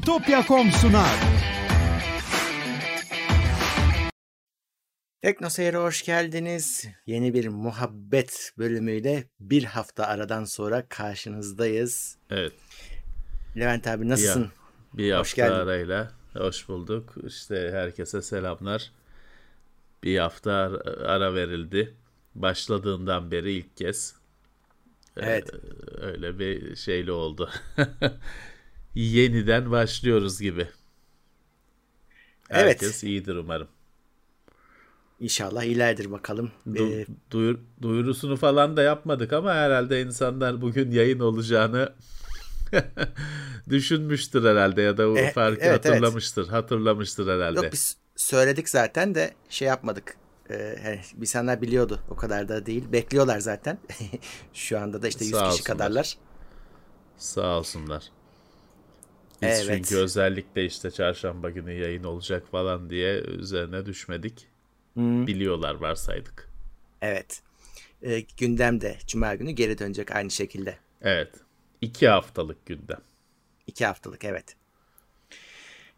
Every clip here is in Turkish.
Bitopya.com sunar. Tekno Seyir'e hoş geldiniz. Yeni bir muhabbet bölümüyle bir hafta aradan sonra karşınızdayız. Evet. Levent abi nasılsın? Bir, bir hafta geldin. arayla hoş bulduk. İşte herkese selamlar. Bir hafta ara verildi. Başladığından beri ilk kez. Evet. Ee, öyle bir şeyli oldu. Yeniden başlıyoruz gibi. Herkes evet. iyidir umarım. İnşallah ilerdir bakalım. Du- ee, duyur, duyurusunu falan da yapmadık ama herhalde insanlar bugün yayın olacağını düşünmüştür herhalde ya da o e, farkı evet, hatırlamıştır. Evet. Hatırlamıştır herhalde. Yok biz söyledik zaten de şey yapmadık. Ee, insanlar biliyordu. O kadar da değil. Bekliyorlar zaten. Şu anda da işte 100 Sağ kişi olsunlar. kadarlar. Sağ olsunlar. Biz evet. çünkü özellikle işte çarşamba günü yayın olacak falan diye üzerine düşmedik. Hmm. Biliyorlar varsaydık. Evet. E, gündem de Cuma günü geri dönecek aynı şekilde. Evet. İki haftalık gündem. İki haftalık evet.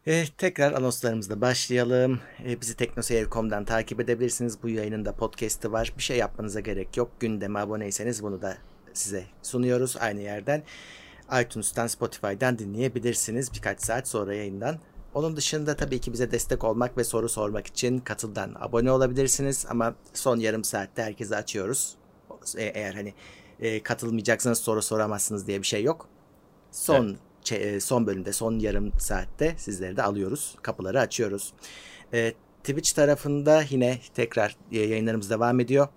E, tekrar anonslarımızla başlayalım. E, bizi teknoseyir.com'dan takip edebilirsiniz. Bu yayının da podcast'i var. Bir şey yapmanıza gerek yok. Gündeme aboneyseniz bunu da size sunuyoruz aynı yerden. iTunes'tan, Spotify'dan dinleyebilirsiniz birkaç saat sonra yayından. Onun dışında tabii ki bize destek olmak ve soru sormak için katıldan abone olabilirsiniz. Ama son yarım saatte herkese açıyoruz. E, eğer hani e, katılmayacaksanız soru soramazsınız diye bir şey yok. Son evet e, son bölümde son yarım saatte sizleri de alıyoruz. Kapıları açıyoruz. E, Twitch tarafında yine tekrar e, yayınlarımız devam ediyor.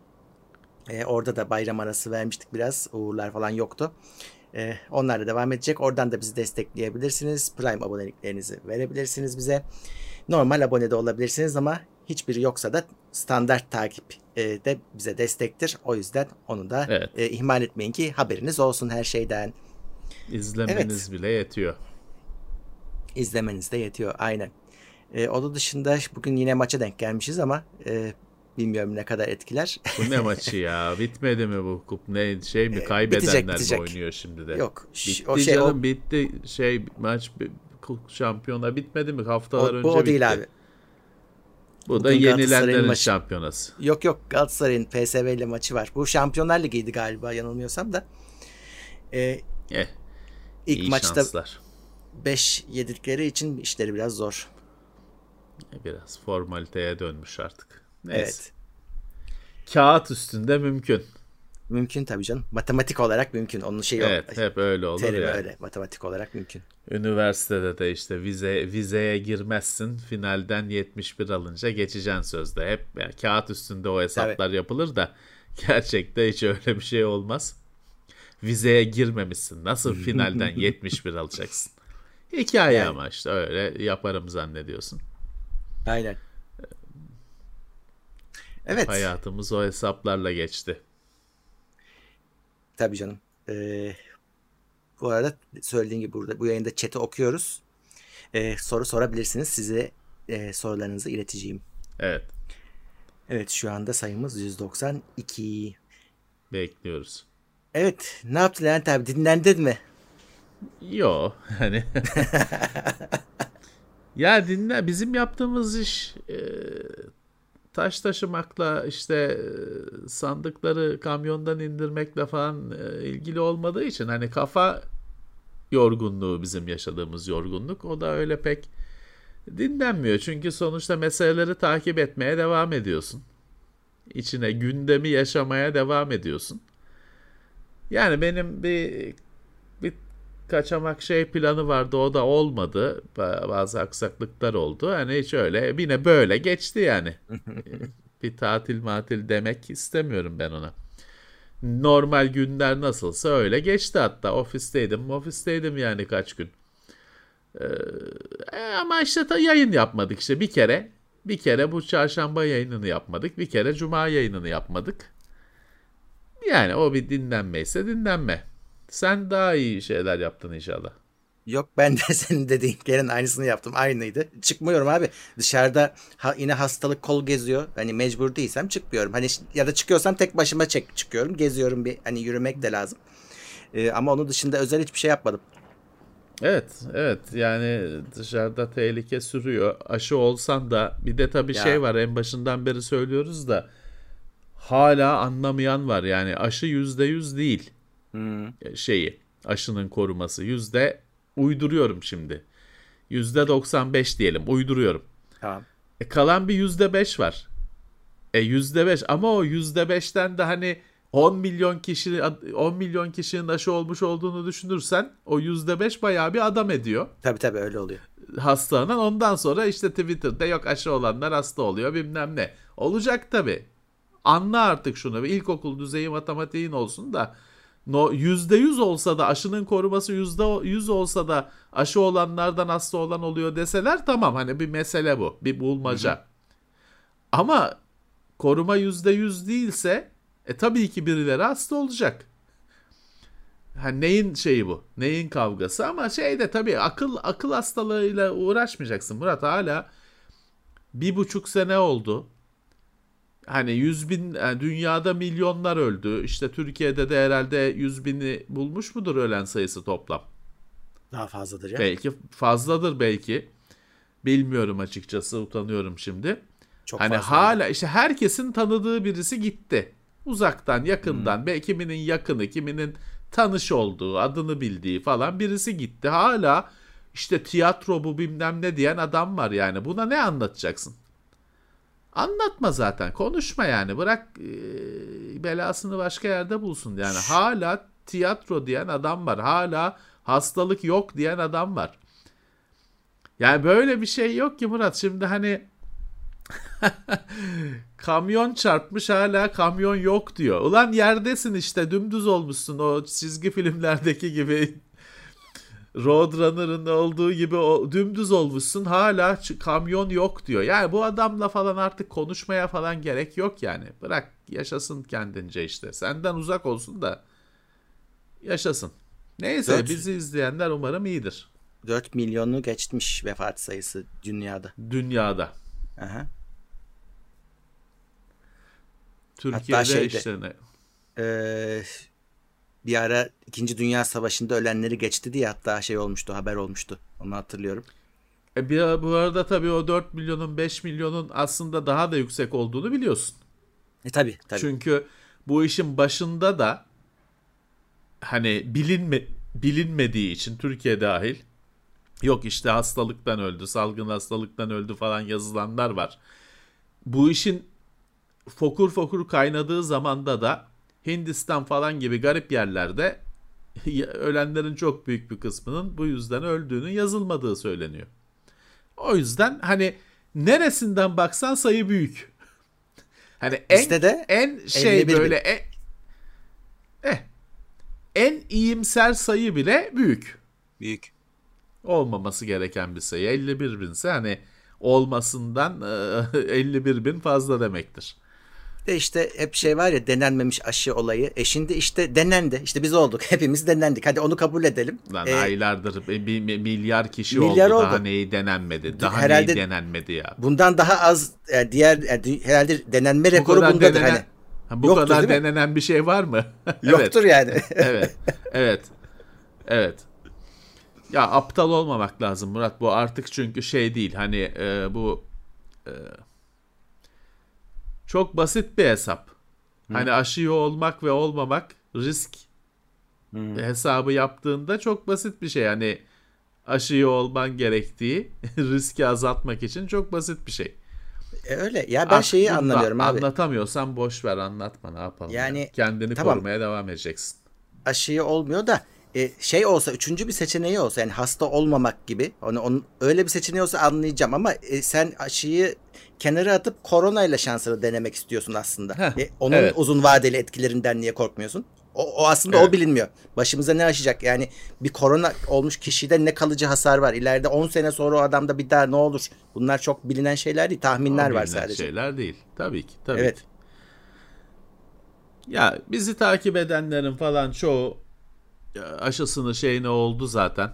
E, orada da bayram arası vermiştik biraz. Uğurlar falan yoktu. E, onlar da devam edecek. Oradan da bizi destekleyebilirsiniz. Prime aboneliklerinizi verebilirsiniz bize. Normal abone de olabilirsiniz ama hiçbiri yoksa da standart takip e, de bize destektir. O yüzden onu da evet. e, ihmal etmeyin ki haberiniz olsun her şeyden. İzlemeniz evet. bile yetiyor. İzlemeniz de yetiyor aynen. E, onun dışında bugün yine maça denk gelmişiz ama e, bilmiyorum ne kadar etkiler. Bu ne maçı ya? Bitmedi mi bu kup? Ne şey mi? E, Kaybedenler bitecek, bitecek. mi oynuyor şimdi de? Yok. Bitti o şey, canım o... bitti. Şey maç şampiyona bitmedi mi? Haftalar o, önce bu o değil bitti. abi. Bu Bugün da yenilenlerin maçı... şampiyonası. Yok yok Galatasaray'ın PSV ile maçı var. Bu Şampiyonlar Ligi'ydi galiba yanılmıyorsam da. Ee, eh. İlk İyi maçta şanslar. 5 yedikleri için işleri biraz zor. Biraz formaliteye dönmüş artık. Evet. Kağıt üstünde mümkün. Mümkün tabii canım. Matematik olarak mümkün. Onun şeyi Evet, o, hep öyle olur terimi yani. öyle. Matematik olarak mümkün. Üniversitede de işte vize vizeye girmezsin. Finalden 71 alınca geçeceksin sözde. Hep yani kağıt üstünde o hesaplar evet. yapılır da gerçekte hiç öyle bir şey olmaz vizeye girmemişsin. Nasıl finalden 71 alacaksın? Hikaye yani. ama işte öyle yaparım zannediyorsun. Aynen. Evet. Hayatımız o hesaplarla geçti. Tabii canım. Ee, bu arada söylediğim gibi burada bu yayında chat'i okuyoruz. Ee, soru sorabilirsiniz. Size e, sorularınızı ileteceğim. Evet. Evet şu anda sayımız 192. Bekliyoruz. Evet. Ne yaptı Levent abi? Dinlendin mi? Yo. Hani ya dinle bizim yaptığımız iş e, taş taşımakla işte e, sandıkları kamyondan indirmekle falan e, ilgili olmadığı için hani kafa yorgunluğu bizim yaşadığımız yorgunluk. O da öyle pek dinlenmiyor. Çünkü sonuçta meseleleri takip etmeye devam ediyorsun. İçine gündemi yaşamaya devam ediyorsun. Yani benim bir kaçamak şey planı vardı o da olmadı. Bazı aksaklıklar oldu. Hani hiç öyle yine böyle geçti yani. bir tatil matil demek istemiyorum ben ona. Normal günler nasılsa öyle geçti hatta. Ofisteydim ofisteydim yani kaç gün. Ee, ama işte ta yayın yapmadık işte bir kere. Bir kere bu çarşamba yayınını yapmadık. Bir kere cuma yayınını yapmadık. Yani o bir dinlenmeyse dinlenme. Sen daha iyi şeyler yaptın inşallah. Yok ben de senin dediklerin aynısını yaptım. Aynıydı. Çıkmıyorum abi. Dışarıda ha, yine hastalık kol geziyor. Hani mecbur değilsem çıkmıyorum. Hani ya da çıkıyorsam tek başıma çek çıkıyorum. Geziyorum bir hani yürümek de lazım. Ee, ama onun dışında özel hiçbir şey yapmadım. Evet, evet. Yani dışarıda tehlike sürüyor. Aşı olsan da bir de tabii Ya. şey var en başından beri söylüyoruz da hala anlamayan var. Yani aşı yüzde yüz değil Hmm. şeyi aşının koruması. Yüzde uyduruyorum şimdi. Yüzde 95 diyelim uyduruyorum. Tamam. E kalan bir yüzde beş var. E yüzde beş ama o yüzde beşten de hani 10 milyon kişi 10 milyon kişinin aşı olmuş olduğunu düşünürsen o yüzde beş bayağı bir adam ediyor Tabii tabii öyle oluyor. hastalanan. Ondan sonra işte Twitter'da yok aşı olanlar hasta oluyor bilmem ne. Olacak tabii. Anla artık şunu. İlkokul düzeyi matematiğin olsun da no, %100 olsa da aşının koruması %100 olsa da aşı olanlardan hasta olan oluyor deseler tamam hani bir mesele bu. Bir bulmaca. Ama koruma %100 değilse e tabii ki birileri hasta olacak. Ha, neyin şeyi bu? Neyin kavgası? Ama şeyde tabii akıl akıl hastalığıyla uğraşmayacaksın Murat. Hala bir buçuk sene oldu. Hani yüz bin yani dünyada milyonlar öldü. İşte Türkiye'de de herhalde yüz bini bulmuş mudur ölen sayısı toplam? Daha fazladır ya. Belki fazladır belki. Bilmiyorum açıkçası utanıyorum şimdi. Çok hani fazla. hala işte herkesin tanıdığı birisi gitti. Uzaktan, yakından, belki kiminin yakını, kiminin tanış olduğu, adını bildiği falan birisi gitti. Hala işte tiyatro bu bilmem ne diyen adam var yani. Buna ne anlatacaksın? Anlatma zaten. Konuşma yani. Bırak e, belasını başka yerde bulsun yani. Hala tiyatro diyen adam var. Hala hastalık yok diyen adam var. Yani böyle bir şey yok ki Murat. Şimdi hani kamyon çarpmış hala kamyon yok diyor. Ulan yerdesin işte dümdüz olmuşsun o çizgi filmlerdeki gibi. Roadrunner'ın olduğu gibi o dümdüz olmuşsun hala kamyon yok diyor. Yani bu adamla falan artık konuşmaya falan gerek yok yani. Bırak yaşasın kendince işte. Senden uzak olsun da yaşasın. Neyse Dört- bizi izleyenler umarım iyidir. 4 milyonu geçmiş vefat sayısı dünyada. Dünyada. Aha. Türkiye'de şeyde- işte ne? Bir ara 2. Dünya Savaşı'nda ölenleri geçti diye hatta şey olmuştu, haber olmuştu. Onu hatırlıyorum. E bir, bu arada tabii o 4 milyonun 5 milyonun aslında daha da yüksek olduğunu biliyorsun. E tabi tabi. Çünkü bu işin başında da hani bilinme, bilinmediği için Türkiye dahil yok işte hastalıktan öldü, salgın hastalıktan öldü falan yazılanlar var. Bu işin fokur fokur kaynadığı zamanda da Hindistan falan gibi garip yerlerde ölenlerin çok büyük bir kısmının bu yüzden öldüğünün yazılmadığı söyleniyor. O yüzden hani neresinden baksan sayı büyük. Hani en Bizde de en şey 51 bin. böyle en, eh, en iyimser sayı bile büyük. büyük. Olmaması gereken bir sayı. 51 binse hani olmasından e, 51 bin fazla demektir. De işte hep şey var ya denenmemiş aşı olayı. E şimdi işte denendi. İşte biz olduk. Hepimiz denendik. Hadi onu kabul edelim. Lan E, aylardır bir, bir- milyar kişi Milyar oldu. Daha oldu. neyi denenmedi? Daha Herhalde- neyi denenmedi ya? bundan daha az e, diğer e, dü- herhalde denenme Bu rekoru kadar bundadır denenen, hani. Ha, bu Yoktur, kadar denenen bir şey var mı? evet. Yoktur yani. evet. Evet. Evet. Ya aptal olmamak lazım Murat. Bu artık çünkü şey değil. Hani e, bu e, çok basit bir hesap. Hani aşıyı olmak ve olmamak risk hesabı yaptığında çok basit bir şey. Hani aşıyı olman gerektiği riski azaltmak için çok basit bir şey. E, öyle. Ya ben şeyi Aklında anlamıyorum abi. Anlatamıyorsan boş ver anlatma ne yapalım. Yani, ya. kendini tamam. korumaya devam edeceksin. aşıyı olmuyor da e, şey olsa üçüncü bir seçeneği olsa yani hasta olmamak gibi onu, onun öyle bir seçeneği olsa anlayacağım ama e, sen aşıyı kenara atıp koronayla şansını denemek istiyorsun aslında. Heh, E, onun evet. uzun vadeli etkilerinden niye korkmuyorsun? O, o aslında Evet. o bilinmiyor. Başımıza ne aşacak? Yani bir korona olmuş kişide ne kalıcı hasar var? İleride 10 sene sonra o adamda bir daha ne olur? Bunlar çok bilinen şeyler değil, tahminler O var sadece. şeyler değil. Tabii ki. Tabii Evet. ki. Ya bizi takip edenlerin falan çoğu aşısını şeyine oldu zaten.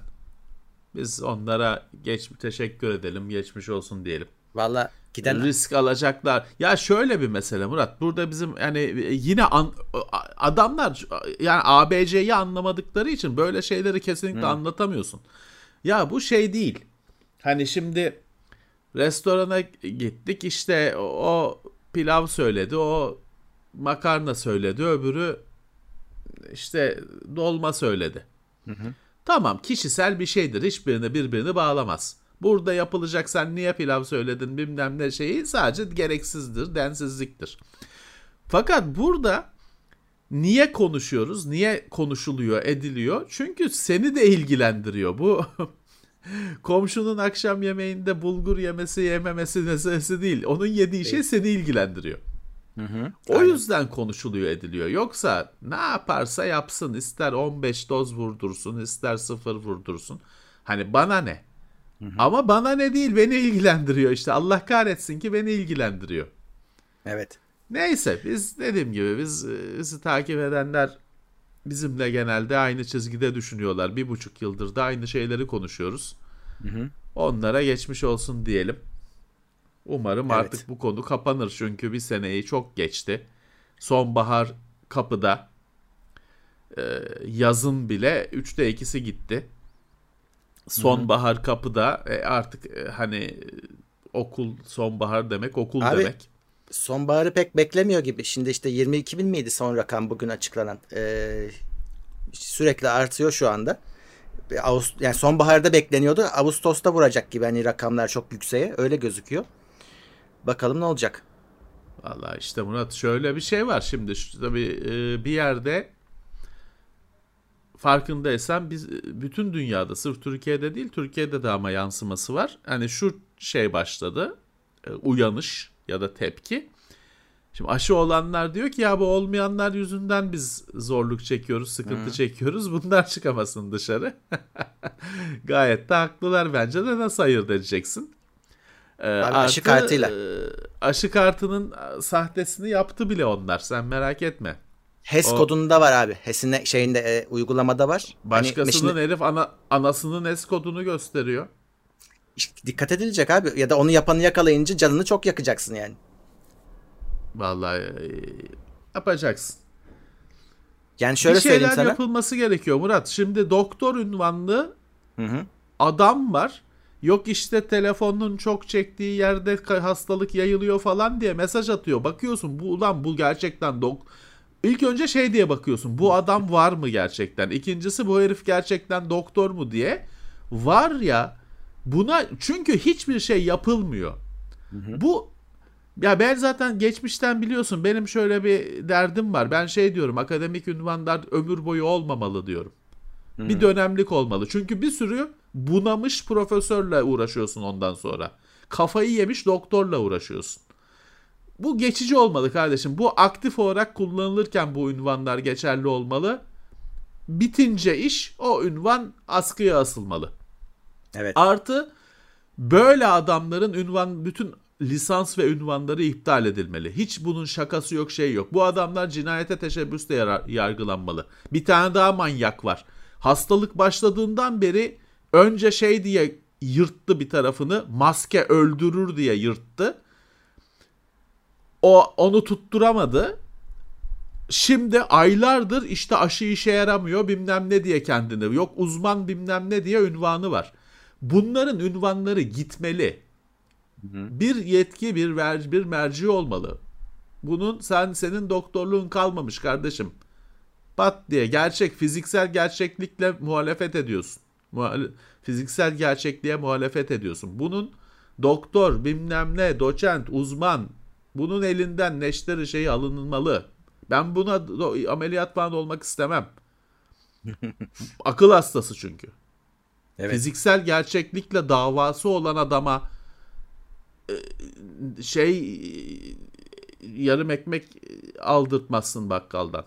Biz onlara geç teşekkür edelim, geçmiş olsun diyelim. Valla giden Risk alacaklar. Ya şöyle bir mesele Murat. Burada bizim hani yine an- adamlar yani ABC'yi anlamadıkları için böyle şeyleri kesinlikle anlatamıyorsun. Ya bu şey değil. Hani şimdi restorana gittik işte o pilav söyledi, o makarna söyledi, öbürü işte dolma söyledi. Hı hı. Tamam kişisel bir şeydir. Hiçbirini birbirini bağlamaz. Burada yapılacak sen niye pilav söyledin bilmem ne şeyi sadece gereksizdir, densizliktir. Fakat burada niye konuşuyoruz? Niye konuşuluyor, ediliyor? Çünkü seni de ilgilendiriyor. Bu komşunun akşam yemeğinde bulgur yemesi yememesi meselesi değil. Onun yediği şey seni ilgilendiriyor. Hı hı, o aynen. yüzden konuşuluyor ediliyor. Yoksa ne yaparsa yapsın ister 15 doz vurdursun ister 0 vurdursun. Hani bana ne? Hı hı. Ama bana ne değil beni ilgilendiriyor işte Allah kahretsin ki beni ilgilendiriyor. Evet. Neyse biz dediğim gibi biz bizi takip edenler bizimle genelde aynı çizgide düşünüyorlar. Bir buçuk yıldır da aynı şeyleri konuşuyoruz. Hı hı. Onlara geçmiş olsun diyelim. Umarım evet. artık bu konu kapanır çünkü bir seneyi çok geçti. Sonbahar kapıda. Ee, yazın bile 3'te 2'si gitti. Sonbahar Hı-hı. kapıda e, artık e, hani okul sonbahar demek okul Abi, demek. Sonbaharı pek beklemiyor gibi. Şimdi işte 22 bin miydi son rakam bugün açıklanan? Ee, sürekli artıyor şu anda. Ağustos, yani sonbaharda bekleniyordu. Ağustos'ta vuracak gibi hani rakamlar çok yükseğe. Öyle gözüküyor. Bakalım ne olacak. Valla işte Murat şöyle bir şey var şimdi şu, tabii e, bir yerde farkındaysan biz bütün dünyada sırf Türkiye'de değil Türkiye'de de ama yansıması var. Hani şu şey başladı e, uyanış ya da tepki. Şimdi aşı olanlar diyor ki ya bu olmayanlar yüzünden biz zorluk çekiyoruz, sıkıntı Hı. çekiyoruz. Bunlar çıkamasın dışarı. Gayet de haklılar bence de nasıl ayırt edeceksin? Ee, artı, aşı kartıyla. E, aşı kartının e, sahtesini yaptı bile onlar. Sen merak etme. HES o, kodunda var abi. HES'in şeyinde e, uygulamada var. Hani başkasının hani, herif ana, anasının HES kodunu gösteriyor. İşte dikkat edilecek abi. Ya da onu yapanı yakalayınca canını çok yakacaksın yani. Vallahi e, yapacaksın. Yani şöyle bir şeyler sana. yapılması gerekiyor Murat. Şimdi doktor ünvanlı hı hı. adam var. Yok işte telefonun çok çektiği yerde hastalık yayılıyor falan diye mesaj atıyor. Bakıyorsun bu ulan bu gerçekten dok İlk önce şey diye bakıyorsun. Bu adam var mı gerçekten? İkincisi bu herif gerçekten doktor mu diye. Var ya buna çünkü hiçbir şey yapılmıyor. Hı hı. Bu ya ben zaten geçmişten biliyorsun benim şöyle bir derdim var. Ben şey diyorum akademik ünvanlar ömür boyu olmamalı diyorum. Hı. Bir dönemlik olmalı. Çünkü bir sürü bunamış profesörle uğraşıyorsun ondan sonra. Kafayı yemiş doktorla uğraşıyorsun. Bu geçici olmalı kardeşim. Bu aktif olarak kullanılırken bu ünvanlar geçerli olmalı. Bitince iş o ünvan askıya asılmalı. Evet. Artı böyle adamların ünvan bütün lisans ve ünvanları iptal edilmeli. Hiç bunun şakası yok şey yok. Bu adamlar cinayete teşebbüsle yargılanmalı. Bir tane daha manyak var. Hastalık başladığından beri önce şey diye yırttı bir tarafını maske öldürür diye yırttı. O onu tutturamadı. Şimdi aylardır işte aşı işe yaramıyor bilmem ne diye kendini yok uzman bilmem ne diye ünvanı var. Bunların ünvanları gitmeli. Hı. Bir yetki bir ver, bir merci olmalı. Bunun sen senin doktorluğun kalmamış kardeşim. Pat diye gerçek fiziksel gerçeklikle muhalefet ediyorsun. Fiziksel gerçekliğe muhalefet ediyorsun. Bunun doktor, bilmem ne, doçent, uzman bunun elinden neşteri şeyi alınmalı. Ben buna ameliyat falan olmak istemem. Akıl hastası çünkü. Evet. Fiziksel gerçeklikle davası olan adama e, şey yarım ekmek aldırtmazsın bakkaldan.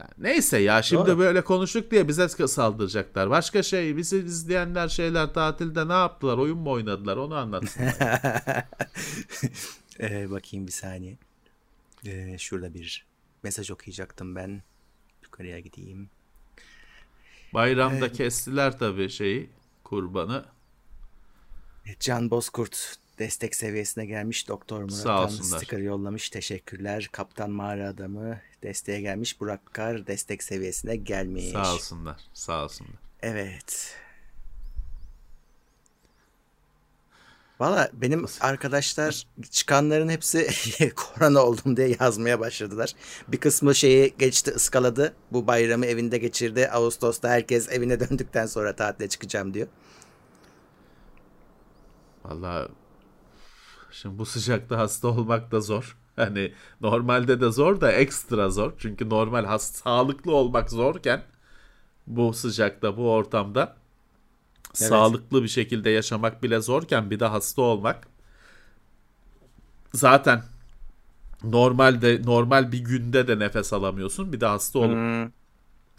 Yani neyse ya şimdi Doğru. böyle konuştuk diye bize saldıracaklar. Başka şey bizi izleyenler şeyler tatilde ne yaptılar? Oyun mu oynadılar? Onu anlatsın. ee, bakayım bir saniye. Ee, şurada bir mesaj okuyacaktım ben. Yukarıya gideyim. Bayramda ee, kestiler tabii şeyi kurbanı. Can Bozkurt destek seviyesine gelmiş. Doktor Murat'tan sticker yollamış. Teşekkürler. Kaptan Mağara Adamı desteğe gelmiş. Burak Kar destek seviyesine gelmiş. Sağ olsunlar. Sağ olsunlar. Evet. Valla benim arkadaşlar çıkanların hepsi korona oldum diye yazmaya başladılar. Bir kısmı şeyi geçti ıskaladı. Bu bayramı evinde geçirdi. Ağustos'ta herkes evine döndükten sonra tatile çıkacağım diyor. Valla şimdi bu sıcakta hasta olmak da zor. Hani normalde de zor da ekstra zor. Çünkü normal has sağlıklı olmak zorken bu sıcakta bu ortamda evet. sağlıklı bir şekilde yaşamak bile zorken bir de hasta olmak zaten normalde normal bir günde de nefes alamıyorsun. Bir de hasta olup hmm.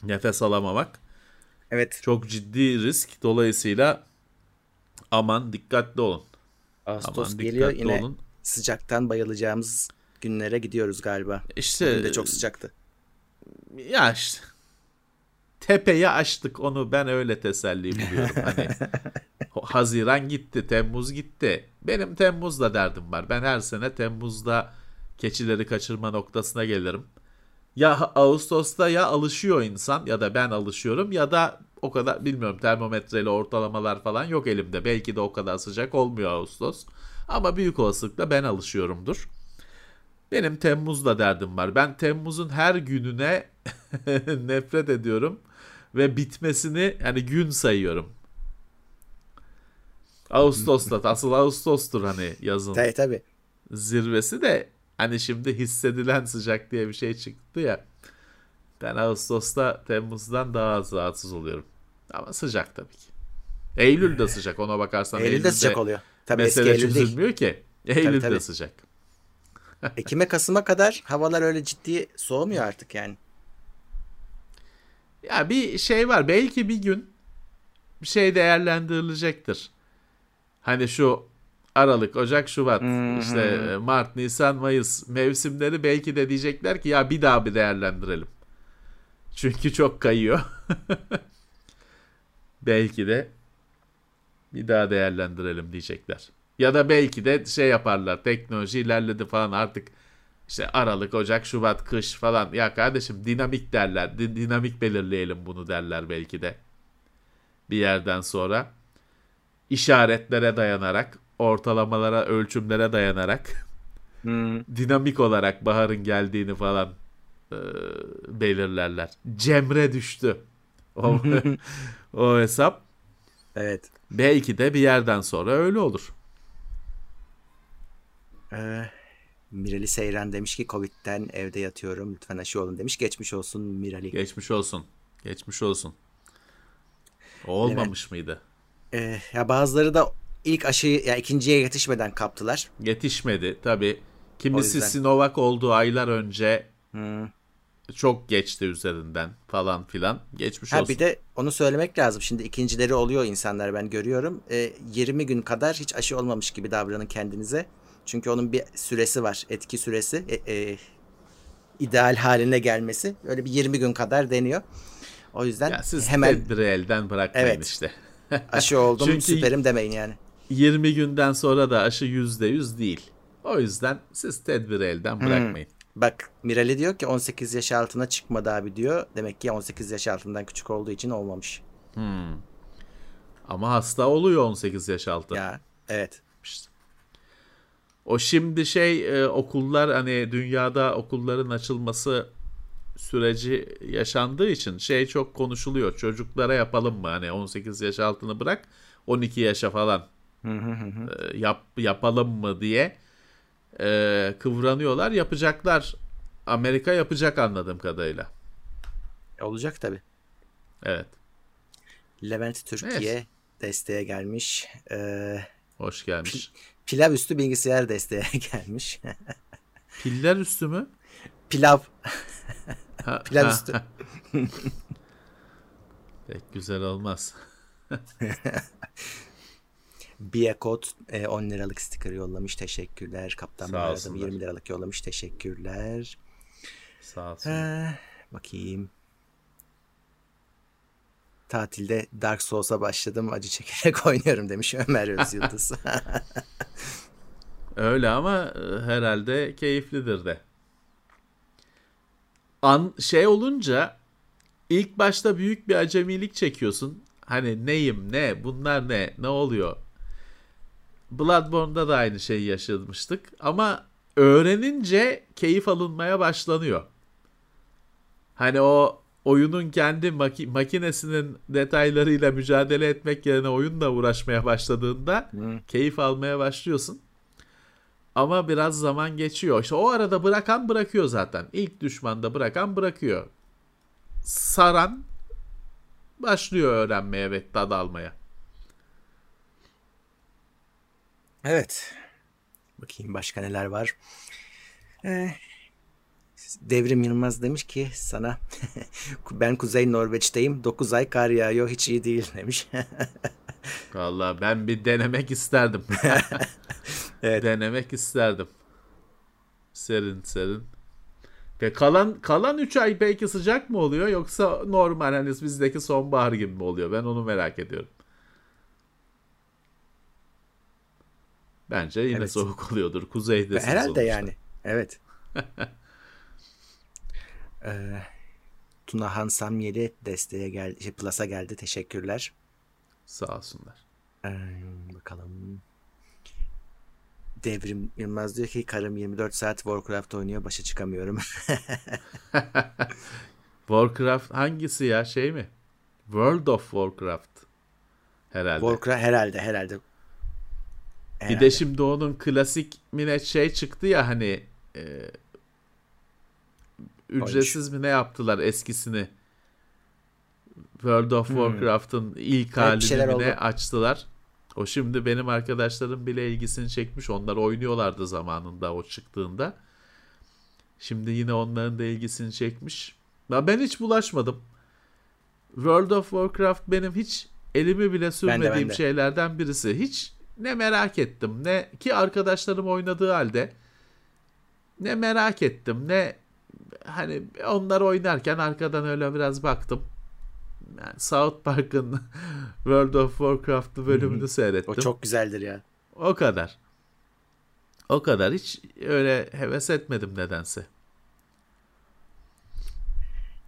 nefes alamamak. Evet. Çok ciddi risk. Dolayısıyla aman dikkatli olun. Ağustos aman geliyor yine olun. sıcaktan bayılacağımız günlere gidiyoruz galiba. İşte Bugün de çok sıcaktı. Ya işte tepeyi açtık onu ben öyle teselli buluyorum. Hani Haziran gitti, Temmuz gitti. Benim Temmuz'da derdim var. Ben her sene Temmuz'da keçileri kaçırma noktasına gelirim. Ya Ağustos'ta ya alışıyor insan ya da ben alışıyorum ya da o kadar bilmiyorum termometreyle ortalamalar falan yok elimde. Belki de o kadar sıcak olmuyor Ağustos. Ama büyük olasılıkla ben alışıyorumdur. Benim Temmuz'da derdim var. Ben Temmuz'un her gününe nefret ediyorum ve bitmesini yani gün sayıyorum. Ağustos'ta asıl Ağustos'tur hani yazın. Tabii tabii. Zirvesi de hani şimdi hissedilen sıcak diye bir şey çıktı ya. Ben Ağustos'ta Temmuz'dan daha az rahatsız oluyorum. Ama sıcak tabii ki. Eylül de sıcak ona bakarsan. Eylül'de, Eylül'de sıcak oluyor. Tabii mesele eski Eylül çözülmüyor değil. ki. Tabii, tabii. sıcak. Ekim'e Kasım'a kadar havalar öyle ciddi soğumuyor artık yani. Ya bir şey var. Belki bir gün bir şey değerlendirilecektir. Hani şu Aralık, Ocak, Şubat, hmm. işte e, Mart, Nisan, Mayıs mevsimleri belki de diyecekler ki ya bir daha bir değerlendirelim. Çünkü çok kayıyor. belki de bir daha değerlendirelim diyecekler. Ya da belki de şey yaparlar. Teknoloji ilerledi falan artık işte Aralık, Ocak, Şubat, kış falan. Ya kardeşim dinamik derler. dinamik belirleyelim bunu derler belki de. Bir yerden sonra işaretlere dayanarak, ortalamalara, ölçümlere dayanarak hmm. dinamik olarak baharın geldiğini falan e, belirlerler. Cemre düştü. O, o hesap. Evet. Belki de bir yerden sonra öyle olur. Ee, Mirali Seyran demiş ki Covid'den evde yatıyorum lütfen aşı olun demiş. Geçmiş olsun Mirali. Geçmiş olsun. Geçmiş olsun. O olmamış evet. mıydı? Ee, ya bazıları da ilk aşıyı ya ikinciye yetişmeden kaptılar. Yetişmedi tabi. Kimisi Sinovac olduğu aylar önce hmm. Çok geçti üzerinden falan filan. Geçmiş ha, olsun. Bir de onu söylemek lazım. Şimdi ikincileri oluyor insanlar ben görüyorum. Ee, 20 gün kadar hiç aşı olmamış gibi davranın kendinize. Çünkü onun bir süresi var. Etki süresi. E, e, ideal haline gelmesi. Öyle bir 20 gün kadar deniyor. O yüzden ya siz hemen tedbiri elden bırakmayın evet, işte. aşı oldum Çünkü süperim demeyin yani. 20 günden sonra da aşı %100 değil. O yüzden siz tedbiri elden hmm. bırakmayın. Hmm. Bak Mirali diyor ki 18 yaş altına çıkmadı abi diyor. Demek ki 18 yaş altından küçük olduğu için olmamış. Hmm. Ama hasta oluyor 18 yaş altı. Ya evet. O şimdi şey e, okullar hani dünyada okulların açılması süreci yaşandığı için şey çok konuşuluyor. Çocuklara yapalım mı? Hani 18 yaş altını bırak 12 yaşa falan e, yap yapalım mı diye e, kıvranıyorlar. Yapacaklar. Amerika yapacak anladığım kadarıyla. Olacak tabi. Evet. Levent Türkiye evet. desteğe gelmiş. Ee, Hoş gelmiş. Pilav üstü bilgisayar desteğe gelmiş. Piller üstü mü? Pilav. Pilav üstü. Pek güzel olmaz. Biakot e, 10 liralık sticker yollamış. Teşekkürler. Kaptan Bahara'da 20 liralık yollamış. Teşekkürler. Sağ olsun. Ee, bakayım tatilde Dark Souls'a başladım acı çekerek oynuyorum demiş Ömer Özyıldız. Öyle ama e, herhalde keyiflidir de. An şey olunca ilk başta büyük bir acemilik çekiyorsun. Hani neyim ne bunlar ne ne oluyor? Bloodborne'da da aynı şeyi yaşamıştık ama öğrenince keyif alınmaya başlanıyor. Hani o oyunun kendi maki- makinesinin detaylarıyla mücadele etmek yerine oyunla uğraşmaya başladığında Hı. keyif almaya başlıyorsun. Ama biraz zaman geçiyor. İşte o arada bırakan bırakıyor zaten. İlk düşmanda bırakan bırakıyor. Saran başlıyor öğrenmeye ve tad almaya. Evet. Bakayım başka neler var. Ee, Devrim Yılmaz demiş ki sana ben Kuzey Norveç'teyim. 9 ay kar yağıyor hiç iyi değil demiş. Vallahi ben bir denemek isterdim. Evet. Denemek isterdim. Serin serin. Ve kalan kalan 3 ay belki sıcak mı oluyor yoksa normal hani bizdeki sonbahar gibi mi oluyor? Ben onu merak ediyorum. Bence yine Evet. soğuk oluyordur. Kuzeyde Herhalde yani. Evet. ee, Tuna Hansam Yeli desteğe geldi. Şey, Plus'a geldi. Teşekkürler. Sağ olsunlar. Ee, bakalım. Devrim Yılmaz diyor ki karım 24 saat Warcraft oynuyor başa çıkamıyorum. Warcraft hangisi ya şey mi? World of Warcraft. Herhalde. Warcraft herhalde herhalde. Bir Herhalde. de şimdi onun klasik mine şey çıktı ya hani e, ücretsiz mi ne yaptılar eskisini. World of Warcraft'ın ilk Hmm. Evet, bir şeyler halini mi ne açtılar. O şimdi benim arkadaşlarım bile ilgisini çekmiş. Onlar oynuyorlardı zamanında o çıktığında. Şimdi yine onların da ilgisini çekmiş. Ya ben hiç bulaşmadım. World of Warcraft benim hiç elimi bile sürmediğim ben de. şeylerden birisi. Hiç ne merak ettim ne ki arkadaşlarım oynadığı halde ne merak ettim ne hani onlar oynarken arkadan öyle biraz baktım. Yani South Park'ın World of Warcraft'lı bölümünü seyrettim. O çok güzeldir ya. O kadar. O kadar. Hiç öyle heves etmedim nedense.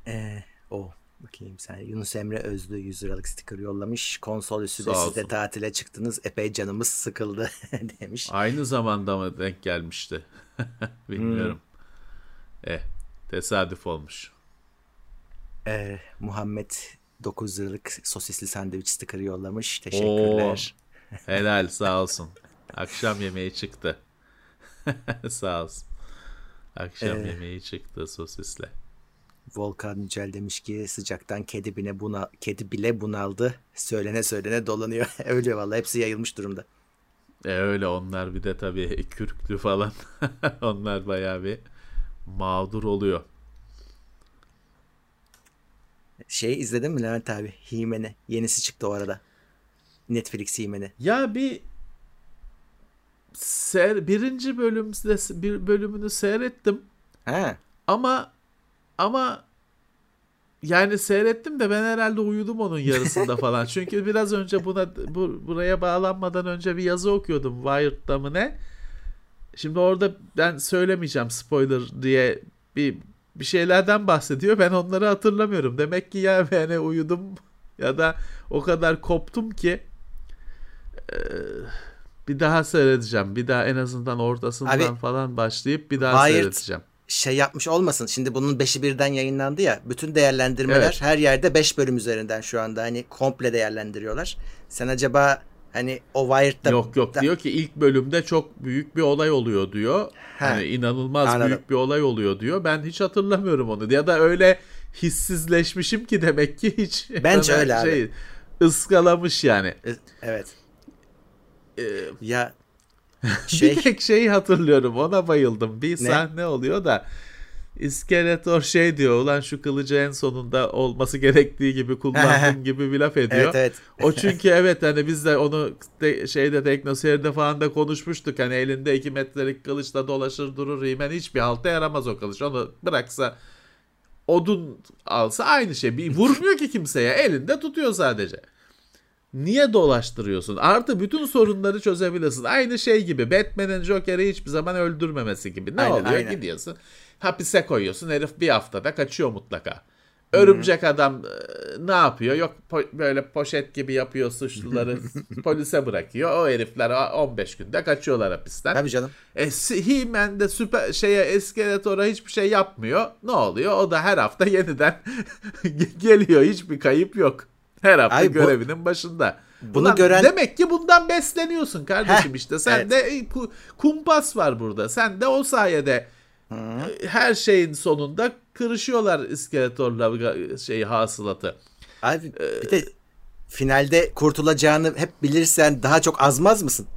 Ee, o bakayım sen Yunus Emre Özlü 100 liralık sticker yollamış. Konsol üstü de siz de tatile çıktınız. Epey canımız sıkıldı demiş. Aynı zamanda mı denk gelmişti? Bilmiyorum. Eh, tesadüf olmuş. Ee, Muhammed 9 liralık sosisli sandviç sticker yollamış. Teşekkürler. Helal sağ olsun. Akşam yemeği çıktı. sağ olsun. Akşam Ee, yemeği çıktı sosisle. Volkan Yücel demiş ki sıcaktan kedi bile buna kedi bile bunaldı. Söylene söylene dolanıyor. Öyle vallahi hepsi yayılmış durumda. E öyle onlar bir de tabii kürklü falan. onlar bayağı bir mağdur oluyor. Şey izledin mi Levent abi? Himen'i. Yenisi çıktı o arada. Netflix Himen'i. Ya bir ser, birinci bölümde bir bölümünü seyrettim Ha. ama ama yani seyrettim de ben herhalde uyudum onun yarısında falan. Çünkü biraz önce buna bu, buraya bağlanmadan önce bir yazı okuyordum Wired'da mı ne? Şimdi orada ben söylemeyeceğim spoiler diye bir bir şeylerden bahsediyor. Ben onları hatırlamıyorum. Demek ki ya yani uyudum ya da o kadar koptum ki eee, bir daha seyredeceğim. Bir daha en azından ortasından Abi, falan başlayıp bir daha Wired- seyredeceğim. Şey yapmış olmasın. Şimdi bunun 5'i birden yayınlandı ya. Bütün değerlendirmeler Evet. her yerde 5 bölüm üzerinden şu anda. Hani komple değerlendiriyorlar. Sen acaba hani o Wired'da Yok yok da- diyor ki ilk bölümde çok büyük bir olay oluyor diyor. Ha, Hani inanılmaz anladım. büyük bir olay oluyor diyor. Ben hiç hatırlamıyorum onu. Ya da öyle hissizleşmişim ki demek ki hiç Bence öyle abi. şey, ıskalamış yani. E- Evet. Ee, Ya Bir şey tek şeyi hatırlıyorum. Ona bayıldım. Bir Ne? sahne oluyor da İskeletor şey diyor. Ulan şu kılıcı en sonunda olması gerektiği gibi kullandım gibi bir laf ediyor. evet evet. O çünkü evet hani biz de onu de, şeyde teknoseyirde falan da konuşmuştuk. Hani elinde 2 metrelik kılıçla dolaşır durur He-Man hiçbir halta yaramaz o kılıç. Onu bıraksa odun alsa aynı şey. Bir vurmuyor ki kimseye. Elinde tutuyor sadece. Niye dolaştırıyorsun? Artı bütün sorunları çözebilirsin. Aynı şey gibi. Batman'in Joker'i hiçbir zaman öldürmemesi gibi. Ne Aynen, oluyor? aynen. Gidiyorsun. Hapise koyuyorsun. Herif bir haftada kaçıyor mutlaka. Örümcek adam e, ne yapıyor? Yok po- böyle poşet gibi yapıyor suçluları polise bırakıyor. O herifler o- 15 günde kaçıyorlar hapisten. Tabii canım. E, He-Man de süper şeye Skeletor'a hiçbir şey yapmıyor. Ne oluyor? O da her hafta yeniden geliyor. Hiçbir kayıp yok. Her hafta Ay bu- görevinin başında. Bunu Ulan gören- demek ki bundan besleniyorsun kardeşim Heh, işte. Sen evet. de e, ku- kumpas var burada. Sen de o sayede e, her şeyin sonunda kırışıyorlar iskeletorla ga- şey hasılatı. Abi bir de finalde kurtulacağını hep bilirsen daha çok azmaz mısın?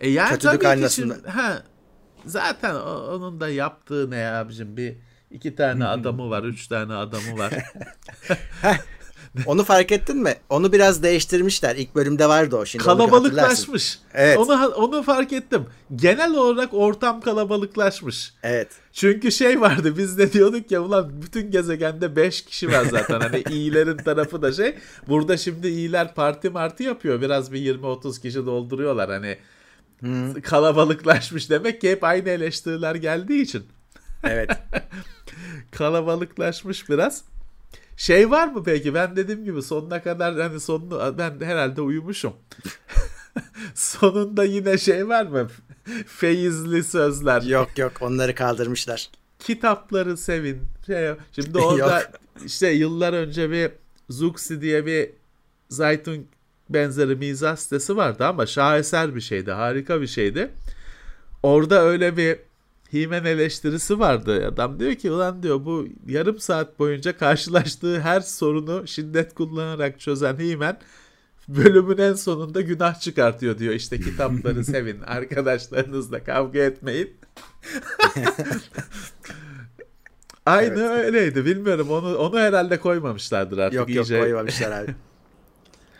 E yani Kötülük tabii ki şimdi, ha, zaten o- onun da yaptığı ne abicim bir iki tane adamı var, üç tane adamı var. Onu fark ettin mi? Onu biraz değiştirmişler. İlk bölümde vardı o şimdi. kalabalıklaşmış. Evet. Onu onu fark ettim. Genel olarak ortam kalabalıklaşmış. Evet. Çünkü şey vardı biz de diyorduk ya ulan bütün gezegende 5 kişi var zaten hani iyilerin tarafı da şey. Burada şimdi iyiler parti marti yapıyor biraz bir 20-30 kişi dolduruyorlar hani kalabalıklaşmış demek ki hep aynı eleştiriler geldiği için Evet. kalabalıklaşmış biraz. Şey var mı peki ben dediğim gibi sonuna kadar hani sonunu ben herhalde uyumuşum. Sonunda yine şey var mı? Feyizli sözler. yok yok onları kaldırmışlar. kitapları sevin. Şey, şimdi orada işte yıllar önce bir Zuxi diye bir Zaytun benzeri mizah sitesi vardı ama şaheser bir şeydi. Harika bir şeydi. Orada öyle bir Himen eleştirisi vardı. Adam diyor ki ulan diyor bu yarım saat boyunca karşılaştığı her sorunu şiddet kullanarak çözen Himen bölümün en sonunda günah çıkartıyor diyor. İşte kitapları sevin, arkadaşlarınızla kavga etmeyin. Aynı öyleydi. Bilmiyorum onu onu herhalde koymamışlardır artık Yok yok iyice. koymamışlar abi.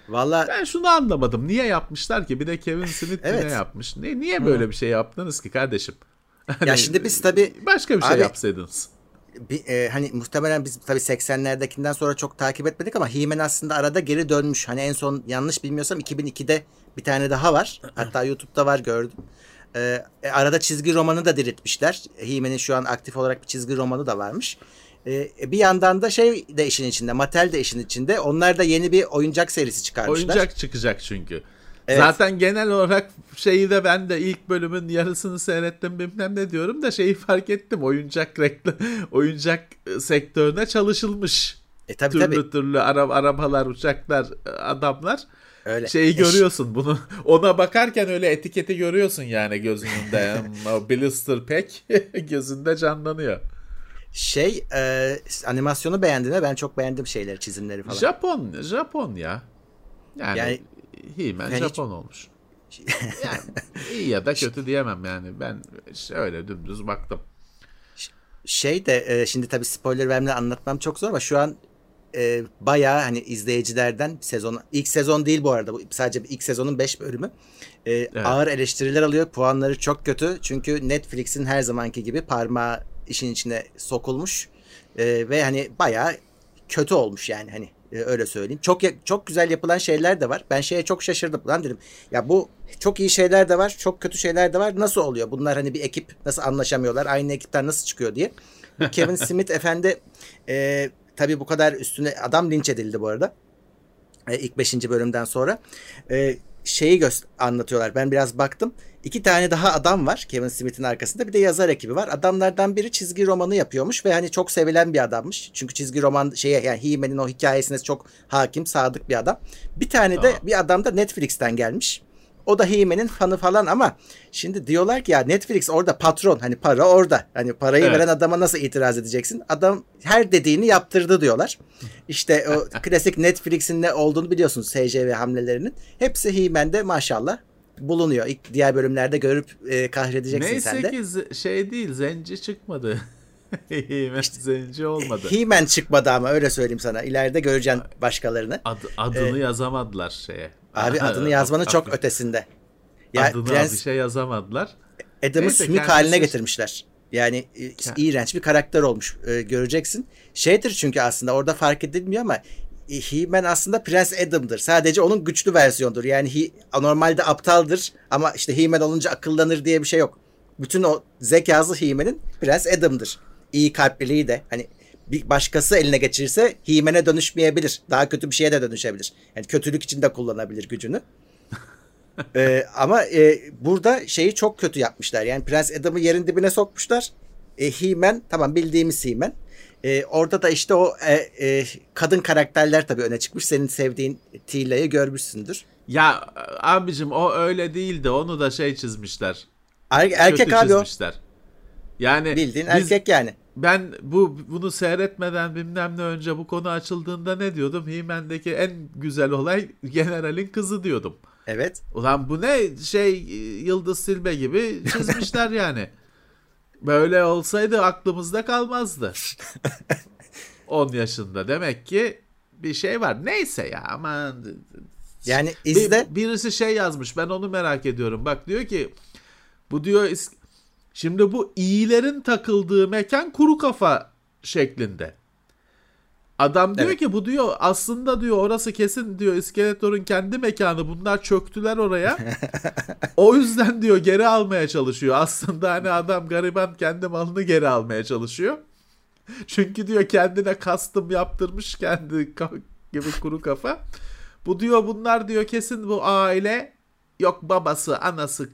Valla Ben şunu anlamadım. Niye yapmışlar ki? Bir de Kevin Smith Evet. ne yapmış? Ne, niye böyle bir şey yaptınız ki kardeşim? Hani ya şimdi biz tabii başka bir şey Abi- yapsaydınız. bir, e, hani muhtemelen biz tabii 80'lerdekinden sonra çok takip etmedik ama He-Man aslında arada geri dönmüş. Hani en son yanlış bilmiyorsam 2002'de bir tane daha var. Hatta YouTube'da var gördüm. E, e, arada çizgi romanı da diriltmişler. He-Man'in şu an aktif olarak bir çizgi romanı da varmış. E, bir yandan da şey de işin içinde, Mattel de işin içinde. Onlar da yeni bir oyuncak serisi çıkarmışlar. Oyuncak çıkacak çünkü. Evet. Zaten genel olarak şeyi de ben de ilk bölümün yarısını seyrettim bilmem ne diyorum da şeyi fark ettim. Oyuncak reklam, oyuncak e, sektörüne çalışılmış. E tabii türlü tabii. türlü ara, arabalar, uçaklar, e, adamlar. Öyle. Şeyi E, görüyorsun bunu. Ona bakarken öyle etiketi görüyorsun yani gözünde. o blister pack gözünde canlanıyor. Şey e, animasyonu beğendin mi? Ben çok beğendim şeyleri, çizimleri falan. Japon, Japon ya. Yani, Yani- He-Man Ben hiç- Japon olmuş. Yani iyi ya da kötü diyemem yani. Ben şöyle dümdüz baktım. Şey de e, şimdi tabii spoiler vermeden anlatmam çok zor ama şu an e, bayağı hani izleyicilerden sezon ilk sezon değil bu arada. Bu sadece ilk sezonun 5 bölümü. E, ağır eleştiriler alıyor. Puanları çok kötü. Çünkü Netflix'in her zamanki gibi parmağı işin içine sokulmuş. E, ve hani bayağı kötü olmuş yani hani e, öyle söyleyeyim çok çok güzel yapılan şeyler de var ben şeye çok şaşırdım lan dedim ya bu çok iyi şeyler de var çok kötü şeyler de var nasıl oluyor bunlar hani bir ekip nasıl anlaşamıyorlar aynı ekipten nasıl çıkıyor diye Kevin Smith efendi e, tabii bu kadar üstüne adam linç edildi bu arada. E, ilk 5. bölümden sonra. E, şeyi anlatıyorlar. Ben biraz baktım. İki tane daha adam var Kevin Smith'in arkasında. Bir de yazar ekibi var. Adamlardan biri çizgi romanı yapıyormuş ve hani çok sevilen bir adammış. Çünkü çizgi roman şeye yani He-Man'in o hikayesine çok hakim, sadık bir adam. Bir tane de Tamam. bir adam da Netflix'ten gelmiş. O da He-Man'in fanı falan ama şimdi diyorlar ki ya Netflix orada patron hani para orada. Hani parayı Evet. veren adama nasıl itiraz edeceksin? Adam her dediğini yaptırdı diyorlar. İşte o klasik Netflix'in ne olduğunu biliyorsunuz SCV hamlelerinin. Hepsi He-Man'de maşallah bulunuyor. İlk diğer bölümlerde görüp e, kahredeceksin sen Neyse de. ki z- şey değil zenci çıkmadı. He-Man zenci olmadı. He-Man çıkmadı ama öyle söyleyeyim sana. İleride göreceksin başkalarını. Ad- adını yazamadılar şeye. Abi adını yazmanın çok ötesinde. Ya adını Prens bir şey yazamadılar. Adam'ı Neyse, sümük kendisi- haline getirmişler. Yani e, iğrenç bir karakter olmuş. E, göreceksin. Şeydir çünkü aslında orada fark edilmiyor ama He-Man aslında Prens Adam'dır. Sadece onun güçlü versiyonudur. Yani he, normalde aptaldır ama işte He-Man olunca akıllanır diye bir şey yok. Bütün o zekası He-Man'in Prens Adam'dır. İyi kalpliliği de hani bir başkası eline geçirirse Himen'e dönüşmeyebilir. Daha kötü bir şeye de dönüşebilir. Yani kötülük için de kullanabilir gücünü. ee, ama e, burada şeyi çok kötü yapmışlar. Yani Prens Adam'ı yerin dibine sokmuşlar. E, He-Man tamam bildiğimiz He-Man. E, orada da işte o e, e, kadın karakterler tabii öne çıkmış. Senin sevdiğin Tila'yı görmüşsündür. Ya abicim o öyle değildi. Onu da şey çizmişler. Er, erkek Kötü abi çizmişler. Yani Bildiğin biz- erkek yani. Ben bu bunu seyretmeden bilmem ne önce bu konu açıldığında ne diyordum? He-Man'deki en güzel olay generalin kızı diyordum. Evet. Ulan bu ne şey Yıldız Silbe gibi çizmişler yani. Böyle olsaydı aklımızda kalmazdı. 10 yaşında demek ki bir şey var. Neyse ya aman. Yani Bir- izle. birisi şey yazmış ben onu merak ediyorum. Bak diyor ki bu diyor şimdi bu iyilerin takıldığı mekan kuru kafa şeklinde. Adam diyor Evet. ki bu diyor aslında diyor orası kesin diyor İskeletor'un kendi mekanı bunlar çöktüler oraya. o yüzden diyor geri almaya çalışıyor. Aslında hani adam gariban kendi malını geri almaya çalışıyor. Çünkü diyor kendine custom yaptırmış kendi gibi kuru kafa. Bu diyor bunlar diyor kesin bu aile yok babası anası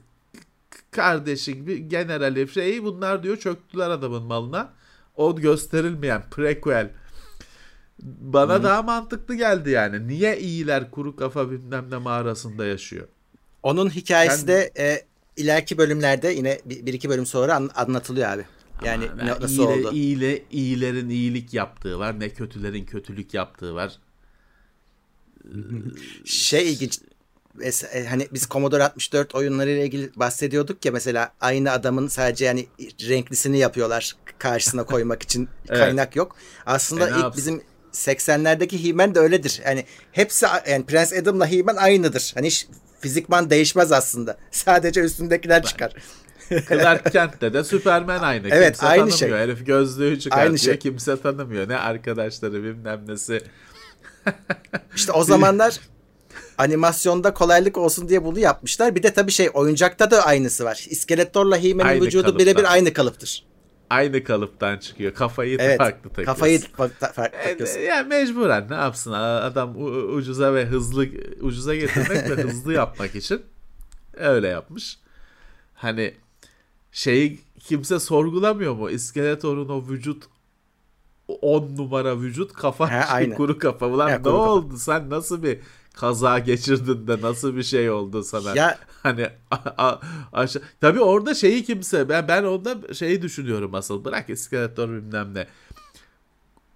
kardeşi gibi generali şeyi bunlar diyor çöktüler adamın malına. O gösterilmeyen prequel bana daha mantıklı geldi yani. Niye iyiler kuru kafa bilmem ne mağarasında yaşıyor? Onun hikayesi de e, ileriki bölümlerde yine bir, bir iki bölüm sonra an- anlatılıyor abi. Yani Ama ne- ben nasıl iyile- oldu? iyile- iyilerin iyilik yaptığı var. Ne kötülerin kötülük yaptığı var. Şey ilginç. E, hani biz Commodore 64 oyunlarıyla ilgili bahsediyorduk ya mesela aynı adamın sadece yani renklisini yapıyorlar karşısına koymak için Evet. kaynak yok. Aslında E, ilk bizim 80'lerdeki He-Man de öyledir. Yani hepsi yani Prens Adam'la He-Man aynıdır. Hani hiç fizikman değişmez aslında. Sadece üstündekiler çıkar. Clark Kent'te de Superman aynı. Evet, kimse aynı tanımıyor. şey. Herif gözlüğü çıkartıyor. Aynı şey. Kimse tanımıyor. Ne arkadaşları bilmem nesi. İşte o zamanlar animasyonda kolaylık olsun diye bunu yapmışlar. Bir de tabii şey oyuncakta da aynısı var. İskeletor'la He-Man'in vücudu birebir aynı kalıptır. Aynı kalıptan çıkıyor. Kafayı Evet. farklı takıyor. Kafayı farklı E, takıyorsun. ya mecburen ne yapsın adam ucuza ve hızlı ucuza getirmek ve hızlı yapmak için öyle yapmış. Hani şeyi kimse sorgulamıyor mu? İskeletor'un o vücut 10 numara vücut kafa He, aynı. kuru kafa. Ulan He, ne kafa. oldu? Sen nasıl bir kaza geçirdin de nasıl bir şey oldu sana? Ya Hani a- a- aşağı... Tabii orada şeyi kimse ben ben orada şeyi düşünüyorum asıl bırak iskeletor bilmem ne.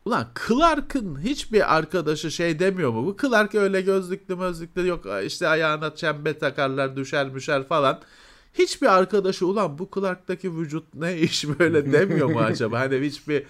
Ulan Clark'ın hiçbir arkadaşı şey demiyor mu? Bu Clark öyle gözlüklü mözlüklü yok işte ayağına çembe takarlar düşer müşer falan. Hiçbir arkadaşı ulan bu Clark'taki vücut ne iş böyle demiyor mu acaba? Hani hiçbir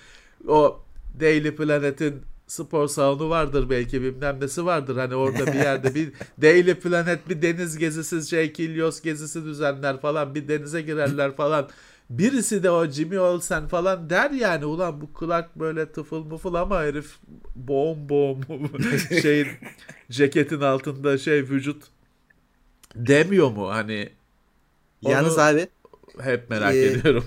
o Daily Planet'in spor salonu vardır belki bilmem nesi vardır. Hani orada bir yerde bir Daily Planet bir deniz gezisi şey Kilyos gezisi düzenler falan bir denize girerler falan. Birisi de o Jimmy Olsen falan der yani ulan bu Clark böyle tıfıl mıfıl ama herif boğum boğum şeyin ceketin altında şey vücut demiyor mu hani yalnız Onu- abi hep merak Ee, ediyorum.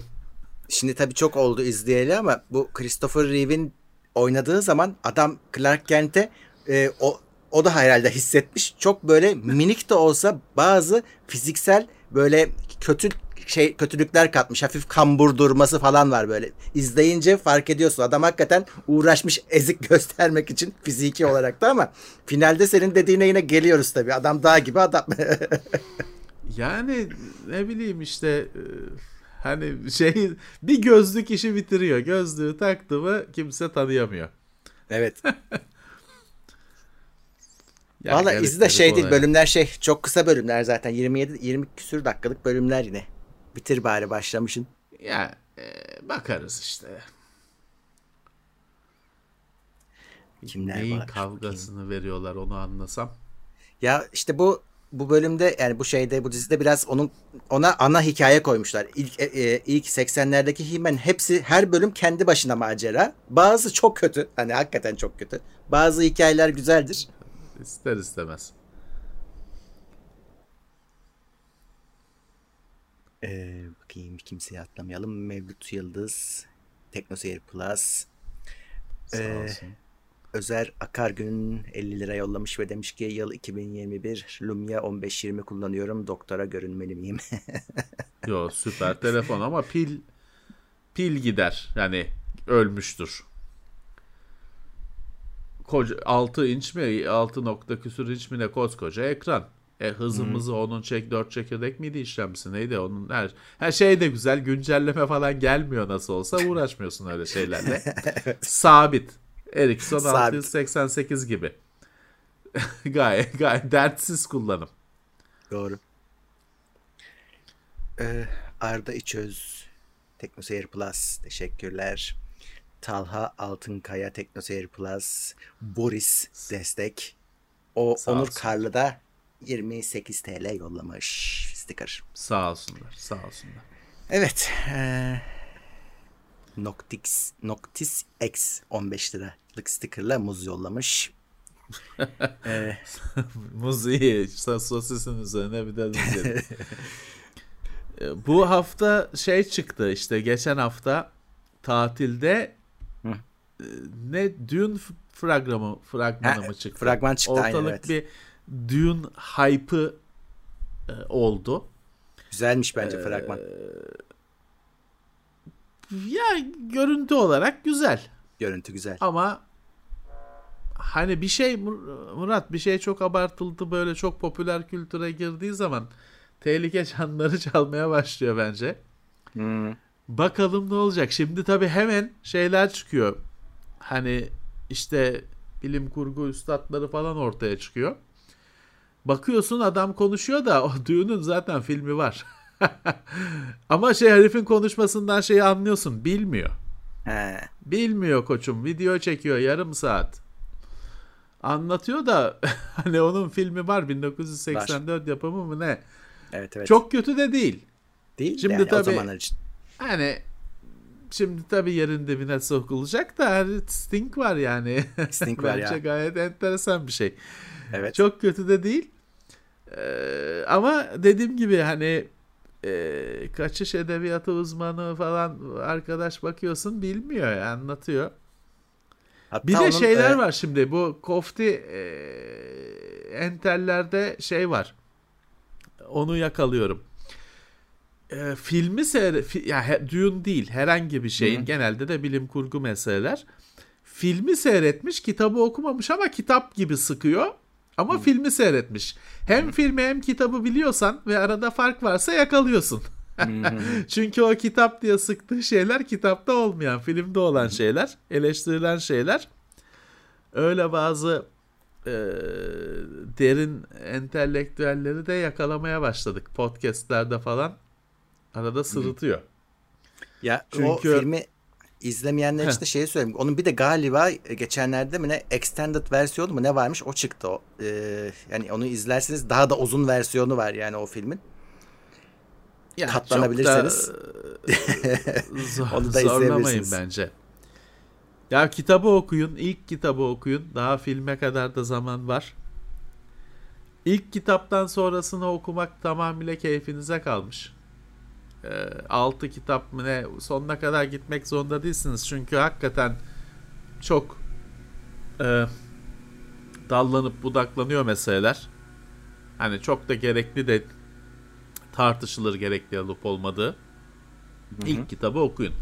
şimdi tabii çok oldu izleyeli ama bu Christopher Reeve'in oynadığı zaman adam Clark Kent'e e, o o da herhalde hissetmiş. Çok böyle minik de olsa bazı fiziksel böyle kötü şey kötülükler katmış. Hafif kambur durması falan var böyle. İzleyince fark ediyorsun. Adam hakikaten uğraşmış ezik göstermek için fiziki olarak da ama finalde senin dediğine yine geliyoruz tabii. Adam dağ gibi adam. Yani ne bileyim işte e, hani şey bir gözlük işi bitiriyor. Gözlüğü taktı mı kimse tanıyamıyor. evet. Yani Valla izi de şey değil bölümler şey çok kısa bölümler zaten 27 20 küsür dakikalık bölümler yine. Bitir bari başlamışın. Ya e, bakarız işte. Kimler Neyin var? kavgasını veriyorlar onu anlasam. Ya işte bu bu bölümde yani bu şeyde bu dizide biraz onun ona ana hikaye koymuşlar. İlk e, e, ilk 80'lerdeki He-Man hepsi her bölüm kendi başına macera. Bazı çok kötü. Hani hakikaten çok kötü. Bazı hikayeler güzeldir. İster istemez. Ee, bakayım kimseye atlamayalım. Mevlüt Yıldız, Teknoseyir Plus. Sağ Ee, olsun. Özer Akargün 50 lira yollamış ve demiş ki yıl 2021 Lumia 1520 kullanıyorum. Doktora görünmeli miyim? Yo süper telefon ama pil pil gider. Yani ölmüştür. Koca 6 inç mi 6 nokta küsür inç mi ne koskoca ekran. E hızımızı onun çek 4 çekirdek miydi işlemcisi neydi onun her her şey de güzel güncelleme falan gelmiyor nasıl olsa uğraşmıyorsun öyle şeylerle. Sabit. Ericsson Sabit. 688 gibi. gayet gayet dertsiz kullanım. Doğru. Ee, Arda İçöz Teknoseyir Plus teşekkürler. Talha Altınkaya Teknoseyir Plus Boris destek. O Sağ Onur olsun. Karlı da 28 TL yollamış sticker. Sağ olsunlar. Sağ olsunlar. Evet. eee Noctix, Noctis X 15 liralık stickerla muz yollamış. Ee, Muz iyi. Sos- Sosisin üzerine bir de muz yedim. E, Bu hafta şey çıktı işte geçen hafta tatilde Hı. e, ne f- fragmanı, fragmanı Ha, mı çıktı? fragman çıktı, aynen, Ortalık evet. bir Dune hype'ı e, oldu. güzelmiş bence fragman. Ya görüntü olarak güzel. Görüntü güzel. Ama hani bir şey Mur- Murat bir şey çok abartıldı böyle çok popüler kültüre girdiği zaman tehlike canları çalmaya başlıyor bence. Hmm. Bakalım ne olacak. Şimdi tabii hemen şeyler çıkıyor. Hani işte bilim kurgu üstadları falan ortaya çıkıyor. Bakıyorsun adam konuşuyor da o Dune'un zaten filmi var. Ama şey herifin konuşmasından şeyi anlıyorsun. Bilmiyor. He. Bilmiyor koçum. Video çekiyor yarım saat. Anlatıyor da hani onun filmi var 1984 yapımı mı ne? Evet evet. Çok kötü de değil. değil şimdi yani o tabii- zamanlar için. Hani şimdi tabii yerin dibine sokulacak da Sting var yani. Sting var ya. gayet enteresan bir şey. Evet. Çok kötü de değil. Ee, ama dediğim gibi hani e, kaçış edebiyatı uzmanı falan arkadaş bakıyorsun bilmiyor ya, anlatıyor. Hatta Bir de onun, şeyler e, var şimdi bu kofti e, entellerde şey var. Onu yakalıyorum. E, filmi seyre fi, ya Dune değil herhangi bir şeyin Hı hı. genelde de bilim kurgu meseleler. Filmi seyretmiş, kitabı okumamış ama kitap gibi sıkıyor. Ama filmi seyretmiş. Hem filmi hem kitabı biliyorsan ve arada fark varsa yakalıyorsun. Çünkü o kitap diye sıktığı şeyler kitapta olmayan, filmde olan şeyler, eleştirilen şeyler. Öyle bazı e, derin entelektüelleri de yakalamaya başladık. Podcastlerde falan arada sırıtıyor. Ya o Çünkü- filmi izlemeyenler için de şeyi söyleyeyim. Onun bir de galiba e, geçenlerde mi ne extended versiyonu mu ne varmış o çıktı. O. Ee, yani onu izlerseniz daha da uzun versiyonu var yani o filmin. Yani Katlanabilirseniz. da, e, zor- Onu da izleyebilirsiniz. bence. Ya kitabı okuyun, ilk kitabı okuyun. Daha filme kadar da zaman var. İlk kitaptan sonrasını okumak tamamıyla keyfinize kalmış. 6 kitap mı ne sonuna kadar gitmek zorunda değilsiniz. Çünkü hakikaten çok e, dallanıp budaklanıyor meseleler. Hani çok da gerekli de tartışılır gerekli olup olmadığı. İlk kitabı okuyun.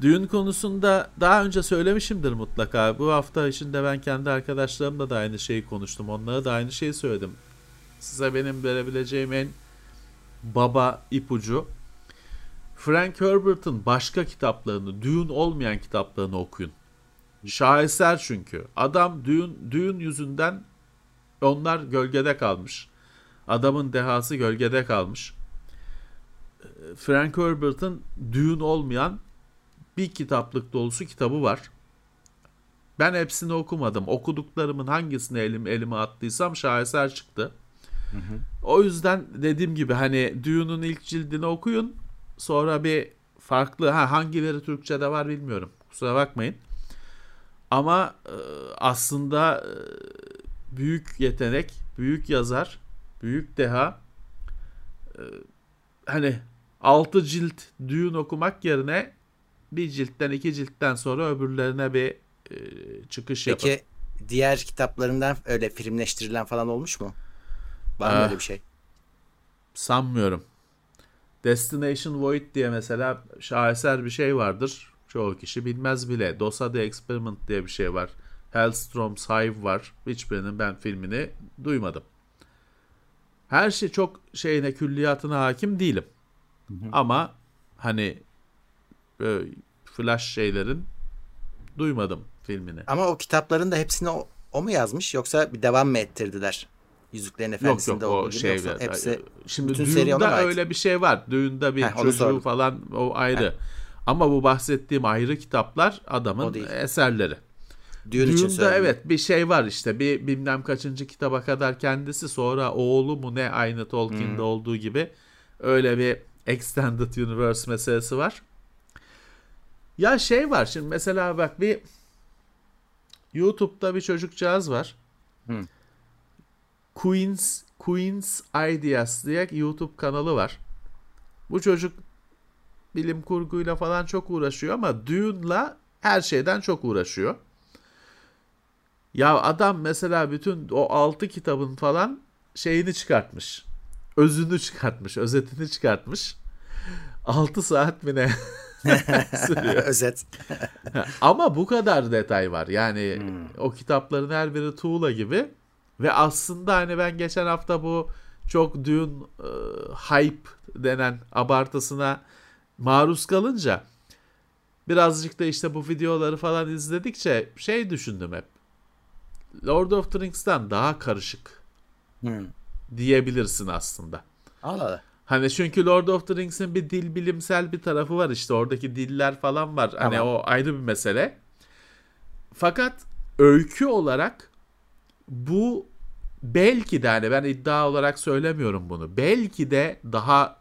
Düğün konusunda daha önce söylemişimdir mutlaka. Bu hafta içinde ben kendi arkadaşlarımla da aynı şeyi konuştum. Onlara da aynı şeyi söyledim. Size benim verebileceğim en baba ipucu Frank Herbert'ın başka kitaplarını, düğün olmayan kitaplarını okuyun. Şaheser çünkü. Adam düğün, düğün yüzünden onlar gölgede kalmış. Adamın dehası gölgede kalmış. Frank Herbert'ın düğün olmayan bir kitaplık dolusu kitabı var. Ben hepsini okumadım. Okuduklarımın hangisini elim elime attıysam şaheser çıktı. O yüzden dediğim gibi hani Dune'un ilk cildini okuyun. Sonra bir farklı ha hangileri Türkçe'de var bilmiyorum. Kusura bakmayın. Ama e, aslında e, büyük yetenek, büyük yazar, büyük deha. E, hani 6 cilt Dune okumak yerine bir ciltten iki ciltten sonra öbürlerine bir e, çıkış Peki yapın. diğer kitaplarından öyle filmleştirilen falan olmuş mu? Var mı öyle bir şey? Sanmıyorum. Destination Void diye mesela şaheser bir şey vardır. Çoğu kişi bilmez bile. DOSA The Experiment diye bir şey var. Hellstorm's Hive var. Hiçbirinin ben filmini duymadım. Her şey çok şeyine külliyatına hakim değilim. Ama hani flash şeylerin duymadım filmini. Ama o kitapların da hepsini o, o mu yazmış yoksa bir devam mı ettirdiler? Yüzüklerin Yok Efendisi'nde yok olduğu o gibi şey yoksa hepsi şimdi bütün ait? öyle bir şey var. Dune'da bir Heh, çocuğu sordum. falan o ayrı. Ama bu bahsettiğim ayrı kitaplar adamın eserleri. Dune için Dune'da söyledim. evet bir şey var işte bir bilmem kaçıncı kitaba kadar kendisi sonra oğlu mu ne aynı Tolkien'de Hmm. olduğu gibi öyle bir extended universe meselesi var. Ya şey var şimdi mesela bak bir YouTube'da bir çocukcağız var. Hı. Queens Queens Ideas diye YouTube kanalı var. Bu çocuk bilim kurguyla falan çok uğraşıyor ama Dune'la her şeyden çok uğraşıyor. Ya adam mesela bütün o 6 kitabın falan şeyini çıkartmış. Özünü çıkartmış, özetini çıkartmış. 6 saat mi ne sürüyor. Özet. Ama bu kadar detay var. Yani Hmm. o kitapların her biri tuğla gibi. Ve aslında hani ben geçen hafta bu çok Dune e, hype denen abartısına maruz kalınca birazcık da işte bu videoları falan izledikçe şey düşündüm hep. Lord of the Rings'ten daha karışık Hmm. diyebilirsin aslında. Allah Allah. Hani çünkü Lord of the Rings'in bir dil bilimsel bir tarafı var işte oradaki diller falan var. Hani Tamam. o ayrı bir mesele. Fakat öykü olarak bu belki de hani ben iddia olarak söylemiyorum bunu. Belki de daha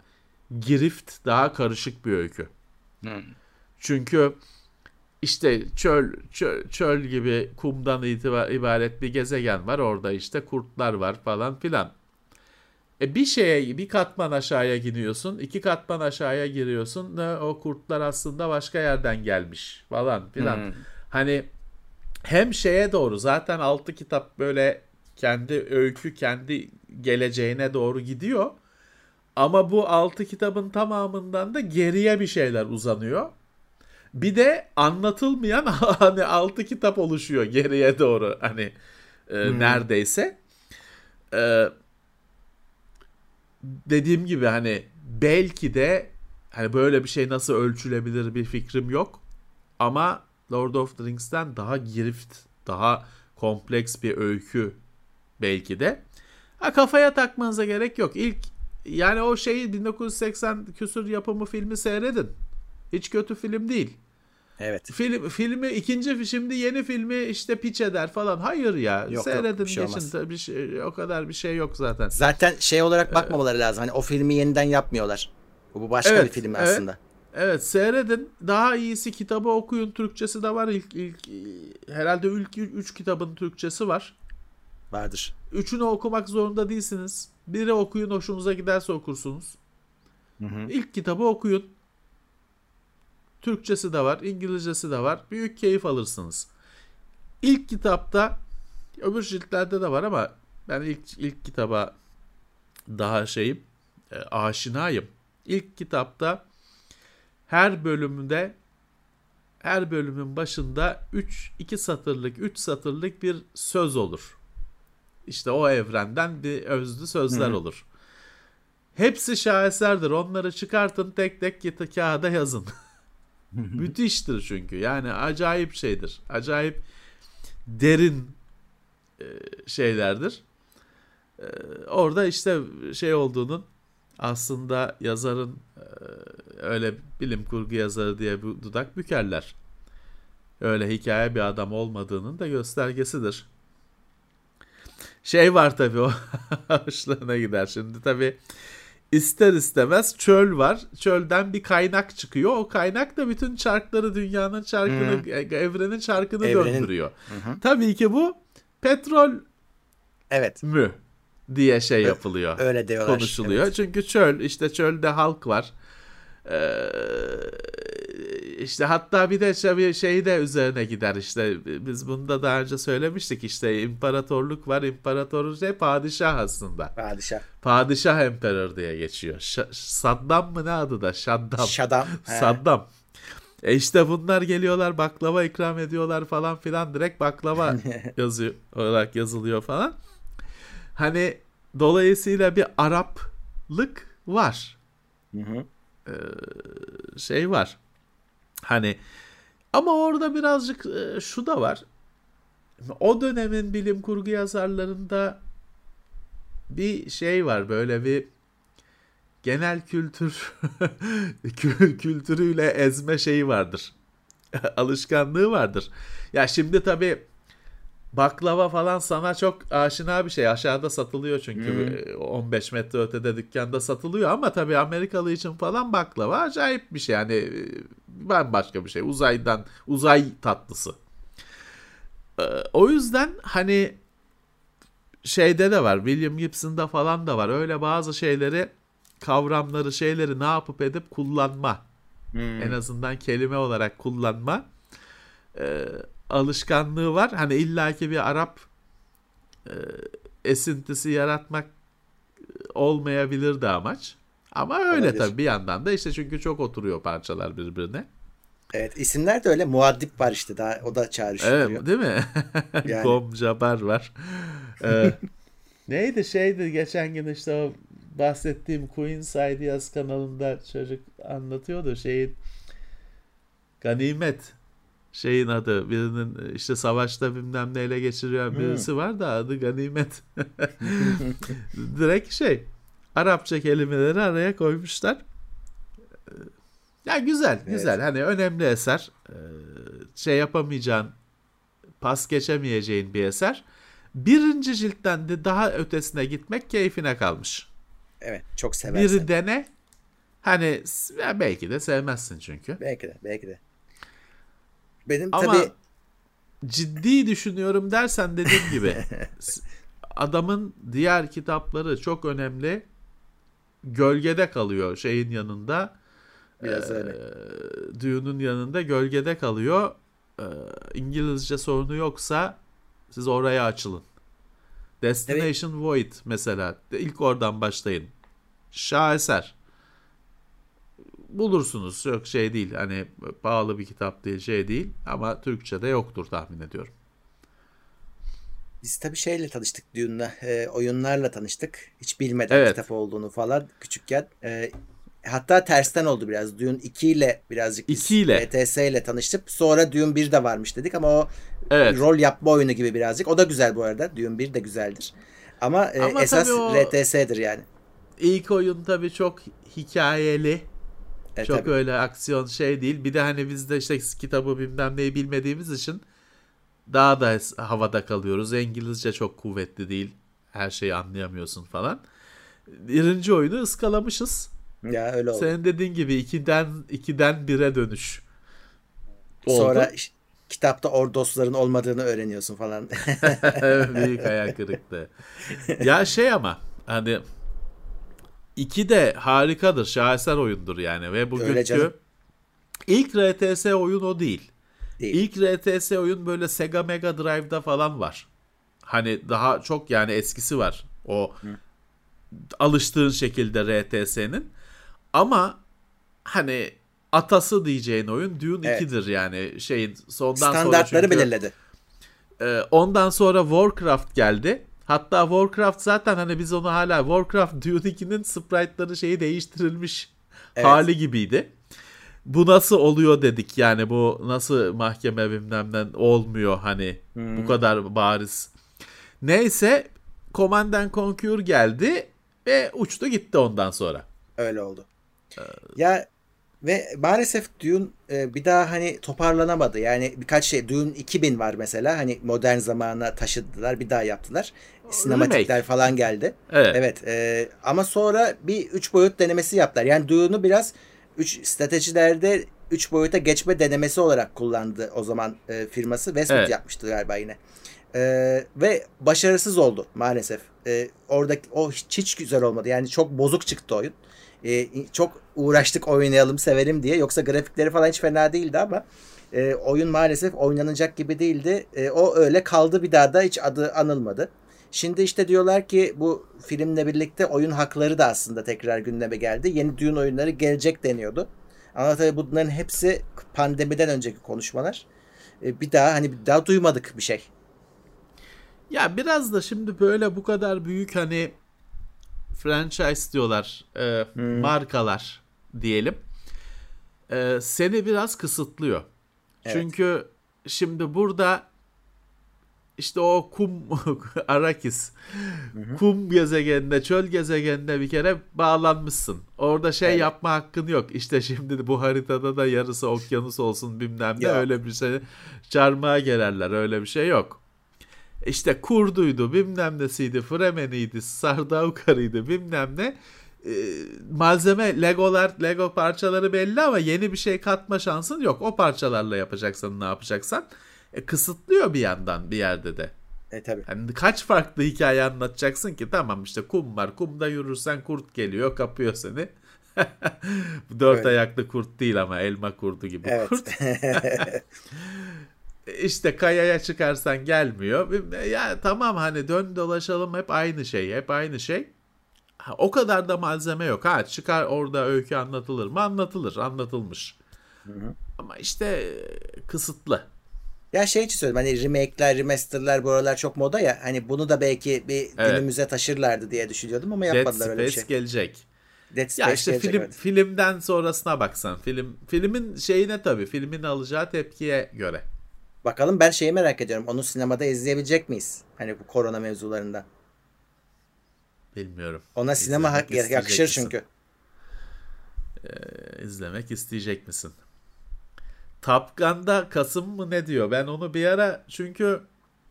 girift, daha karışık bir öykü. Hmm. Çünkü işte çöl, çöl, çöl gibi kumdan itibar, ibaret bir gezegen var. Orada işte kurtlar var falan filan. E bir şeye bir katman aşağıya gidiyorsun, iki katman aşağıya giriyorsun. Ne o kurtlar aslında başka yerden gelmiş falan filan. Hmm. Hani hem şeye doğru zaten altı kitap böyle kendi öykü kendi geleceğine doğru gidiyor. Ama bu altı kitabın tamamından da geriye bir şeyler uzanıyor. Bir de anlatılmayan hani altı kitap oluşuyor geriye doğru hani e, neredeyse. E, dediğim gibi hani belki de hani böyle bir şey nasıl ölçülebilir bir fikrim yok. Ama Lord of the Rings'ten daha girift, daha kompleks bir öykü belki de. Ha kafaya takmanıza gerek yok. İlk yani o şeyi 1980 küsur yapımı filmi seyredin. Hiç kötü film değil. Evet. Film filmi ikinci şimdi yeni filmi işte piç eder falan. Hayır ya. yok, seyredin bir şey geçin. olmaz. Şey, o kadar bir şey yok zaten. Zaten şey olarak bakmamaları lazım. Hani o filmi yeniden yapmıyorlar. Bu başka Evet, bir film evet. aslında. Evet seyredin. Daha iyisi kitabı okuyun. Türkçesi de var. İlk, ilk herhalde ilk 3 kitabın Türkçesi var. Vardır. Üçünü okumak zorunda değilsiniz. Biri okuyun hoşunuza giderse okursunuz. Hı hı. İlk kitabı okuyun. Türkçesi de var, İngilizcesi de var. Büyük keyif alırsınız. İlk kitapta öbür ciltlerde de var ama ben ilk ilk kitaba daha şeyim, e, aşinayım. İlk kitapta her bölümde her bölümün başında 3 2 satırlık, 3 satırlık bir söz olur. İşte o evrenden bir özlü sözler olur. Hepsi şaheserdir. Onları çıkartın tek tek kağıda yazın. Müthiştir çünkü. Yani acayip şeydir. Acayip derin e, şeylerdir. E, orada işte şey olduğunun aslında yazarın e, öyle bilim kurgu yazarı diye bir dudak bükerler. Öyle hikaye bir adam olmadığının da göstergesidir. Şey var tabii o hoşlarına gider. Şimdi tabii ister istemez çöl var. Çölden bir kaynak çıkıyor. O kaynak da bütün çarkları dünyanın çarkını, e, evrenin çarkını Evrenin- döndürüyor. Hı hı. Tabii ki bu petrol Evet. mü diye şey yapılıyor. Öyle diyorlar. konuşuluyor. Evet. Çünkü çöl işte çölde halk var. Ee, işte hatta bir de şey, şey de üzerine gider işte biz bunu da daha önce söylemiştik işte imparatorluk var imparatorluk şey padişah aslında. Padişah. Padişah emperor diye geçiyor. Ş- Saddam mı ne adı da? Şaddam. Şadam. Saddam. E işte bunlar geliyorlar baklava ikram ediyorlar falan filan direkt baklava yazıyor olarak yazılıyor falan. Hani dolayısıyla bir Araplık var. Hı hı. Ee, şey var. Hani ama orada birazcık e, şu da var. O dönemin bilim kurgu yazarlarında bir şey var böyle bir genel kültür kültürüyle ezme şeyi vardır. Alışkanlığı vardır. Ya şimdi tabii baklava falan sana çok aşina bir şey. Aşağıda satılıyor çünkü hmm. 15 metre ötede dükkanda satılıyor ama tabii Amerikalı için falan baklava acayip bir şey. Yani bambaşka bir şey. Uzaydan uzay tatlısı. O yüzden hani şeyde de var. William Gibson'da falan da var. Öyle bazı şeyleri kavramları şeyleri ne yapıp edip kullanma. Hmm. En azından kelime olarak kullanma. Ee, alışkanlığı var. Hani illaki bir Arap e, esintisi yaratmak olmayabilir de amaç. Ama öyle Olabilir. tabii bir yandan da işte çünkü çok oturuyor parçalar birbirine. Evet isimler de öyle muaddip var işte daha o da çağrıştırıyor. Evet değil mi? Yani. Gom Jabar var. Ee, neydi şeydi geçen gün işte o bahsettiğim Queen's Ideas kanalında çocuk anlatıyordu şeyin Ganimet şeyin adı birinin işte savaşta bilmem neyle geçiriyor hmm. birisi var da adı Ganimet. Direkt şey Arapça kelimeleri araya koymuşlar. Ya güzel, evet. güzel. Hani önemli eser. Ee, şey yapamayacağın, pas geçemeyeceğin bir eser. Birinci ciltten de daha ötesine gitmek keyfine kalmış. Evet, çok seversin. Bir dene. Hani belki de sevmezsin çünkü. Belki de, belki de. Benim Ama tabii ciddi düşünüyorum dersen dediğim gibi adamın diğer kitapları çok önemli. Gölgede kalıyor şeyin yanında. Biraz öyle. E, Dune'un yanında gölgede kalıyor. E, İngilizce sorunu yoksa siz oraya açılın. Destination evet. Void mesela. ilk oradan başlayın. Şaheser bulursunuz. Yok şey değil hani pahalı bir kitap değil şey değil ama Türkçe'de yoktur tahmin ediyorum. Biz tabii şeyle tanıştık Dune'la. E, oyunlarla tanıştık. Hiç bilmeden evet. kitap olduğunu falan küçükken. E, hatta tersten oldu biraz. Dune 2 ile birazcık 2 ile RTS ile tanıştık. Sonra Dune 1 de varmış dedik ama o evet. rol yapma oyunu gibi birazcık. O da güzel bu arada. Dune 1 de güzeldir. Ama, e, ama esas o... RTS'dir yani. İlk oyun tabii çok hikayeli e, Çok tabii. öyle aksiyon şey değil. Bir de hani biz de işte kitabı bilmem neyi bilmediğimiz için daha da havada kalıyoruz. İngilizce çok kuvvetli değil. Her şeyi anlayamıyorsun falan. Birinci oyunu ıskalamışız. Ya öyle oldu. Senin dediğin gibi ikiden ikiden bire dönüş. Oldu. Sonra kitapta Ordosların olmadığını öğreniyorsun falan. Büyük ayak kırıklığı. ya şey ama hani 2 de harikadır. Şaheser oyundur yani. Ve bugünkü ilk RTS oyun o değil. Değil. İlk RTS oyun böyle Sega Mega Drive'da falan var. Hani daha çok yani eskisi var. O Hı. alıştığın şekilde RTS'nin. Ama hani atası diyeceğin oyun Dune evet. 2'dir yani şeyin sondan Standartları sonra çünkü, belirledi. E, ondan sonra Warcraft geldi. Hatta Warcraft zaten hani biz onu hala Warcraft Dune 2'nin sprite'ları şeyi değiştirilmiş evet. hali gibiydi. Bu nasıl oluyor dedik yani bu nasıl mahkeme bilmem olmuyor hani hmm. bu kadar bariz. Neyse Command and Conquer geldi ve uçtu gitti ondan sonra. Öyle oldu. Ee, ya ve maalesef Dune e, bir daha hani toparlanamadı. Yani birkaç şey Dune 2000 var mesela. Hani modern zamana taşıdılar, bir daha yaptılar. Sinematikler Remake. falan geldi. Evet. Evet. E, ama sonra bir 3 boyut denemesi yaptılar. Yani Dune'u biraz 3 stratejilerde 3 boyuta geçme denemesi olarak kullandı o zaman e, firması. Westwood evet. yapmıştı galiba yine. Ee, ve başarısız oldu maalesef. Ee, oradaki o hiç, hiç güzel olmadı. Yani çok bozuk çıktı oyun. Ee, çok uğraştık oynayalım sevelim diye. Yoksa grafikleri falan hiç fena değildi ama e, oyun maalesef oynanacak gibi değildi. E, o öyle kaldı bir daha da hiç adı anılmadı. Şimdi işte diyorlar ki bu filmle birlikte oyun hakları da aslında tekrar gündeme geldi. Yeni Dune oyunları gelecek deniyordu. Ama tabii bunların hepsi pandemiden önceki konuşmalar. E, bir daha hani bir daha duymadık bir şey. Ya biraz da şimdi böyle bu kadar büyük hani franchise diyorlar, e, hmm. markalar diyelim. E, seni biraz kısıtlıyor. Evet. Çünkü şimdi burada işte o kum Arakis hı hı. kum gezegeninde çöl gezegeninde bir kere bağlanmışsın. Orada şey evet. yapma hakkın yok. İşte şimdi bu haritada da yarısı okyanus olsun bilmem ne öyle bir şey çarmıha gelirler öyle bir şey yok. İşte kurduydu bilmem nesiydi fremeniydi sardavkarıydı bilmem ne e, malzeme legolar lego parçaları belli ama yeni bir şey katma şansın yok o parçalarla yapacaksın ne yapacaksan e, kısıtlıyor bir yandan bir yerde de. E tabi. Yani kaç farklı hikaye anlatacaksın ki tamam işte kum var kumda yürürsen kurt geliyor kapıyor seni. Dört Öyle. ayaklı kurt değil ama elma kurdu gibi evet. kurt. İşte kayaya çıkarsan gelmiyor. Ya tamam hani dön dolaşalım hep aynı şey, hep aynı şey. Ha, o kadar da malzeme yok. Ha çıkar orada öykü anlatılır mı? Anlatılır, anlatılmış. Hı hı. Ama işte kısıtlı. Ya şey için söyledim hani remake'ler, remaster'lar bu aralar çok moda ya. Hani bunu da belki bir evet. günümüze taşırlardı diye düşünüyordum ama yapmadılar Dead öyle bir şey. gelecek. Dead Space ya işte gelecek, film evet. filmden sonrasına baksan film filmin şeyine tabii filmin alacağı tepkiye göre. Bakalım ben şeyi merak ediyorum. Onu sinemada izleyebilecek miyiz? Hani bu korona mevzularında. Bilmiyorum. Ona sinema hak yakışır misin? çünkü. Ee, izlemek isteyecek misin? Top Gun'da Kasım mı ne diyor? Ben onu bir ara çünkü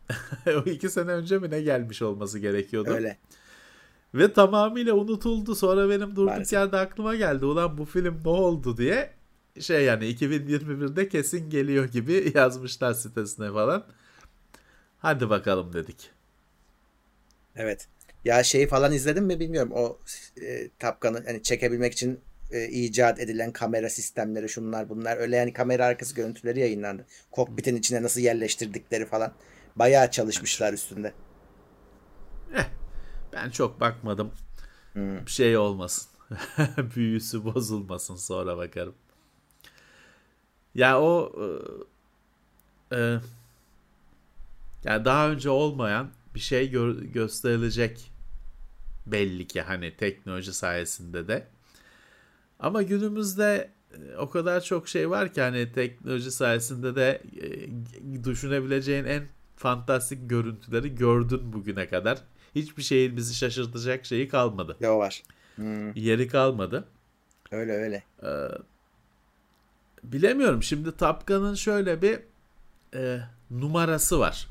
o iki sene önce mi ne gelmiş olması gerekiyordu. Öyle. Ve tamamıyla unutuldu. Sonra benim durduk Maalesef. yerde aklıma geldi. Ulan bu film ne oldu diye. Şey yani 2021'de kesin geliyor gibi yazmışlar sitesine falan. Hadi bakalım dedik. Evet. Ya şeyi falan izledin mi bilmiyorum. O e, Tapkan'ı hani çekebilmek için e, icat edilen kamera sistemleri şunlar bunlar öyle yani kamera arkası görüntüleri yayınlandı. Kokpitin içine nasıl yerleştirdikleri falan. Bayağı çalışmışlar üstünde. Eh, ben çok bakmadım. Hmm. Bir şey olmasın. Büyüsü bozulmasın sonra bakarım. Ya o e, e, yani daha önce olmayan bir şey gö- gösterilecek belli ki hani teknoloji sayesinde de. Ama günümüzde e, o kadar çok şey var ki hani teknoloji sayesinde de e, düşünebileceğin en fantastik görüntüleri gördün bugüne kadar. Hiçbir şeyin bizi şaşırtacak şeyi kalmadı. Ne var? Hmm. Yeri kalmadı. Öyle öyle. Ee, bilemiyorum. Şimdi Tapkan'ın şöyle bir e, numarası var.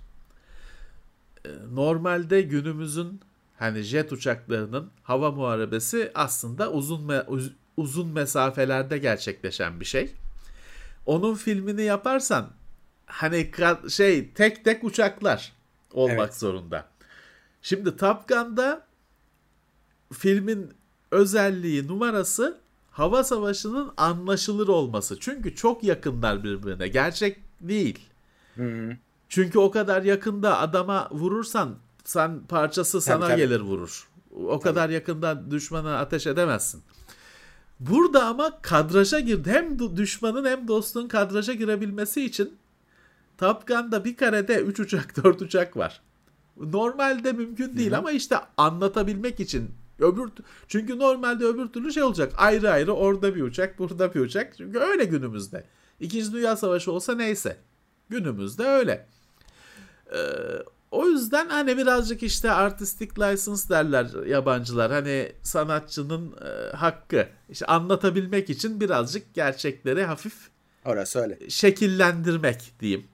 E, normalde günümüzün hani jet uçaklarının hava muharebesi aslında uzun me- uz- uzun mesafelerde gerçekleşen bir şey. Onun filmini yaparsan hani şey tek tek uçaklar olmak evet. zorunda. Şimdi Top Gun'da filmin özelliği numarası hava savaşının anlaşılır olması. Çünkü çok yakınlar birbirine. Gerçek değil. Hı-hı. Çünkü o kadar yakında adama vurursan sen parçası sana tabii, tabii. gelir vurur. O tabii. kadar yakında düşmana ateş edemezsin. Burada ama kadraja girdi. Hem düşmanın hem dostun kadraja girebilmesi için Top Gun'da bir karede 3 uçak 4 uçak var. Normalde mümkün değil Hı-hı. ama işte anlatabilmek için öbür çünkü normalde öbür türlü şey olacak. Ayrı ayrı orada bir uçak, burada bir uçak. Çünkü öyle günümüzde. İkinci Dünya Savaşı olsa neyse. Günümüzde öyle. Ee, o yüzden hani birazcık işte artistik license derler yabancılar. Hani sanatçının e, hakkı. İşte anlatabilmek için birazcık gerçekleri hafif Orası öyle. şekillendirmek diyeyim.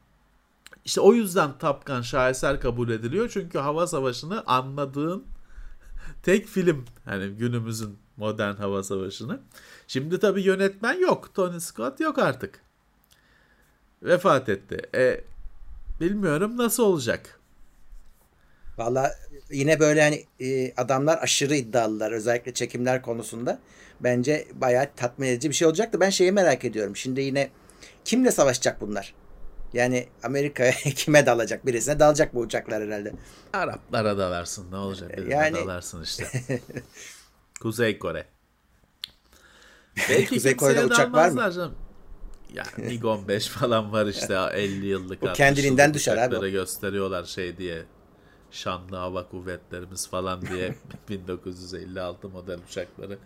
İşte o yüzden Top Gun şaheser kabul ediliyor. Çünkü hava savaşını anladığın tek film. Hani günümüzün modern hava savaşını. Şimdi tabii yönetmen yok. Tony Scott yok artık. Vefat etti. E, bilmiyorum nasıl olacak. Valla yine böyle hani e, adamlar aşırı iddialılar özellikle çekimler konusunda. Bence bayağı tatmin edici bir şey olacaktı. Ben şeyi merak ediyorum. Şimdi yine kimle savaşacak bunlar? Yani Amerika'ya kime dalacak? Birisine dalacak bu uçaklar herhalde. Araplara dalarsın ne olacak? Birine Yani- dalarsın işte. Kuzey Kore. Belki Kuzey Kore'de uçak var mı? canım. Ya MiG-15 falan var işte 50 yıllık. 60 kendiliğinden düşer abi gösteriyorlar şey diye. Şanlı hava kuvvetlerimiz falan diye 1956 model uçakları.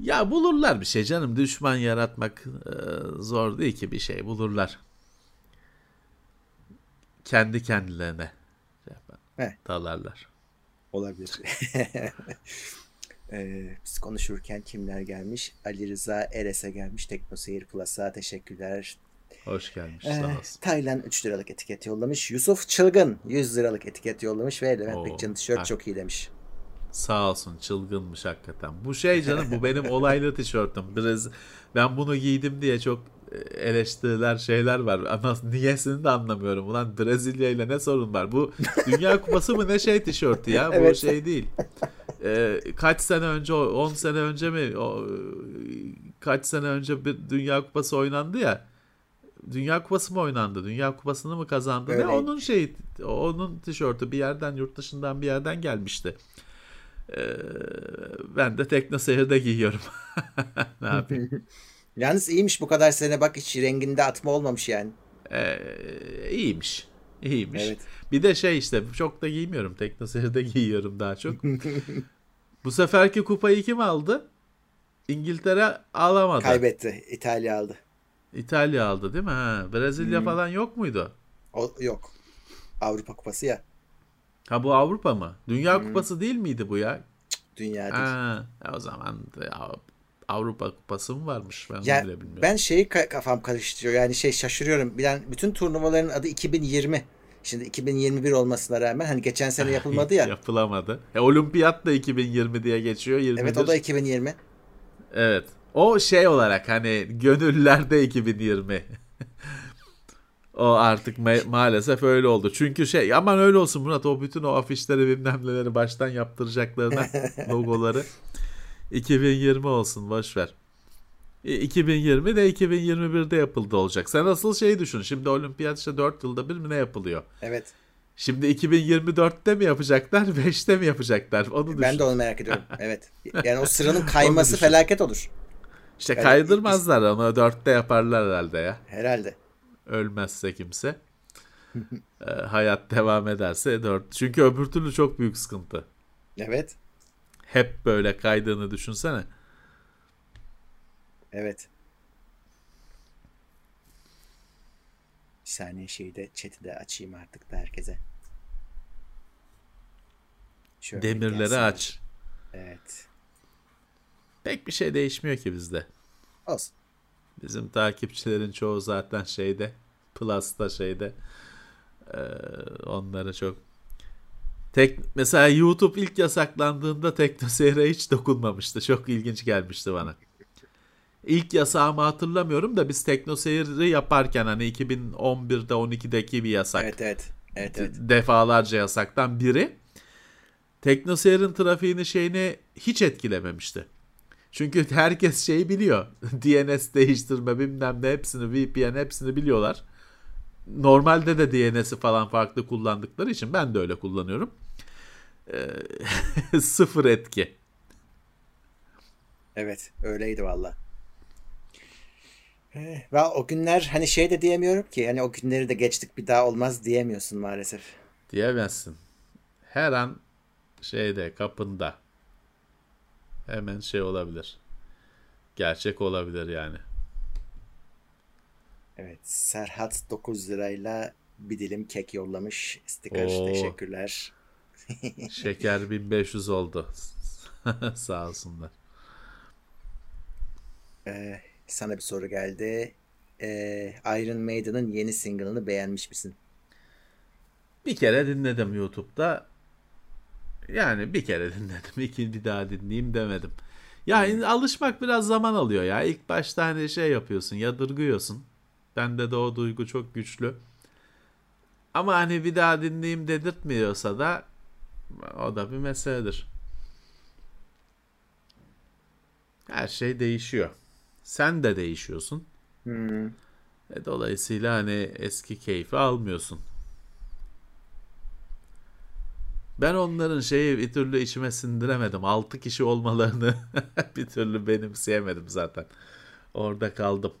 Ya bulurlar bir şey canım. Düşman yaratmak e, zor değil ki bir şey bulurlar. Kendi kendilerine şey dalarlar. Olabilir. Ee, biz konuşurken kimler gelmiş? Ali Rıza Eres'e gelmiş. Teknoseyir Plus'a teşekkürler. Hoş gelmiş Ee, sağ olsun. Taylan 3 liralık etiket yollamış. Yusuf Çılgın 100 liralık etiket yollamış ve Levent Bekcan'ın tişört çok iyi demiş. Sağ olsun çılgınmış hakikaten. Bu şey canım bu benim olaylı tişörtüm. Biraz ben bunu giydim diye çok e, eleştiriler şeyler var. Ama niyesini de anlamıyorum. Ulan Brezilya ile ne sorun var? Bu Dünya Kupası mı ne şey tişörtü ya? Bu Evet. şey değil. Ee, kaç sene önce 10 sene önce mi o, e, kaç sene önce bir Dünya Kupası oynandı ya. Dünya Kupası mı oynandı? Dünya Kupası'nı mı kazandı? Ne Öyleydi. onun şey onun tişörtü bir yerden yurt dışından bir yerden gelmişti. Ee, ben de Tekno Seyir'de giyiyorum. ne yapayım? Yalnız iyiymiş bu kadar sene bak hiç renginde atma olmamış yani. Ee, iyiymiş. İyiymiş. Evet. Bir de şey işte çok da giymiyorum. Tekno Seyir'de giyiyorum daha çok. Bu seferki kupayı kim aldı? İngiltere alamadı. Kaybetti. İtalya aldı. İtalya aldı değil mi? Ha, Brezilya Hmm. falan yok muydu? O, yok. Avrupa Kupası ya. Ha bu Avrupa mı? Dünya Hmm. Kupası değil miydi bu ya? Dünya değil. Ha, o zaman Avrupa Kupası mı varmış? Ben Ya bile bilmiyorum. ben şeyi ka- kafam karıştırıyor. Yani şey şaşırıyorum. Bilen bütün turnuvaların adı 2020. Şimdi 2021 olmasına rağmen hani geçen sene yapılmadı ya. Yapılamadı. E, olimpiyat da 2020 diye geçiyor. 21. evet o da 2020. Evet. O şey olarak hani gönüllerde 2020. o artık ma- maalesef öyle oldu. Çünkü şey aman öyle olsun Murat o bütün o afişleri bilmem neleri baştan yaptıracaklarına logoları 2020 olsun boş ver. E, 2020 de 2021'de yapıldı olacak. Sen asıl şeyi düşün. Şimdi olimpiyat işte 4 yılda bir mi ne yapılıyor? Evet. Şimdi 2024'te mi yapacaklar, 5'te mi yapacaklar? Onu düşün. Ben de onu merak ediyorum. Evet. Yani o sıranın kayması felaket olur. İşte Yani kaydırmazlar onu 4'te yaparlar herhalde ya. Herhalde. Ölmezse kimse. Ee, hayat devam ederse 4. Çünkü öbür türlü çok büyük sıkıntı. Evet. Hep böyle kaydığını düşünsene. Evet. Bir saniye şeyi de chat'i de açayım artık da herkese. Şöyle Demirleri gelsin. aç. Evet. Pek bir şey değişmiyor ki bizde. Olsun. Bizim takipçilerin çoğu zaten şeyde. Plus'ta şeyde. Ee, onlara çok Tek, mesela YouTube ilk yasaklandığında TeknoSeyir'e hiç dokunmamıştı. Çok ilginç gelmişti bana. İlk yasağımı hatırlamıyorum da biz TeknoSeyir'i yaparken hani 2011'de 12'deki bir yasak. Evet evet. Evet evet. Defalarca yasaktan biri. TeknoSeyir'in trafiğini şeyini hiç etkilememişti. Çünkü herkes şeyi biliyor. DNS değiştirme bilmem ne hepsini VPN hepsini biliyorlar. Normalde de DNS'i falan farklı kullandıkları için ben de öyle kullanıyorum. Ee, sıfır etki. Evet öyleydi valla. Eh, Ve o günler hani şey de diyemiyorum ki hani o günleri de geçtik bir daha olmaz diyemiyorsun maalesef. Diyemezsin. Her an şeyde kapında. Hemen şey olabilir. Gerçek olabilir yani. Evet Serhat 9 lirayla bir dilim kek yollamış. Sticker Oo. teşekkürler. Şeker 1500 oldu. Sağ olsunlar. Ee, sana bir soru geldi. Ee, Iron Maiden'ın yeni single'ını beğenmiş misin? Bir kere dinledim YouTube'da. Yani bir kere dinledim. İki bir daha dinleyeyim demedim. Yani alışmak biraz zaman alıyor ya. İlk başta hani şey yapıyorsun, yadırgıyorsun. Bende de o duygu çok güçlü. Ama hani bir daha dinleyeyim dedirtmiyorsa da o da bir meseledir. Her şey değişiyor. Sen de değişiyorsun. Hmm. E, dolayısıyla hani eski keyfi almıyorsun. Ben onların şeyi bir türlü içime sindiremedim. 6 kişi olmalarını bir türlü benimseyemedim zaten. Orada kaldım.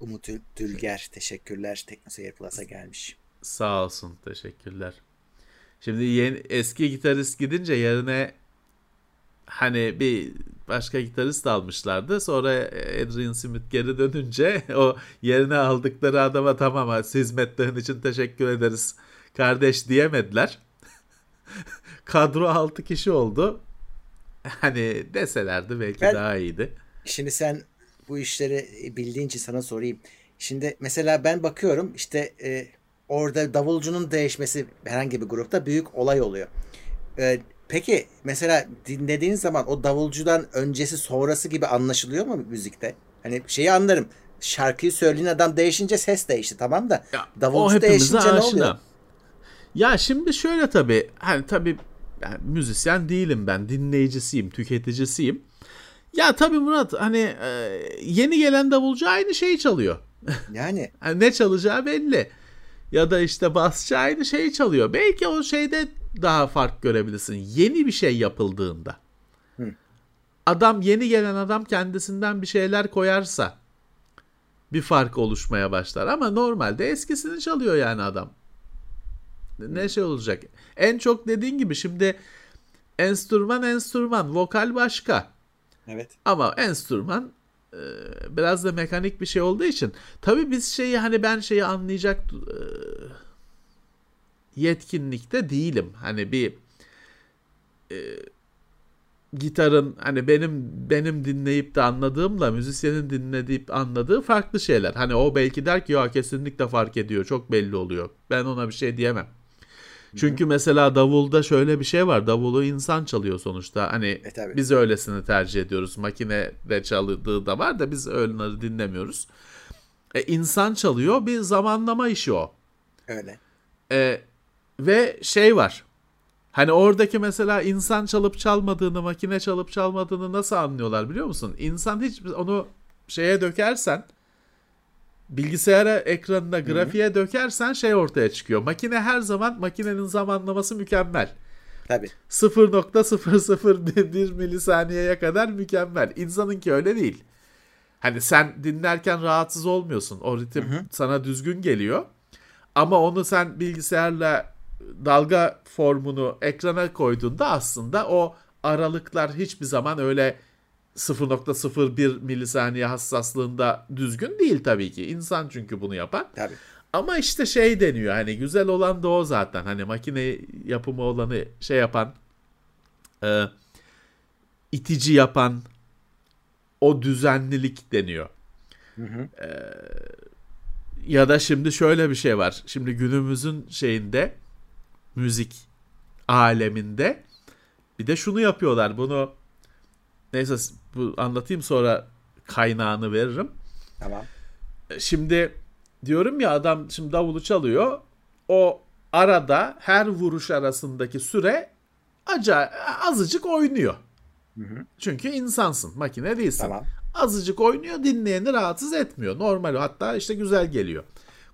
Umut Dülger teşekkürler. Teknoseyir Plus'a gelmiş. Sağ olsun. Teşekkürler. Şimdi yeni, eski gitarist gidince yerine hani bir başka gitarist almışlardı. Sonra Adrian Smith geri dönünce o yerine aldıkları adama tamam hizmetlerin için teşekkür ederiz kardeş diyemediler. Kadro 6 kişi oldu. Hani deselerdi belki ben, daha iyiydi. Şimdi sen bu işleri bildiğin için sana sorayım. Şimdi mesela ben bakıyorum işte e, orada davulcunun değişmesi herhangi bir grupta büyük olay oluyor. E, peki mesela dinlediğin zaman o davulcudan öncesi sonrası gibi anlaşılıyor mu müzikte? Hani şeyi anlarım. Şarkıyı söyleyen adam değişince ses değişti tamam da ya, davulcu değişince aşina. ne oluyor? Ya şimdi şöyle tabii hani tabii yani müzisyen değilim ben dinleyicisiyim tüketicisiyim. Ya tabii Murat hani e, yeni gelen davulcu aynı şeyi çalıyor. Yani. yani ne çalacağı belli. Ya da işte basçı aynı şeyi çalıyor. Belki o şeyde daha fark görebilirsin. Yeni bir şey yapıldığında. Hı. Adam yeni gelen adam kendisinden bir şeyler koyarsa bir fark oluşmaya başlar. Ama normalde eskisini çalıyor yani adam. Ne şey olacak? En çok dediğin gibi şimdi enstrüman enstrüman, vokal başka. Evet. Ama enstrüman biraz da mekanik bir şey olduğu için tabii biz şeyi hani ben şeyi anlayacak e, yetkinlikte değilim. Hani bir e, gitarın hani benim benim dinleyip de anladığımla müzisyenin dinleyip anladığı farklı şeyler. Hani o belki der ki ya kesinlikle fark ediyor. Çok belli oluyor. Ben ona bir şey diyemem. Çünkü Hı-hı. mesela davulda şöyle bir şey var. Davulu insan çalıyor sonuçta. Hani e, biz öylesini tercih ediyoruz. Makinede çaldığı da var da biz öyle dinlemiyoruz. E, insan çalıyor. Bir zamanlama işi o. Öyle. E, ve şey var. Hani oradaki mesela insan çalıp çalmadığını, makine çalıp çalmadığını nasıl anlıyorlar biliyor musun? İnsan hiç onu şeye dökersen bilgisayara ekranına grafiğe Hı-hı. dökersen şey ortaya çıkıyor. Makine her zaman makinenin zamanlaması mükemmel. Tabii. 0.001 milisaniyeye kadar mükemmel. İnsanınki öyle değil. Hani sen dinlerken rahatsız olmuyorsun. O ritim Hı-hı. sana düzgün geliyor. Ama onu sen bilgisayarla dalga formunu ekrana koyduğunda aslında o aralıklar hiçbir zaman öyle 0.01 milisaniye hassaslığında düzgün değil tabii ki. İnsan çünkü bunu yapan. Tabii. Ama işte şey deniyor hani güzel olan da o zaten. Hani makine yapımı olanı şey yapan e, itici yapan o düzenlilik deniyor. Hı hı. E, ya da şimdi şöyle bir şey var. Şimdi günümüzün şeyinde müzik aleminde bir de şunu yapıyorlar. Bunu neyse bu anlatayım sonra kaynağını veririm. Tamam. Şimdi diyorum ya adam şimdi davulu çalıyor. O arada her vuruş arasındaki süre acayip azıcık oynuyor. Hı hı. Çünkü insansın, makine değilsin. Tamam. Azıcık oynuyor, dinleyeni rahatsız etmiyor. Normal hatta işte güzel geliyor.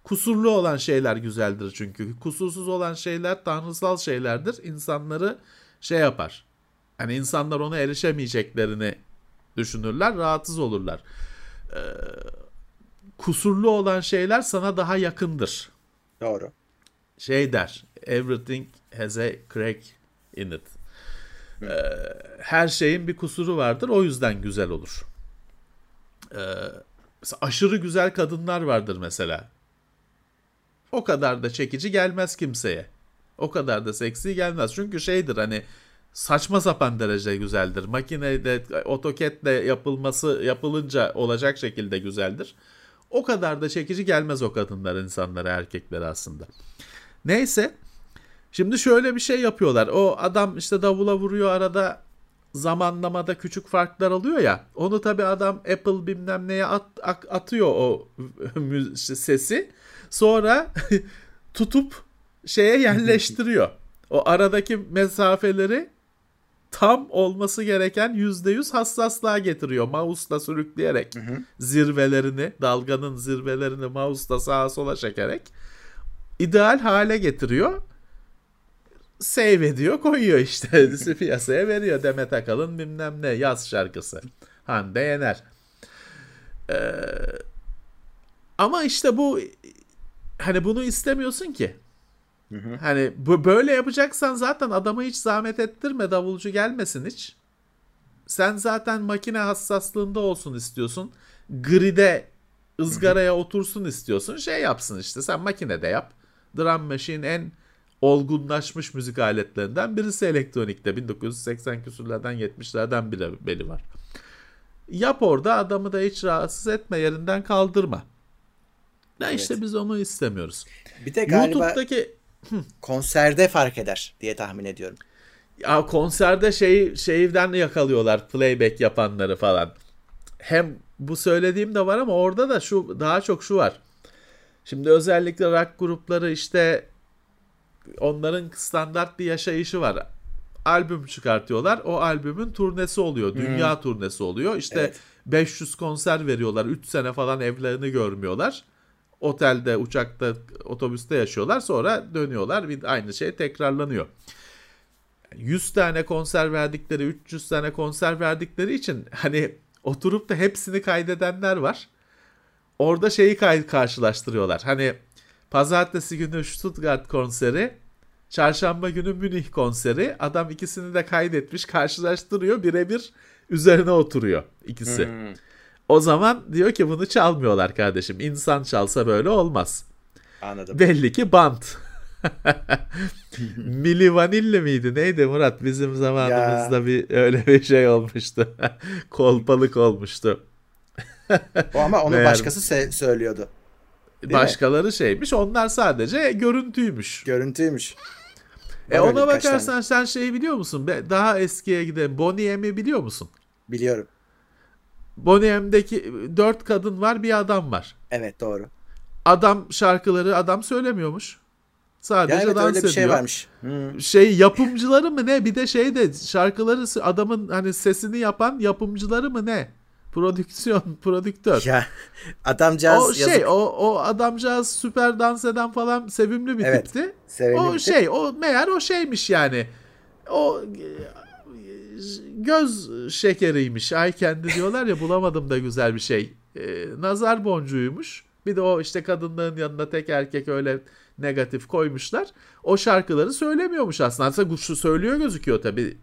Kusurlu olan şeyler güzeldir çünkü. Kusursuz olan şeyler tanrısal şeylerdir. İnsanları şey yapar. Hani insanlar ona erişemeyeceklerini düşünürler, rahatsız olurlar. Ee, kusurlu olan şeyler sana daha yakındır. Doğru. Şey der, everything has a crack in it. Ee, her şeyin bir kusuru vardır, o yüzden güzel olur. Ee, aşırı güzel kadınlar vardır mesela. O kadar da çekici gelmez kimseye. O kadar da seksi gelmez. Çünkü şeydir hani saçma sapan derece güzeldir. Makinede AutoCAD'le yapılması yapılınca olacak şekilde güzeldir. O kadar da çekici gelmez o kadınlar insanlara erkeklere aslında. Neyse. Şimdi şöyle bir şey yapıyorlar. O adam işte davula vuruyor arada zamanlamada küçük farklar oluyor ya. Onu tabi adam Apple bilmem neye at, atıyor o sesi. Sonra tutup şeye yerleştiriyor. O aradaki mesafeleri tam olması gereken %100 hassaslığa getiriyor. Mouse'la sürükleyerek hı hı. zirvelerini, dalganın zirvelerini mouse'la sağa sola çekerek ideal hale getiriyor. Save ediyor, koyuyor işte. piyasaya veriyor. Demet Akalın bilmem ne yaz şarkısı. Hande Yener. Ee, ama işte bu hani bunu istemiyorsun ki. Hı hı. Hani bu böyle yapacaksan zaten adamı hiç zahmet ettirme davulcu gelmesin hiç. Sen zaten makine hassaslığında olsun istiyorsun. Gride ızgaraya otursun istiyorsun. Şey yapsın işte sen makinede yap. Drum machine en olgunlaşmış müzik aletlerinden birisi elektronikte. 1980 küsurlardan 70'lerden biri beli var. Yap orada adamı da hiç rahatsız etme yerinden kaldırma. Ya evet. işte biz onu istemiyoruz. Bir de galiba YouTube'daki konserde fark eder diye tahmin ediyorum. Ya konserde şey şeyden yakalıyorlar playback yapanları falan. Hem bu söylediğim de var ama orada da şu daha çok şu var. Şimdi özellikle rock grupları işte onların standart bir yaşayışı var. Albüm çıkartıyorlar. O albümün turnesi oluyor. Dünya hmm. turnesi oluyor. İşte evet. 500 konser veriyorlar. 3 sene falan evlerini görmüyorlar otelde, uçakta, otobüste yaşıyorlar. Sonra dönüyorlar. Bir aynı şey tekrarlanıyor. 100 tane konser verdikleri, 300 tane konser verdikleri için hani oturup da hepsini kaydedenler var. Orada şeyi kay- karşılaştırıyorlar. Hani pazartesi günü Stuttgart konseri, çarşamba günü Münih konseri. Adam ikisini de kaydetmiş, karşılaştırıyor. Birebir üzerine oturuyor ikisi. Hmm. O zaman diyor ki bunu çalmıyorlar kardeşim. İnsan çalsa böyle olmaz. Anladım. Belli ki bant. Mili Vanilli miydi? Neydi Murat? Bizim zamanımızda ya. bir öyle bir şey olmuştu. Kolpalık olmuştu. o ama onu Meğer... başkası se- söylüyordu. Değil Başkaları mi? şeymiş. Onlar sadece görüntüymüş. Görüntüymüş. E ona bakarsan sen şeyi biliyor musun? Daha eskiye gidelim. Bonnie M'i biliyor musun? Biliyorum. Bonnie dört kadın var bir adam var. Evet doğru. Adam şarkıları adam söylemiyormuş. Sadece ya evet, dans öyle ediyor. bir şey varmış. Hmm. Şey yapımcıları mı ne? Bir de şey de şarkıları adamın hani sesini yapan yapımcıları mı ne? Prodüksiyon, prodüktör. Ya adamcağız o şey yazık. o o adamcağız süper dans eden falan sevimli bir evet, tipti. Sevimli o bir şey tip. o meğer o şeymiş yani. O göz şekeriymiş. Ay kendi diyorlar ya bulamadım da güzel bir şey. Ee, nazar boncuğuymuş. Bir de o işte kadınların yanında tek erkek öyle negatif koymuşlar. O şarkıları söylemiyormuş aslında. Aslında şu söylüyor gözüküyor tabii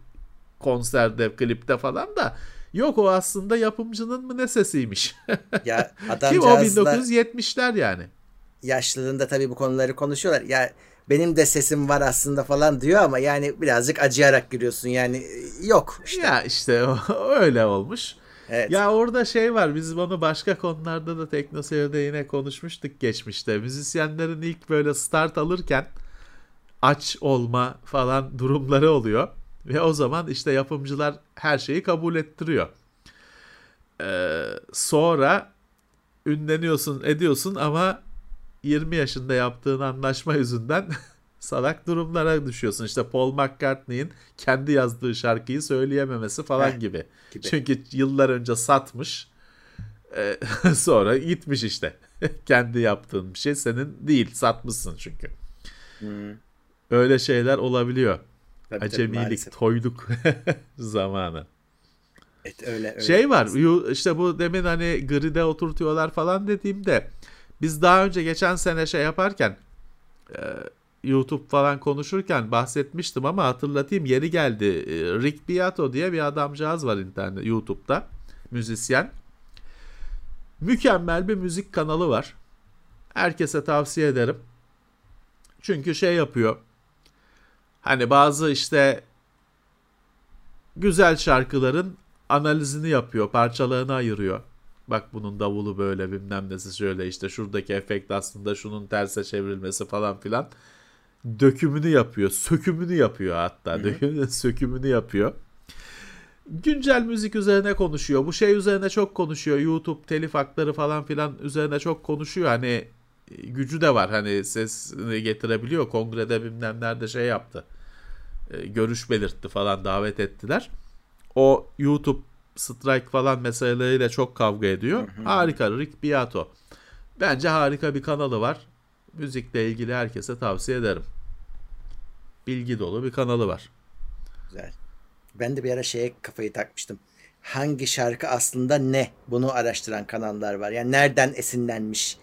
konserde, klipte falan da. Yok o aslında yapımcının mı ne sesiymiş. Ya Kim o 1970'ler yani. Yaşlılığında tabii bu konuları konuşuyorlar. Ya benim de sesim var aslında falan diyor ama yani birazcık acıyarak giriyorsun yani yok işte. Ya işte öyle olmuş. Evet. Ya orada şey var biz bunu başka konularda da teknoseyirde yine konuşmuştuk geçmişte. Müzisyenlerin ilk böyle start alırken aç olma falan durumları oluyor. Ve o zaman işte yapımcılar her şeyi kabul ettiriyor. Ee, sonra ünleniyorsun ediyorsun ama 20 yaşında yaptığın anlaşma yüzünden salak durumlara düşüyorsun. İşte Paul McCartney'in kendi yazdığı şarkıyı söyleyememesi falan gibi. gibi. Çünkü yıllar önce satmış. E, sonra gitmiş işte. kendi yaptığın bir şey senin değil. Satmışsın çünkü. Hmm. Öyle şeyler olabiliyor. Tabii, Acemilik, tabii, toyluk zamanı. Evet, öyle, öyle. Şey var işte bu demin hani gride oturtuyorlar falan dediğimde biz daha önce geçen sene şey yaparken e, YouTube falan konuşurken bahsetmiştim ama hatırlatayım yeri geldi. E, Rick Beato diye bir adamcağız var internet YouTube'da. Müzisyen. Mükemmel bir müzik kanalı var. Herkese tavsiye ederim. Çünkü şey yapıyor. Hani bazı işte güzel şarkıların analizini yapıyor, parçalarını ayırıyor. Bak bunun davulu böyle bilmem nesi şöyle işte şuradaki efekt aslında şunun terse çevrilmesi falan filan. Dökümünü yapıyor, sökümünü yapıyor hatta. Dökümünü, sökümünü yapıyor. güncel müzik üzerine konuşuyor. Bu şey üzerine çok konuşuyor. YouTube telif hakları falan filan üzerine çok konuşuyor. Hani e, gücü de var. Hani sesini getirebiliyor. Kongrede bilmem nerede şey yaptı. E, görüş belirtti falan davet ettiler. O YouTube strike falan meseleleriyle çok kavga ediyor. Hı hı. Harika Rick Beato. Bence harika bir kanalı var. Müzikle ilgili herkese tavsiye ederim. Bilgi dolu bir kanalı var. Güzel. Ben de bir ara şeye kafayı takmıştım. Hangi şarkı aslında ne? Bunu araştıran kanallar var. Yani nereden esinlenmiş?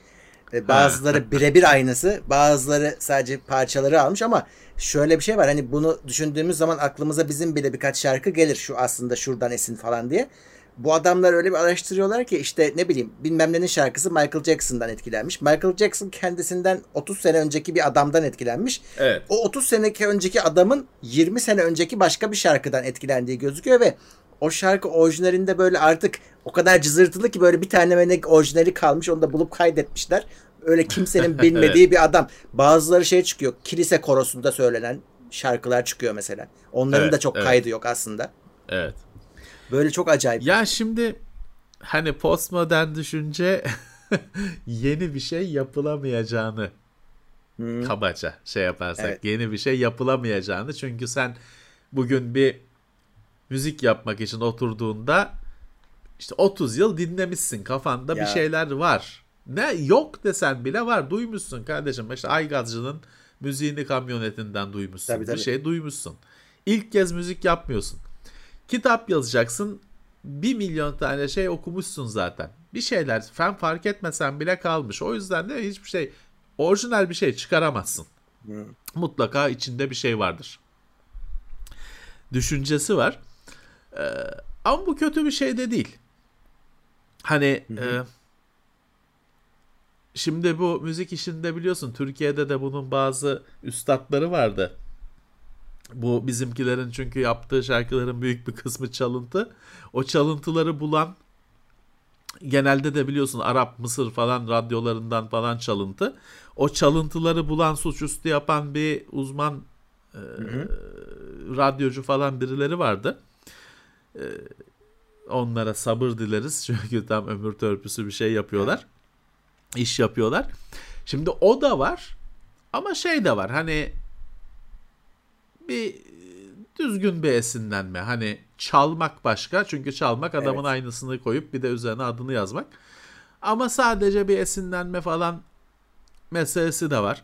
Bazıları birebir aynısı, bazıları sadece parçaları almış ama şöyle bir şey var. Hani bunu düşündüğümüz zaman aklımıza bizim bile birkaç şarkı gelir. Şu aslında şuradan esin falan diye. Bu adamlar öyle bir araştırıyorlar ki işte ne bileyim bilmem nenin şarkısı Michael Jackson'dan etkilenmiş. Michael Jackson kendisinden 30 sene önceki bir adamdan etkilenmiş. Evet. O 30 sene önceki adamın 20 sene önceki başka bir şarkıdan etkilendiği gözüküyor ve o şarkı orijinalinde böyle artık o kadar cızırtılı ki böyle bir tane orijinali kalmış onu da bulup kaydetmişler. Öyle kimsenin bilmediği evet. bir adam. Bazıları şey çıkıyor. Kilise korosunda söylenen şarkılar çıkıyor mesela. Onların evet, da çok evet. kaydı yok aslında. Evet. Böyle çok acayip. Ya şimdi hani postmodern düşünce yeni bir şey yapılamayacağını hmm. kabaca şey yaparsak evet. yeni bir şey yapılamayacağını çünkü sen bugün bir müzik yapmak için oturduğunda işte 30 yıl dinlemişsin kafanda ya. bir şeyler var. Ne yok desen bile var. Duymuşsun kardeşim. İşte Aygazcı'nın müziğini kamyonetinden duymuşsun. Tabii, tabii. Bir şey duymuşsun. İlk kez müzik yapmıyorsun. Kitap yazacaksın. Bir milyon tane şey okumuşsun zaten. Bir şeyler fen fark etmesen bile kalmış. O yüzden de hiçbir şey orijinal bir şey çıkaramazsın. Hmm. Mutlaka içinde bir şey vardır. Düşüncesi var. Ee, ama bu kötü bir şey de değil. Hani e, şimdi bu müzik işinde biliyorsun Türkiye'de de bunun bazı üstadları vardı. Bu bizimkilerin çünkü yaptığı şarkıların büyük bir kısmı çalıntı. O çalıntıları bulan genelde de biliyorsun Arap, Mısır falan radyolarından falan çalıntı. O çalıntıları bulan suçüstü yapan bir uzman e, radyocu falan birileri vardı. E, onlara sabır dileriz çünkü tam ömür törpüsü bir şey yapıyorlar. İş yapıyorlar. Şimdi o da var ama şey de var hani bir düzgün bir esinlenme. Hani çalmak başka çünkü çalmak adamın evet. aynısını koyup bir de üzerine adını yazmak. Ama sadece bir esinlenme falan meselesi de var.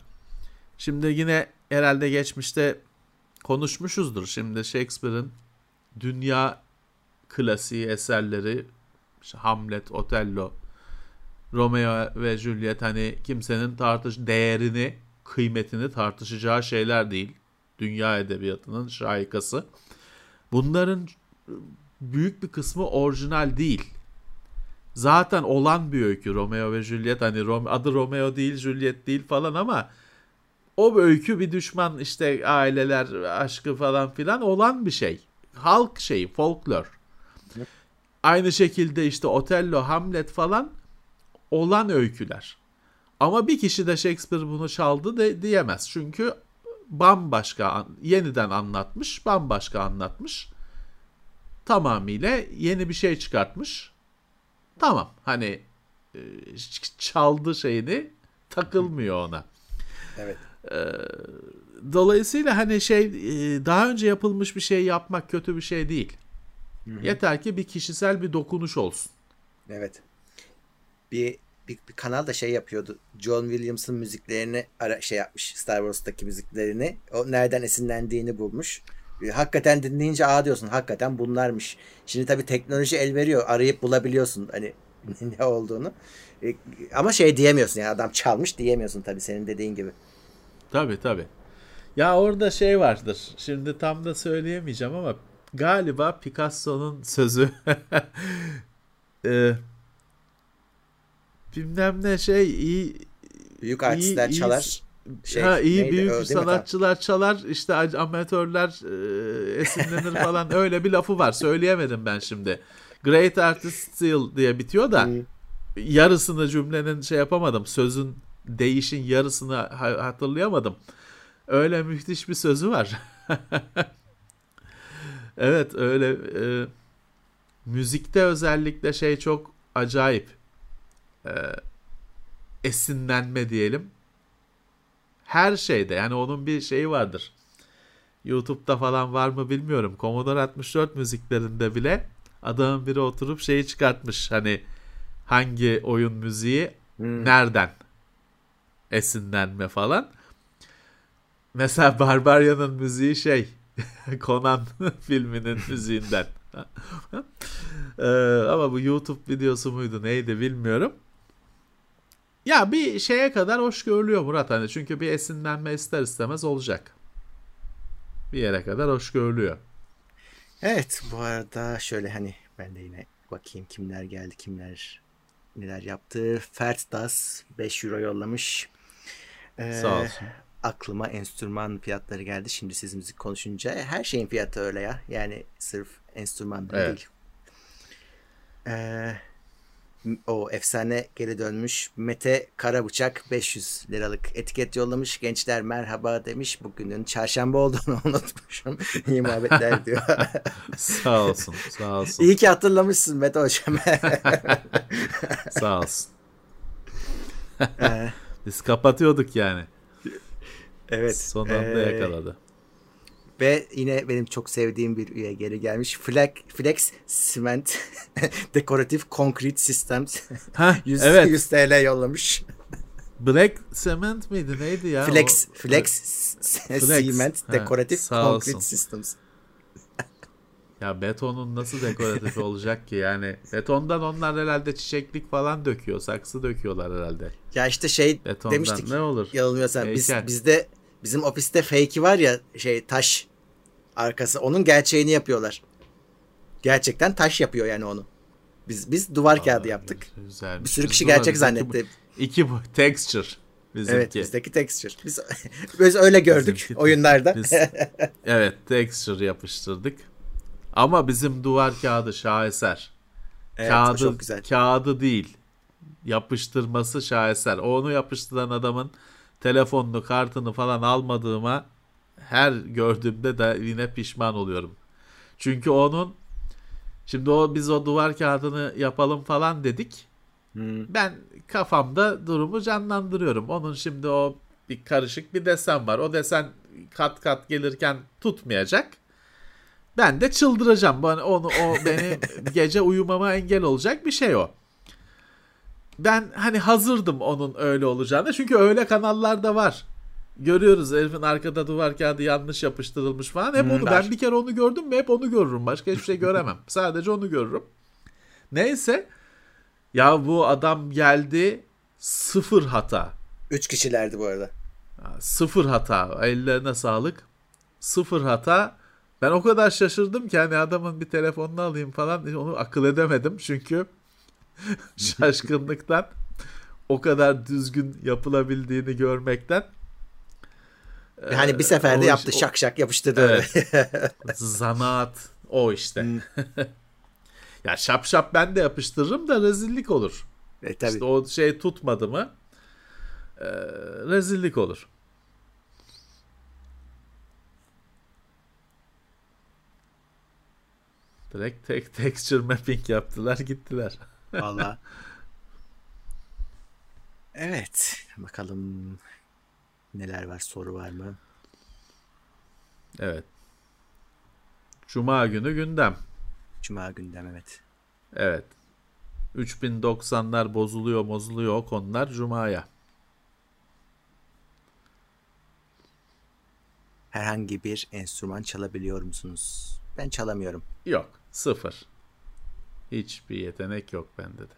Şimdi yine herhalde geçmişte konuşmuşuzdur. Şimdi Shakespeare'in dünya klasiği eserleri işte Hamlet, Otello, Romeo ve Juliet hani kimsenin tartış değerini, kıymetini tartışacağı şeyler değil dünya edebiyatının şahikası. Bunların büyük bir kısmı orijinal değil. Zaten olan bir öykü Romeo ve Juliet hani Rome, adı Romeo değil Juliet değil falan ama o öykü bir düşman işte aileler aşkı falan filan olan bir şey. Halk şeyi folklor. Aynı şekilde işte Otello, Hamlet falan olan öyküler. Ama bir kişi de Shakespeare bunu çaldı de diyemez. Çünkü bambaşka yeniden anlatmış, bambaşka anlatmış. Tamamıyla yeni bir şey çıkartmış. Tamam hani e, çaldı şeyini takılmıyor ona. Evet. Dolayısıyla hani şey e, daha önce yapılmış bir şey yapmak kötü bir şey değil. Hı-hı. Yeter ki bir kişisel bir dokunuş olsun. Evet. Bir bir, bir kanal da şey yapıyordu. John Williams'ın müziklerini ara, şey yapmış. Star Wars'taki müziklerini. O nereden esinlendiğini bulmuş. E, hakikaten dinleyince aa diyorsun. Hakikaten bunlarmış. Şimdi tabii teknoloji el veriyor. Arayıp bulabiliyorsun hani ne olduğunu. E, ama şey diyemiyorsun yani adam çalmış diyemiyorsun tabii senin dediğin gibi. Tabii tabii. Ya orada şey vardır. Şimdi tam da söyleyemeyeceğim ama galiba Picasso'nun sözü e, bilmem ne şey iyi büyük artistler iyi, çalar. Şey, ha, iyi neydi? büyük Ö, sanatçılar çalar işte amatörler e, esinlenir falan öyle bir lafı var söyleyemedim ben şimdi. Great artist still diye bitiyor da yarısını cümlenin şey yapamadım sözün değişin yarısını hatırlayamadım. Öyle müthiş bir sözü var. evet öyle e, müzikte özellikle şey çok acayip. Ee, esinlenme diyelim. Her şeyde yani onun bir şeyi vardır. YouTube'da falan var mı bilmiyorum. Commodore 64 müziklerinde bile adamın biri oturup şeyi çıkartmış. Hani hangi oyun müziği Hmm. nereden esinlenme falan. Mesela Barbarian'ın müziği şey Conan filminin müziğinden. Ee, ama bu YouTube videosu muydu neydi bilmiyorum. Ya bir şeye kadar hoş görülüyor Murat hani çünkü bir esinlenme ister istemez olacak. Bir yere kadar hoş görülüyor. Evet bu arada şöyle hani ben de yine bakayım kimler geldi kimler neler yaptı. Fert Das 5 euro yollamış. Ee, Sağ olsun. Aklıma enstrüman fiyatları geldi. Şimdi siz müzik konuşunca her şeyin fiyatı öyle ya. Yani sırf enstrüman Evet. değil. Ee, o efsane geri dönmüş. Mete Karabıçak 500 liralık etiket yollamış. Gençler merhaba demiş. Bugünün çarşamba olduğunu unutmuşum. İyi muhabbetler diyor. Sağ olsun. Sağ olsun. İyi ki hatırlamışsın Mete hocam. Sağ olsun. Ee, Biz kapatıyorduk yani. Evet. Son anda ee, yakaladı. Ve yine benim çok sevdiğim bir üye geri gelmiş. Flex, Flex Cement Decorative Concrete Systems Ha 100, evet. 100 TL yollamış. Black Cement miydi neydi ya? Flex, O- Flex, Flex. Cement Ha, sağ Concrete olsun. Systems. Ya betonun nasıl dekoratif olacak ki yani? Betondan onlar herhalde çiçeklik falan döküyor. Saksı döküyorlar herhalde. Ya işte şey Betondan demiştik ne olur? yanılmıyorsam biz, bizde bizim ofiste fake'i var ya şey taş arkası onun gerçeğini yapıyorlar. Gerçekten taş yapıyor yani onu. Biz biz duvar kağıdı Aa, yaptık. Güzel. Bir sürü kişi gerçek zannetti. İki bu texture bizimki. Evet bizdeki texture. Biz, biz öyle gördük Bizimki- oyunlarda. Biz, evet texture yapıştırdık. Ama bizim duvar kağıdı şaheser. Evet, kağıdı, çok güzel. kağıdı değil. Yapıştırması şaheser. Onu yapıştıran adamın telefonunu, kartını falan almadığıma her gördüğümde de yine pişman oluyorum. Çünkü onun şimdi o biz o duvar kağıdını yapalım falan dedik. Hmm. Ben kafamda durumu canlandırıyorum. Onun şimdi o bir karışık bir desen var. O desen kat kat gelirken tutmayacak. Ben de çıldıracağım. Bana onu o benim gece uyumama engel olacak bir şey o. Ben hani hazırdım onun öyle olacağını. Çünkü öyle kanallarda var. Görüyoruz herifin arkada duvar kağıdı yanlış yapıştırılmış falan. Hep Hmm, onu ben bir kere onu gördüm mü hep onu görürüm. Başka hiçbir şey göremem. Sadece onu görürüm. Neyse ya bu adam geldi sıfır hata. Üç kişilerdi bu arada. Sıfır hata. Ellerine sağlık. Sıfır hata. Ben o kadar şaşırdım ki hani adamın bir telefonunu alayım falan onu akıl edemedim. Çünkü şaşkınlıktan o kadar düzgün yapılabildiğini görmekten Yani bir seferde o iş- yaptı o- şak şak yapıştırdı öyle. zanaat o işte. Hmm. ya şap şap ben de yapıştırırım da rezillik olur. e, tabii. İşte o şey tutmadı mı e, rezillik olur. Direkt tek texture mapping yaptılar gittiler. Valla. Evet. Bakalım neler var soru var mı? Evet. Cuma günü gündem. Cuma gündem evet. Evet. 3090'lar bozuluyor bozuluyor o konular Cuma'ya. Herhangi bir enstrüman çalabiliyor musunuz? Ben çalamıyorum. Yok. Sıfır. Hiçbir yetenek yok bende de.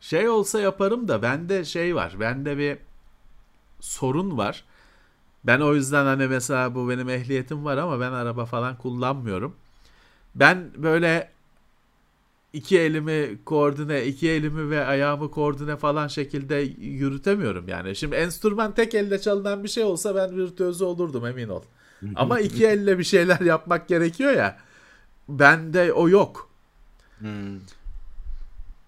Şey olsa yaparım da bende şey var. Bende bir sorun var. Ben o yüzden hani mesela bu benim ehliyetim var ama ben araba falan kullanmıyorum. Ben böyle iki elimi koordine, iki elimi ve ayağımı koordine falan şekilde yürütemiyorum yani. Şimdi enstrüman tek elle çalınan bir şey olsa ben virtüözü olurdum emin ol. Ama iki elle bir şeyler yapmak gerekiyor ya. Bende o yok. Hmm.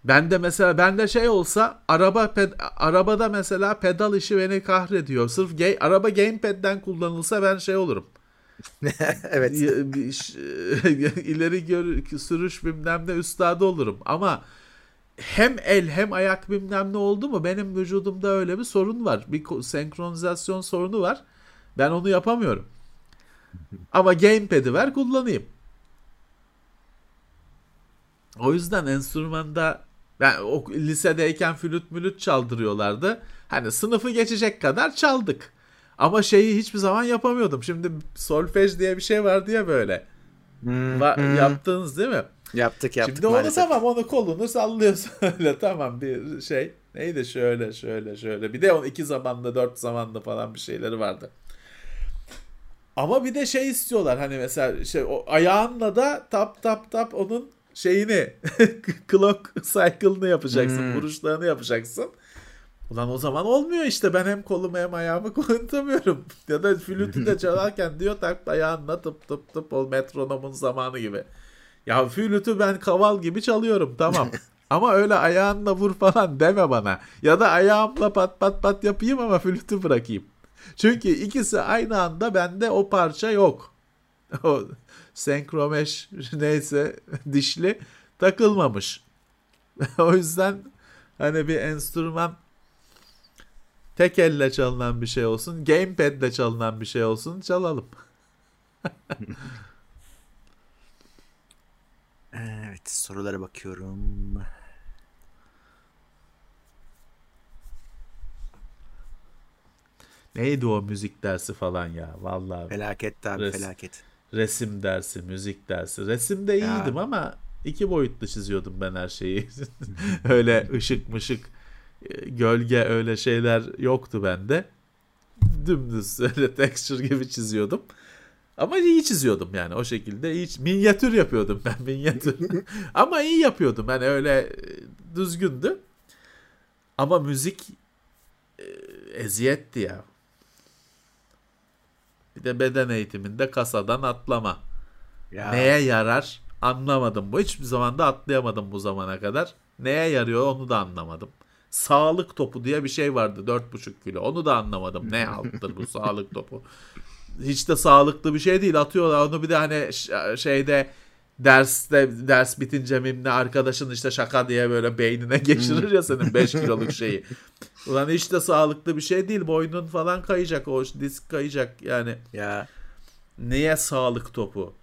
Bende mesela bende şey olsa araba ped- arabada mesela pedal işi beni kahrediyor. Sırf ga- araba gamepad'den kullanılsa ben şey olurum. evet. ileri gör, sürüş bilmem ne üstadı olurum. Ama hem el hem ayak bilmem ne oldu mu benim vücudumda öyle bir sorun var. Bir senkronizasyon sorunu var. Ben onu yapamıyorum. Ama gamepad'i ver kullanayım. O yüzden enstrümanda ben o lisedeyken flüt mülüt çaldırıyorlardı. Hani sınıfı geçecek kadar çaldık. Ama şeyi hiçbir zaman yapamıyordum. Şimdi solfej diye bir şey var diye böyle. Hmm, Va- hmm. Yaptınız değil mi? Yaptık yaptık Şimdi onu tamam onu kolunu sallıyorsun öyle tamam bir şey. Neydi şöyle şöyle şöyle. Bir de on iki zamanda dört zamanda falan bir şeyleri vardı. Ama bir de şey istiyorlar hani mesela şey o ayağınla da tap tap tap onun şeyini clock cycle'ını yapacaksın. Hmm. Vuruşlarını yapacaksın. Ulan o zaman olmuyor işte ben hem kolumu hem ayağımı kullanamıyorum. ya da flütü de çalarken diyor tak ayağınla tıp tıp tıp o metronomun zamanı gibi. Ya flütü ben kaval gibi çalıyorum tamam. ama öyle ayağınla vur falan deme bana. Ya da ayağımla pat pat pat yapayım ama flütü bırakayım. Çünkü ikisi aynı anda bende o parça yok. O senkromeş neyse dişli takılmamış. o yüzden hani bir enstrüman tek elle çalınan bir şey olsun, gamepad'le çalınan bir şey olsun çalalım. evet sorulara bakıyorum. Neydi o müzik dersi falan ya vallahi. Felaket abi res, felaket. Resim dersi, müzik dersi. Resimde iyiydim ya. ama iki boyutlu çiziyordum ben her şeyi. öyle ışık mışık gölge öyle şeyler yoktu bende. Dümdüz öyle texture gibi çiziyordum. Ama iyi çiziyordum yani o şekilde. iyi minyatür yapıyordum ben minyatür. Ama iyi yapıyordum. Yani öyle e, düzgündü. Ama müzik e, eziyetti ya. Bir de beden eğitiminde kasadan atlama. Ya. Neye yarar anlamadım. Bu hiçbir zaman da atlayamadım bu zamana kadar. Neye yarıyor onu da anlamadım sağlık topu diye bir şey vardı 4,5 kilo. Onu da anlamadım. Ne alttır bu sağlık topu? Hiç de sağlıklı bir şey değil. Atıyorlar onu bir de hani şeyde derste ders bitince mimle arkadaşın işte şaka diye böyle beynine geçirir ya senin 5 kiloluk şeyi. Ulan hiç de sağlıklı bir şey değil. Boynun falan kayacak. O disk kayacak yani. Ya. Niye sağlık topu?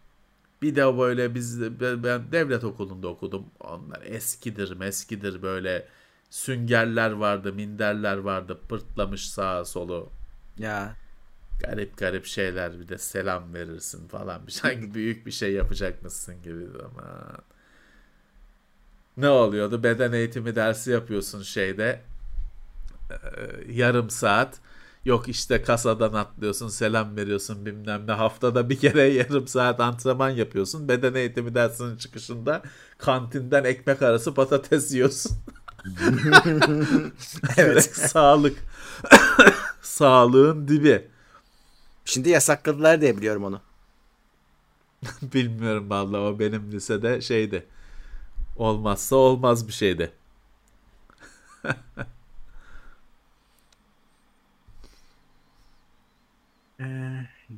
Bir de böyle biz ben devlet okulunda okudum. Onlar eskidir, meskidir böyle süngerler vardı, minderler vardı. Pırtlamış sağa solu. Ya. Garip garip şeyler bir de selam verirsin falan. Bir sanki büyük bir şey yapacakmışsın gibi ama. Ne oluyordu? Beden eğitimi dersi yapıyorsun şeyde. Ee, yarım saat. Yok işte kasadan atlıyorsun, selam veriyorsun bilmem ne. Haftada bir kere yarım saat antrenman yapıyorsun. Beden eğitimi dersinin çıkışında kantinden ekmek arası patates yiyorsun. evet. Sağlık. Sağlığın dibi. Şimdi yasakladılar diye biliyorum onu. Bilmiyorum vallahi o benim lisede şeydi. Olmazsa olmaz bir şeydi. ee,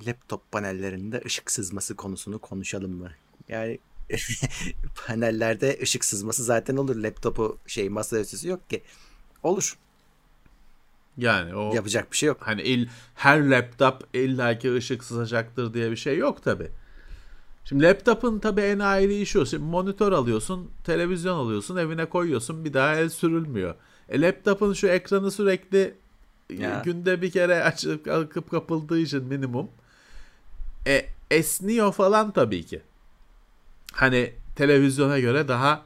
laptop panellerinde ışık sızması konusunu konuşalım mı? Yani panellerde ışık sızması zaten olur. Laptopu şey masa yok ki. Olur. Yani o yapacak bir şey yok. Hani il, her laptop illaki ışık sızacaktır diye bir şey yok tabi. Şimdi laptopun tabi en ayrı işi o. Şimdi monitör alıyorsun, televizyon alıyorsun, evine koyuyorsun bir daha el sürülmüyor. E laptopun şu ekranı sürekli ya. günde bir kere açıp akıp kapıldığı için minimum. E esniyor falan tabii ki hani televizyona göre daha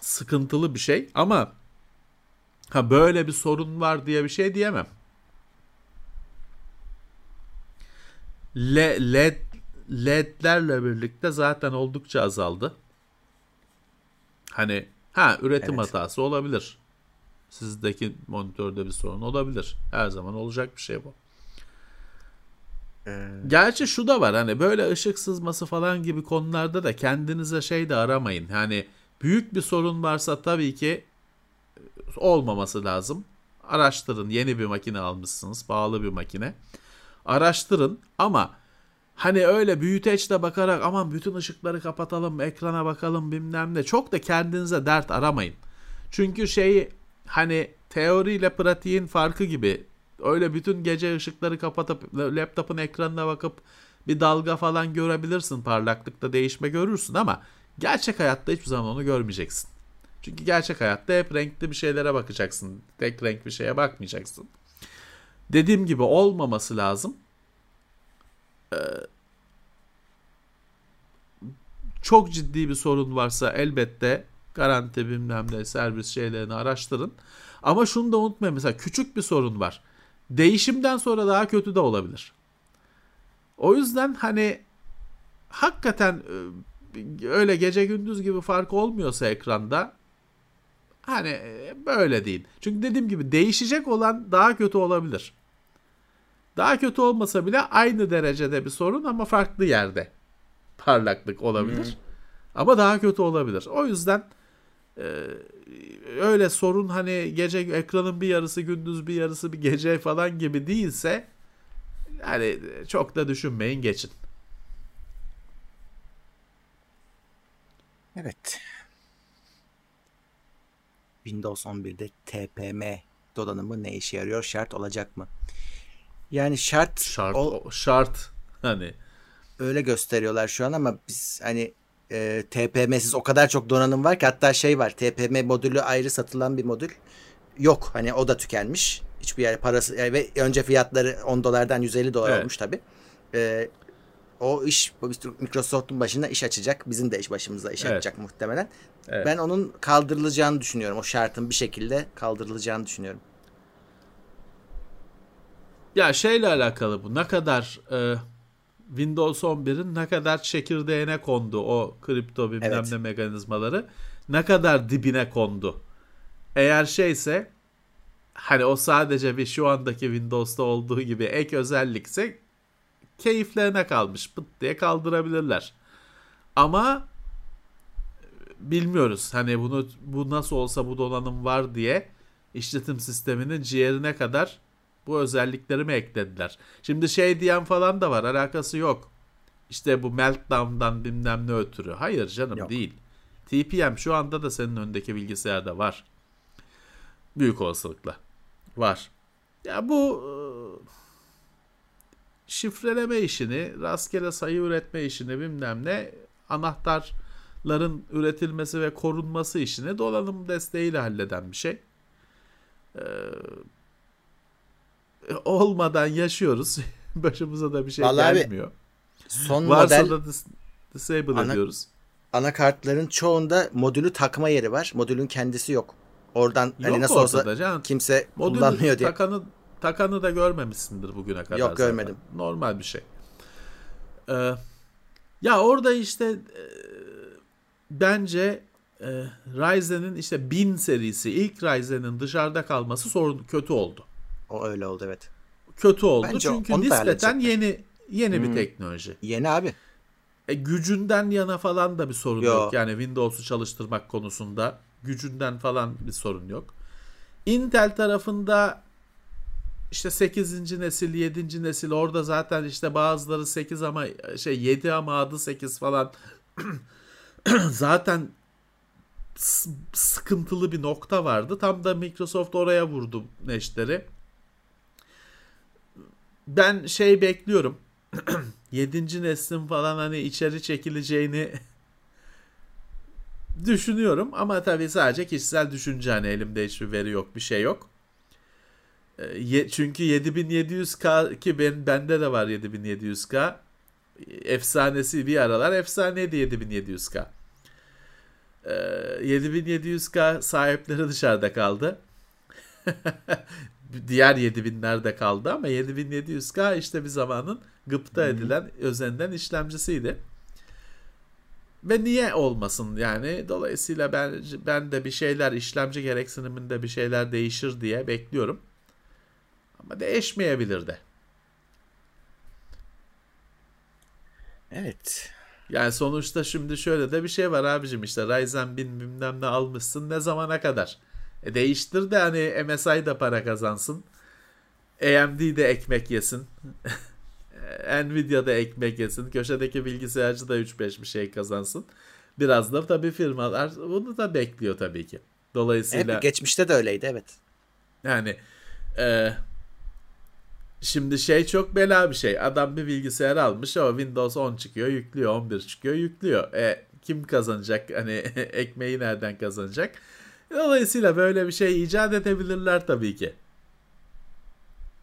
sıkıntılı bir şey ama ha böyle bir sorun var diye bir şey diyemem. Le, LED LED'lerle birlikte zaten oldukça azaldı. Hani ha üretim evet. hatası olabilir. Sizdeki monitörde bir sorun olabilir. Her zaman olacak bir şey bu. Ee... Gerçi şu da var hani böyle ışık sızması falan gibi konularda da kendinize şey de aramayın. Hani büyük bir sorun varsa tabii ki olmaması lazım. Araştırın yeni bir makine almışsınız pahalı bir makine. Araştırın ama hani öyle büyüteçle bakarak aman bütün ışıkları kapatalım, ekrana bakalım bilmem ne. Çok da kendinize dert aramayın. Çünkü şey hani teoriyle pratiğin farkı gibi. Öyle bütün gece ışıkları kapatıp laptopun ekranına bakıp bir dalga falan görebilirsin parlaklıkta değişme görürsün ama gerçek hayatta hiçbir zaman onu görmeyeceksin. Çünkü gerçek hayatta hep renkli bir şeylere bakacaksın. Tek renk bir şeye bakmayacaksın. Dediğim gibi olmaması lazım. Ee, çok ciddi bir sorun varsa elbette garanti bilmem ne servis şeylerini araştırın. Ama şunu da unutmayın mesela küçük bir sorun var. Değişimden sonra daha kötü de olabilir. O yüzden hani hakikaten e, öyle gece gündüz gibi fark olmuyorsa ekranda hani e, böyle değil. Çünkü dediğim gibi değişecek olan daha kötü olabilir. Daha kötü olmasa bile aynı derecede bir sorun ama farklı yerde parlaklık olabilir. Hmm. Ama daha kötü olabilir. O yüzden e, öyle sorun hani gece ekranın bir yarısı gündüz bir yarısı bir gece falan gibi değilse yani çok da düşünmeyin geçin. Evet. Windows 11'de TPM donanımı ne işe yarıyor? Şart olacak mı? Yani şart şart o, şart hani öyle gösteriyorlar şu an ama biz hani e, TPM'siz o kadar çok donanım var ki hatta şey var TPM modülü ayrı satılan bir modül yok. Hani o da tükenmiş. Hiçbir yer parası yani ve önce fiyatları 10 dolardan 150 dolar evet. olmuş tabi. E, o iş Microsoft'un başına iş açacak. Bizim de iş başımıza iş evet. açacak muhtemelen. Evet. Ben onun kaldırılacağını düşünüyorum. O şartın bir şekilde kaldırılacağını düşünüyorum. Ya şeyle alakalı bu. Ne kadar e, Windows 11'in ne kadar çekirdeğine kondu o kripto bilmem evet. ne mekanizmaları. Ne kadar dibine kondu. Eğer şeyse hani o sadece bir şu andaki Windows'ta olduğu gibi ek özellikse keyiflerine kalmış. Pıt diye kaldırabilirler. Ama bilmiyoruz. Hani bunu bu nasıl olsa bu donanım var diye işletim sisteminin ciğerine kadar bu özellikleri mi eklediler? Şimdi şey diyen falan da var. Alakası yok. İşte bu meltdown'dan bilmem ne ötürü. Hayır canım yok. değil. TPM şu anda da senin önündeki bilgisayarda var. Büyük olasılıkla. Var. Ya bu e, şifreleme işini, rastgele sayı üretme işini bilmem ne anahtarların üretilmesi ve korunması işini donanım desteğiyle halleden bir şey. Ee, olmadan yaşıyoruz. Başımıza da bir şey Vallahi gelmiyor. Abi, son Varsa model da dis- disable ana, ediyoruz. Anakartların çoğunda modülü takma yeri var. Modülün kendisi yok. Oradan hani yok hani nasıl olsa canım. kimse modülü kullanmıyor diye. Takanı, takanı da görmemişsindir bugüne kadar. Yok görmedim. Zaten. Normal bir şey. Ee, ya orada işte e, bence e, Ryzen'in işte 1000 serisi ilk Ryzen'in dışarıda kalması sorun kötü oldu. O öyle oldu evet. Kötü oldu Bence çünkü nispeten yeni yeni hmm. bir teknoloji. Yeni abi. E, gücünden yana falan da bir sorun yok. yok. Yani Windows'u çalıştırmak konusunda gücünden falan bir sorun yok. Intel tarafında işte 8. nesil, 7. nesil orada zaten işte bazıları 8 ama şey 7 ama adı 8 falan zaten sıkıntılı bir nokta vardı. Tam da Microsoft oraya vurdu neşteri ben şey bekliyorum. Yedinci neslin falan hani içeri çekileceğini düşünüyorum ama tabii sadece kişisel düşünce hani elimde hiçbir veri yok bir şey yok. Ee, çünkü 7700K ki ben bende de var 7700K. Efsanesi bir aralar efsaneydi 7700K. 7700K sahipleri dışarıda kaldı. diğer 7000'lerde kaldı ama 7700K işte bir zamanın gıpta edilen özenden işlemcisiydi. Ve niye olmasın yani dolayısıyla ben ben de bir şeyler işlemci gereksiniminde bir şeyler değişir diye bekliyorum. Ama değişmeyebilir de. Evet. Yani sonuçta şimdi şöyle de bir şey var abicim işte Ryzen 1000 bilmem ne almışsın ne zamana kadar? E değiştir de hani MSI da para kazansın. AMD de ekmek yesin. Nvidia'da ekmek yesin. Köşedeki bilgisayarcı da 3-5 bir şey kazansın. Biraz da tabii firmalar bunu da bekliyor tabii ki. Dolayısıyla Evet, geçmişte de öyleydi evet. yani e, şimdi şey çok bela bir şey. Adam bir bilgisayar almış o Windows 10 çıkıyor, yüklüyor, 11 çıkıyor, yüklüyor. E, kim kazanacak? Hani ekmeği nereden kazanacak? Dolayısıyla böyle bir şey icat edebilirler tabii ki.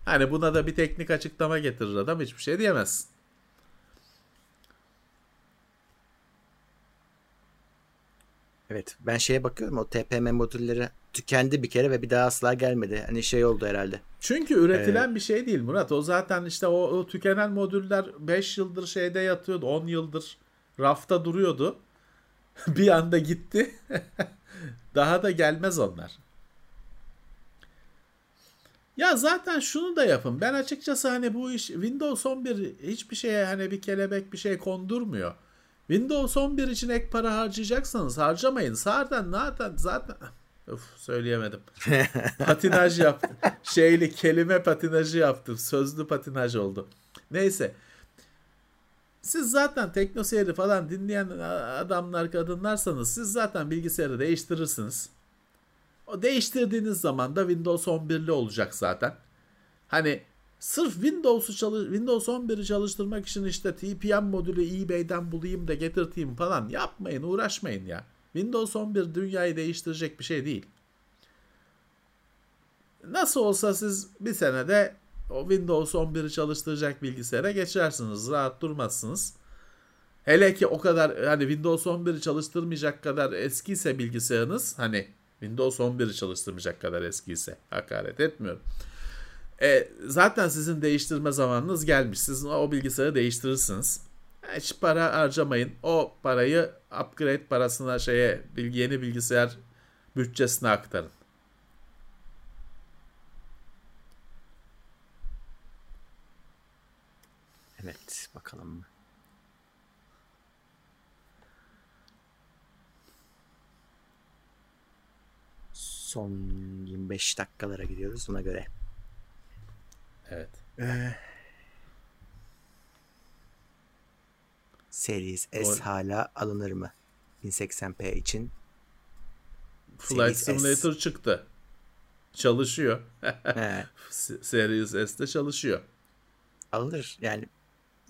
Hani buna da bir teknik açıklama getirir adam hiçbir şey diyemezsin. Evet ben şeye bakıyorum o TPM modülleri tükendi bir kere ve bir daha asla gelmedi. Hani şey oldu herhalde. Çünkü üretilen bir şey değil Murat. O zaten işte o, o tükenen modüller 5 yıldır şeyde yatıyordu. 10 yıldır rafta duruyordu. bir anda gitti. Daha da gelmez onlar. Ya zaten şunu da yapın. Ben açıkçası hani bu iş Windows 11 hiçbir şeye hani bir kelebek bir şey kondurmuyor. Windows 11 için ek para harcayacaksanız harcamayın. Zaten zaten zaten Uf söyleyemedim. patinaj yaptım. Şeyli kelime patinajı yaptım. Sözlü patinaj oldu. Neyse. Siz zaten teknoseyri falan dinleyen adamlar kadınlarsanız siz zaten bilgisayarı değiştirirsiniz. O değiştirdiğiniz zaman da Windows 11'li olacak zaten. Hani sırf Windows'u çalış Windows 11'i çalıştırmak için işte TPM modülü eBay'den bulayım da getirteyim falan yapmayın, uğraşmayın ya. Windows 11 dünyayı değiştirecek bir şey değil. Nasıl olsa siz bir senede o Windows 11'i çalıştıracak bilgisayara geçersiniz. Rahat durmazsınız. Hele ki o kadar hani Windows 11'i çalıştırmayacak kadar eskiyse bilgisayarınız hani Windows 11'i çalıştırmayacak kadar eskiyse hakaret etmiyorum. E, zaten sizin değiştirme zamanınız gelmiş. Siz o bilgisayarı değiştirirsiniz. Hiç para harcamayın. O parayı upgrade parasına şeye yeni bilgisayar bütçesine aktarın. Evet bakalım. Son 25 dakikalara gidiyoruz ona göre. Evet. Ee, Series S Doğru. hala alınır mı? 1080p için. Flight Series S. Simulator çıktı. Çalışıyor. Series S'te çalışıyor. alınır. Yani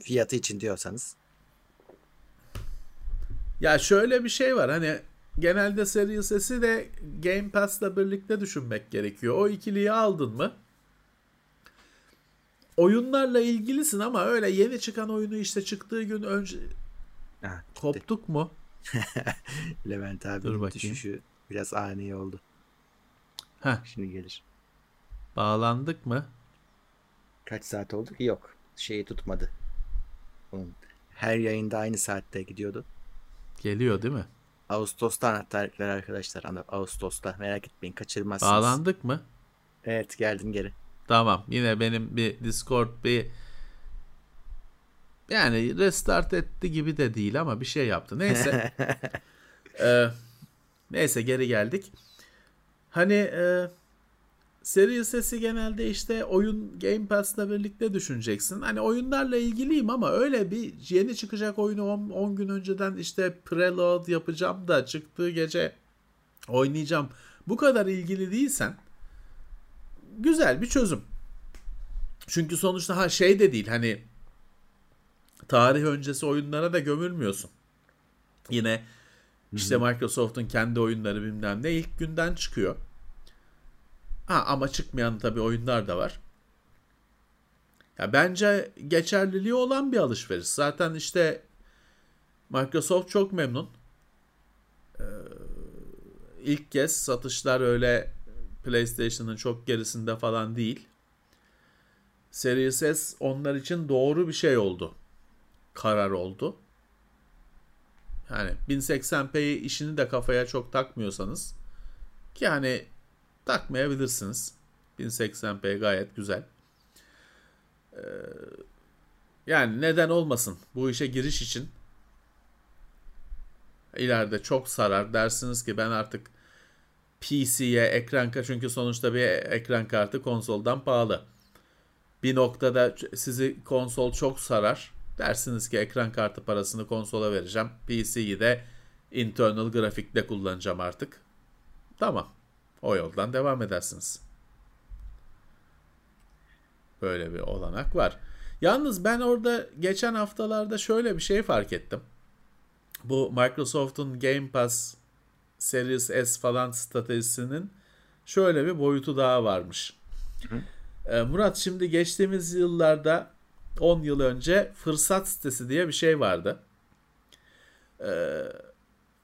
fiyatı için diyorsanız. Ya şöyle bir şey var hani genelde Series S'i de Game Pass'la birlikte düşünmek gerekiyor. O ikiliyi aldın mı? Oyunlarla ilgilisin ama öyle yeni çıkan oyunu işte çıktığı gün önce Ha, koptuk mu? Levent Dur abi düşüşü biraz ani oldu. Heh, Şimdi gelir. bağlandık mı? Kaç saat oldu ki? Yok. Şeyi tutmadı. Onun her yayında aynı saatte gidiyordu. Geliyor değil mi? Ağustos'ta anahtarlıklar arkadaşlar. Ağustos'ta. Merak etmeyin kaçırmazsınız. Bağlandık mı? Evet geldin geri. Tamam. Yine benim bir Discord bir yani restart etti gibi de değil ama bir şey yaptı. Neyse. Ee, neyse geri geldik. Hani e, Series S'i genelde işte oyun Game Pass'la birlikte düşüneceksin. Hani oyunlarla ilgiliyim ama öyle bir yeni çıkacak oyunu 10 gün önceden işte preload yapacağım da çıktığı gece oynayacağım. Bu kadar ilgili değilsen güzel bir çözüm. Çünkü sonuçta ha şey de değil hani tarih öncesi oyunlara da gömülmüyorsun. Yine işte Microsoft'un kendi oyunları bilmem ne ilk günden çıkıyor. Ha ama çıkmayan tabii oyunlar da var. Ya bence geçerliliği olan bir alışveriş. Zaten işte Microsoft çok memnun. Ee, ilk kez satışlar öyle PlayStation'ın çok gerisinde falan değil. Series S onlar için doğru bir şey oldu. Karar oldu. Yani 1080p işini de kafaya çok takmıyorsanız ki hani takmayabilirsiniz. 1080p gayet güzel. Ee, yani neden olmasın bu işe giriş için ileride çok sarar dersiniz ki ben artık PC'ye ekran çünkü sonuçta bir ekran kartı konsoldan pahalı. Bir noktada sizi konsol çok sarar. Dersiniz ki ekran kartı parasını konsola vereceğim. PC'yi de internal grafikle kullanacağım artık. Tamam. O yoldan devam edersiniz. Böyle bir olanak var. Yalnız ben orada geçen haftalarda şöyle bir şey fark ettim. Bu Microsoft'un Game Pass Series S falan stratejisinin şöyle bir boyutu daha varmış. Hı. Ee, Murat şimdi geçtiğimiz yıllarda 10 yıl önce fırsat sitesi diye bir şey vardı. Ee,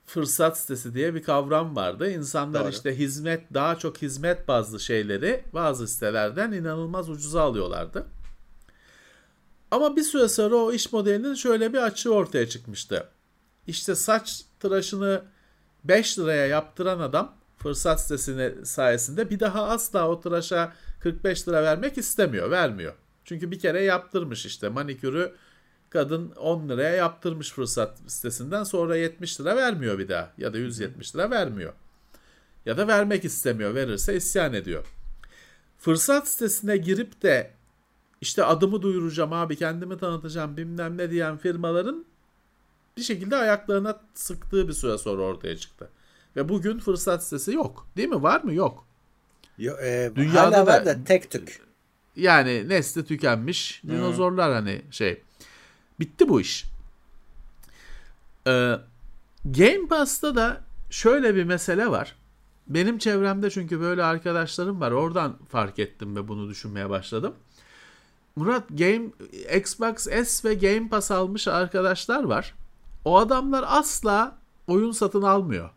fırsat sitesi diye bir kavram vardı. İnsanlar Doğru. işte hizmet daha çok hizmet bazlı şeyleri bazı sitelerden inanılmaz ucuza alıyorlardı. Ama bir süre sonra o iş modelinin şöyle bir açığı ortaya çıkmıştı. İşte saç tıraşını 5 liraya yaptıran adam fırsat sitesine sayesinde bir daha asla o tıraşa 45 lira vermek istemiyor, vermiyor. Çünkü bir kere yaptırmış işte manikürü kadın 10 liraya yaptırmış fırsat sitesinden sonra 70 lira vermiyor bir daha ya da 170 lira vermiyor. Ya da vermek istemiyor verirse isyan ediyor. Fırsat sitesine girip de işte adımı duyuracağım abi kendimi tanıtacağım bilmem ne diyen firmaların bir şekilde ayaklarına sıktığı bir süre sonra ortaya çıktı. Ve bugün fırsat sitesi yok. Değil mi? Var mı? Yok. Yo, e, Dünyada hala var da, tek tük. Yani nesli tükenmiş. Hmm. Dinozorlar hani şey. Bitti bu iş. Ee, Game Pass'ta da şöyle bir mesele var. Benim çevremde çünkü böyle arkadaşlarım var. Oradan fark ettim ve bunu düşünmeye başladım. Murat Game Xbox S ve Game Pass almış arkadaşlar var. O adamlar asla oyun satın almıyor.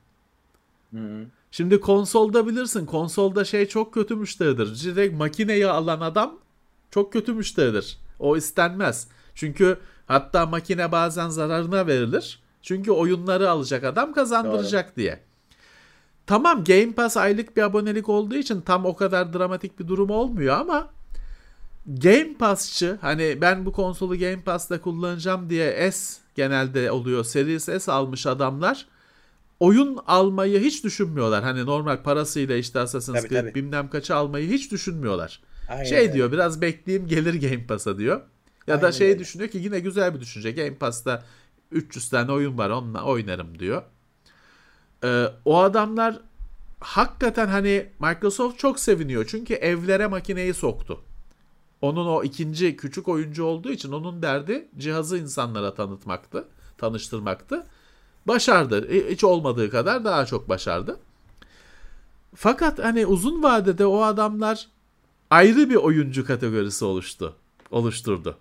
Hı-hı. Şimdi konsolda bilirsin. Konsolda şey çok kötü müşteridir. Direkt makineyi alan adam çok kötü müşteridir. O istenmez. Çünkü hatta makine bazen zararına verilir. Çünkü oyunları alacak adam kazandıracak Doğru. diye. Tamam Game Pass aylık bir abonelik olduğu için tam o kadar dramatik bir durum olmuyor ama Game Pass'çı hani ben bu konsolu Game Pass'ta kullanacağım diye S genelde oluyor. Series S almış adamlar oyun almayı hiç düşünmüyorlar. Hani normal parasıyla işte Assassin's tabii, Creed tabii. bilmem kaçı almayı hiç düşünmüyorlar. Aynen şey öyle. diyor biraz bekleyeyim gelir Game Pass'a diyor. Ya Aynen da şey öyle. düşünüyor ki yine güzel bir düşünce. Game Pass'ta 300 tane oyun var onunla oynarım diyor. Ee, o adamlar hakikaten hani Microsoft çok seviniyor. Çünkü evlere makineyi soktu. Onun o ikinci küçük oyuncu olduğu için onun derdi cihazı insanlara tanıtmaktı, tanıştırmaktı. Başardı. Hiç olmadığı kadar daha çok başardı. Fakat hani uzun vadede o adamlar ayrı bir oyuncu kategorisi oluştu, oluşturdu.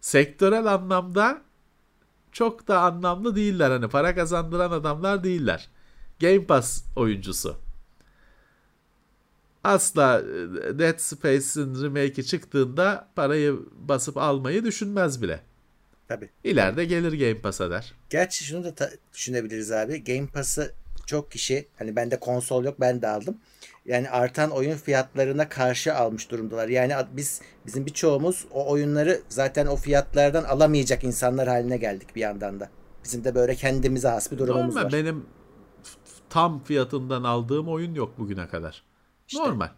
Sektörel anlamda çok da anlamlı değiller. Hani para kazandıran adamlar değiller. Game Pass oyuncusu. Asla e, Dead Space'in remake'i çıktığında parayı basıp almayı düşünmez bile. Tabii. İleride gelir Game Pass'a der. Gerçi şunu da ta- düşünebiliriz abi. Game Pass'ı çok kişi hani bende konsol yok ben de aldım. Yani artan oyun fiyatlarına karşı almış durumdalar. Yani biz bizim birçoğumuz o oyunları zaten o fiyatlardan alamayacak insanlar haline geldik bir yandan da. Bizim de böyle kendimize has bir durumumuz Normal, var. Benim tam fiyatından aldığım oyun yok bugüne kadar. İşte. Normal.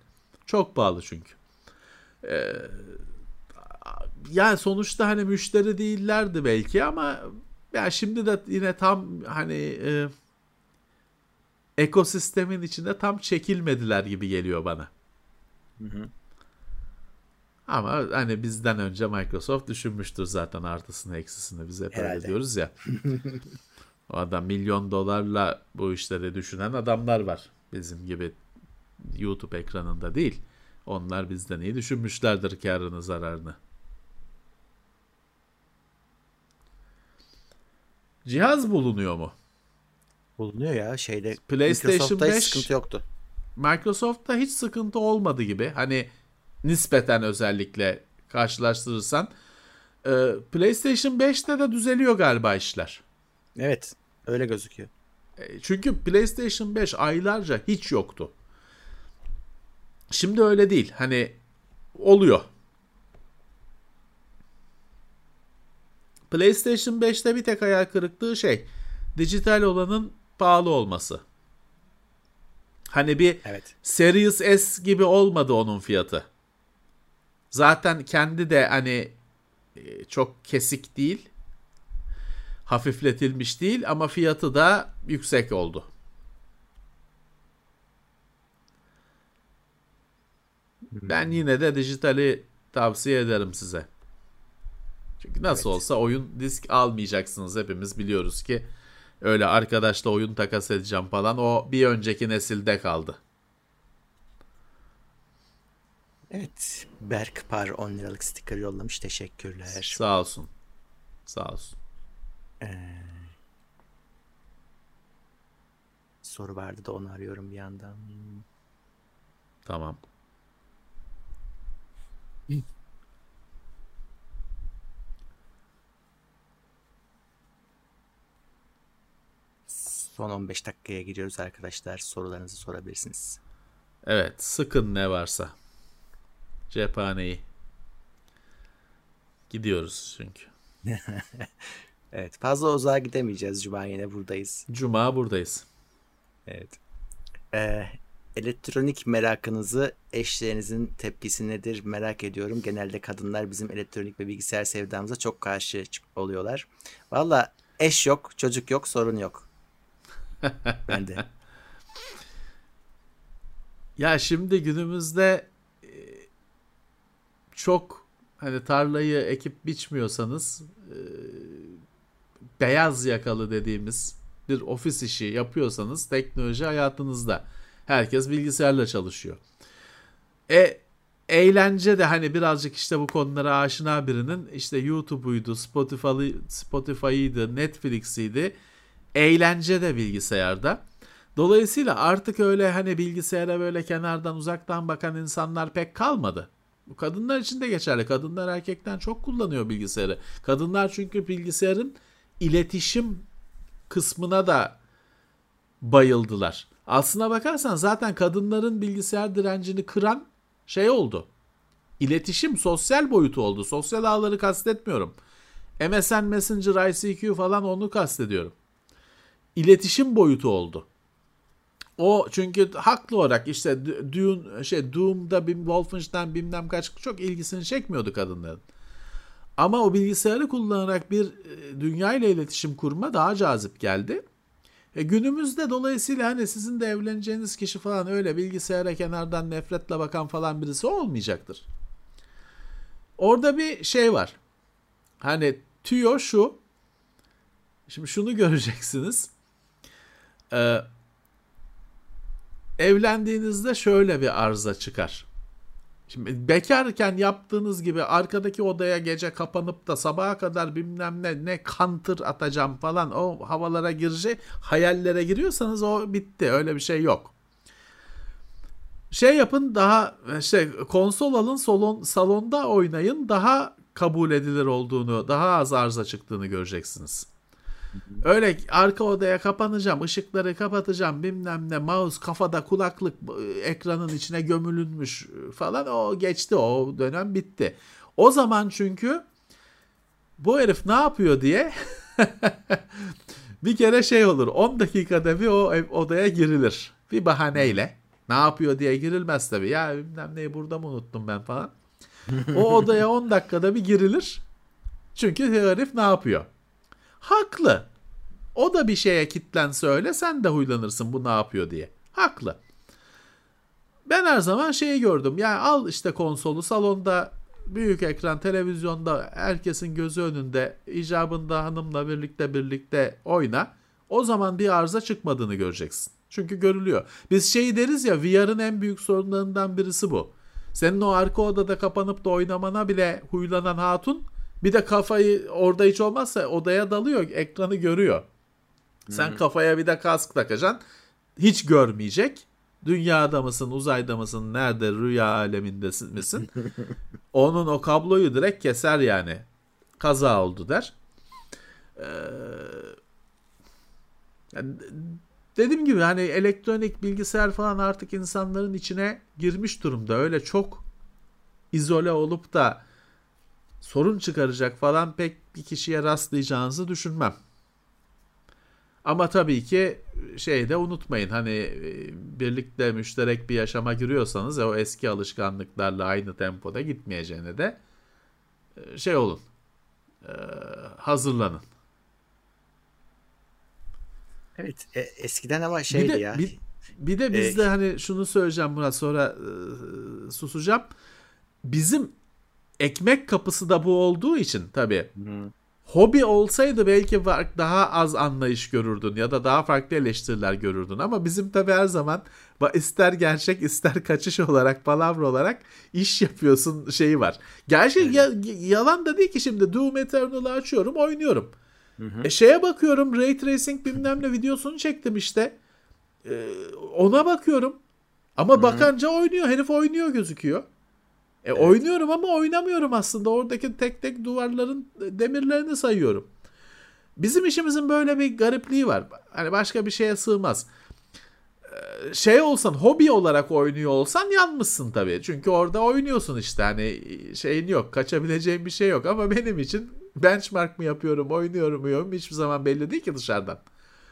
Çok pahalı çünkü. Ee, yani sonuçta hani müşteri değillerdi belki ama ya şimdi de yine tam hani e, ekosistemin içinde tam çekilmediler gibi geliyor bana. Hı hı. Ama hani bizden önce Microsoft düşünmüştür zaten artısını eksisini biz hep öyle diyoruz ya. o adam milyon dolarla bu işleri düşünen adamlar var. Bizim gibi YouTube ekranında değil. Onlar bizden iyi düşünmüşlerdir karını zararını. Cihaz bulunuyor mu? Bulunuyor ya şeyde. PlayStation 5 hiç sıkıntı yoktu. Microsoft'ta hiç sıkıntı olmadı gibi. Hani nispeten özellikle karşılaştırırsan. Ee, PlayStation 5'te de düzeliyor galiba işler. Evet öyle gözüküyor. E, çünkü PlayStation 5 aylarca hiç yoktu. Şimdi öyle değil. Hani oluyor. PlayStation 5'te bir tek hayal kırıklığı şey dijital olanın pahalı olması. Hani bir evet. Series S gibi olmadı onun fiyatı. Zaten kendi de hani e, çok kesik değil. Hafifletilmiş değil ama fiyatı da yüksek oldu. Ben yine de dijitali tavsiye ederim size. Çünkü nasıl evet. olsa oyun disk almayacaksınız hepimiz biliyoruz ki. Öyle arkadaşla oyun takas edeceğim falan o bir önceki nesilde kaldı. Evet. Berk Par 10 liralık sticker yollamış. Teşekkürler. Sağ olsun. Sağ olsun. Ee, soru vardı da onu arıyorum bir yandan. Tamam. Son 15 dakikaya giriyoruz arkadaşlar. Sorularınızı sorabilirsiniz. Evet, sıkın ne varsa. Cephaneyi. Gidiyoruz çünkü. evet, fazla uzağa gidemeyeceğiz. Cuma yine buradayız. Cuma buradayız. Evet. Ee, elektronik merakınızı eşlerinizin tepkisi nedir merak ediyorum. Genelde kadınlar bizim elektronik ve bilgisayar sevdamıza çok karşı oluyorlar. Valla eş yok, çocuk yok, sorun yok. ben de. Ya şimdi günümüzde e, çok hani tarlayı ekip biçmiyorsanız e, beyaz yakalı dediğimiz bir ofis işi yapıyorsanız teknoloji hayatınızda. Herkes bilgisayarla çalışıyor. E eğlence de hani birazcık işte bu konulara aşina birinin işte YouTube'uydu, Spotify, Spotify'ıydı, Netflix'iydi. Eğlence de bilgisayarda. Dolayısıyla artık öyle hani bilgisayara böyle kenardan uzaktan bakan insanlar pek kalmadı. Bu kadınlar için de geçerli. Kadınlar erkekten çok kullanıyor bilgisayarı. Kadınlar çünkü bilgisayarın iletişim kısmına da bayıldılar. Aslına bakarsan zaten kadınların bilgisayar direncini kıran şey oldu. İletişim sosyal boyutu oldu. Sosyal ağları kastetmiyorum. MSN Messenger, ICQ falan onu kastediyorum. İletişim boyutu oldu. O çünkü haklı olarak işte Dune, şey Doom'da Bim Wolfenstein bilmem kaç çok ilgisini çekmiyordu kadınların. Ama o bilgisayarı kullanarak bir e, dünya ile iletişim kurma daha cazip geldi. E günümüzde dolayısıyla hani sizin de evleneceğiniz kişi falan öyle bilgisayara kenardan nefretle bakan falan birisi olmayacaktır. Orada bir şey var. Hani tüyo şu. Şimdi şunu göreceksiniz. Ee, evlendiğinizde şöyle bir arıza çıkar. Şimdi bekarken yaptığınız gibi arkadaki odaya gece kapanıp da sabaha kadar bilmem ne ne kantır atacağım falan o havalara girecek hayallere giriyorsanız o bitti öyle bir şey yok. Şey yapın daha şey konsol alın salon, salonda oynayın daha kabul edilir olduğunu daha az arıza çıktığını göreceksiniz. Öyle arka odaya kapanacağım, ışıkları kapatacağım, bilmem ne, mouse kafada kulaklık ekranın içine gömülünmüş falan o geçti o dönem bitti. O zaman çünkü bu herif ne yapıyor diye bir kere şey olur 10 dakikada bir o odaya girilir bir bahaneyle. Ne yapıyor diye girilmez tabii. Ya bilmem neyi burada mı unuttum ben falan. O odaya 10 dakikada bir girilir. Çünkü herif ne yapıyor? Haklı. O da bir şeye kitlense öyle sen de huylanırsın bu ne yapıyor diye. Haklı. Ben her zaman şeyi gördüm. Yani al işte konsolu salonda büyük ekran televizyonda herkesin gözü önünde icabında hanımla birlikte birlikte oyna. O zaman bir arıza çıkmadığını göreceksin. Çünkü görülüyor. Biz şey deriz ya VR'ın en büyük sorunlarından birisi bu. Senin o arka odada kapanıp da oynamana bile huylanan hatun bir de kafayı orada hiç olmazsa odaya dalıyor, ekranı görüyor. Sen Hı-hı. kafaya bir de kask takacaksın. Hiç görmeyecek. Dünyada mısın, uzayda mısın, nerede, rüya aleminde misin? Onun o kabloyu direkt keser yani. Kaza oldu der. Ee, yani dediğim gibi hani elektronik bilgisayar falan artık insanların içine girmiş durumda. Öyle çok izole olup da sorun çıkaracak falan pek bir kişiye rastlayacağınızı düşünmem. Ama tabii ki şey de unutmayın hani e, birlikte müşterek bir yaşama giriyorsanız o eski alışkanlıklarla aynı tempoda gitmeyeceğine de e, şey olun e, hazırlanın. Evet e, eskiden ama şeydi bir de, ya. Bir, bir de bizde ee, hani şunu söyleyeceğim buna sonra e, susacağım. Bizim ekmek kapısı da bu olduğu için tabii. Hı. Hobi olsaydı belki daha az anlayış görürdün ya da daha farklı eleştiriler görürdün ama bizim tabii her zaman ister gerçek ister kaçış olarak palavra olarak iş yapıyorsun şeyi var. Gerçi ya, yalan da değil ki şimdi Doom Eternal'ı açıyorum oynuyorum. Hı hı. E şeye bakıyorum Ray Tracing bilmem ne videosunu çektim işte. Ee, ona bakıyorum. Ama Hı-hı. bakınca oynuyor. Herif oynuyor gözüküyor. E evet. oynuyorum ama oynamıyorum aslında. Oradaki tek tek duvarların demirlerini sayıyorum. Bizim işimizin böyle bir garipliği var. Hani başka bir şeye sığmaz. Ee, şey olsan hobi olarak oynuyor olsan yanmışsın tabii. Çünkü orada oynuyorsun işte hani şeyin yok kaçabileceğin bir şey yok ama benim için benchmark mı yapıyorum oynuyorum mu hiçbir zaman belli değil ki dışarıdan.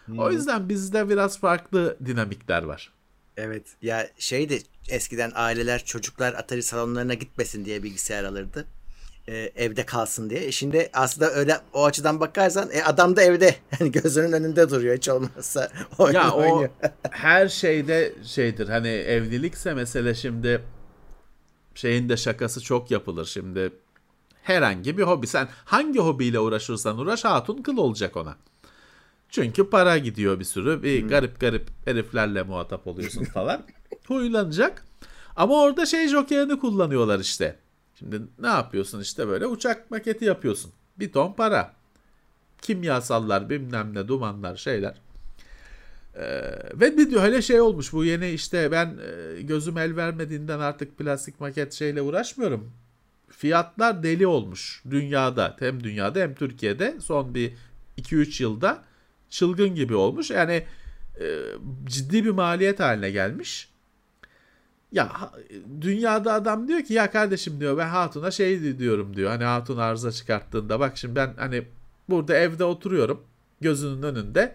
Hmm. O yüzden bizde biraz farklı dinamikler var. Evet ya şeydi eskiden aileler çocuklar Atari salonlarına gitmesin diye bilgisayar alırdı. Ee, evde kalsın diye. E şimdi aslında öyle o açıdan bakarsan e, adam da evde yani gözünün önünde duruyor hiç olmazsa oyun ya oynuyor. o her şeyde şeydir hani evlilikse mesele şimdi şeyin de şakası çok yapılır şimdi herhangi bir hobi sen hangi hobiyle uğraşırsan uğraş hatun kıl olacak ona. Çünkü para gidiyor bir sürü. Bir hmm. garip garip heriflerle muhatap oluyorsun falan. Huylanacak. Ama orada şey jokerini kullanıyorlar işte. Şimdi ne yapıyorsun işte böyle uçak maketi yapıyorsun. Bir ton para. Kimyasallar bilmem ne dumanlar şeyler. Ee, ve bir diyor hele şey olmuş bu yeni işte ben e, gözüm el vermediğinden artık plastik maket şeyle uğraşmıyorum. Fiyatlar deli olmuş dünyada hem dünyada hem Türkiye'de son bir 2-3 yılda çılgın gibi olmuş. Yani e, ciddi bir maliyet haline gelmiş. Ya dünyada adam diyor ki ya kardeşim diyor ben Hatun'a şey diyorum diyor. Hani Hatun arıza çıkarttığında bak şimdi ben hani burada evde oturuyorum gözünün önünde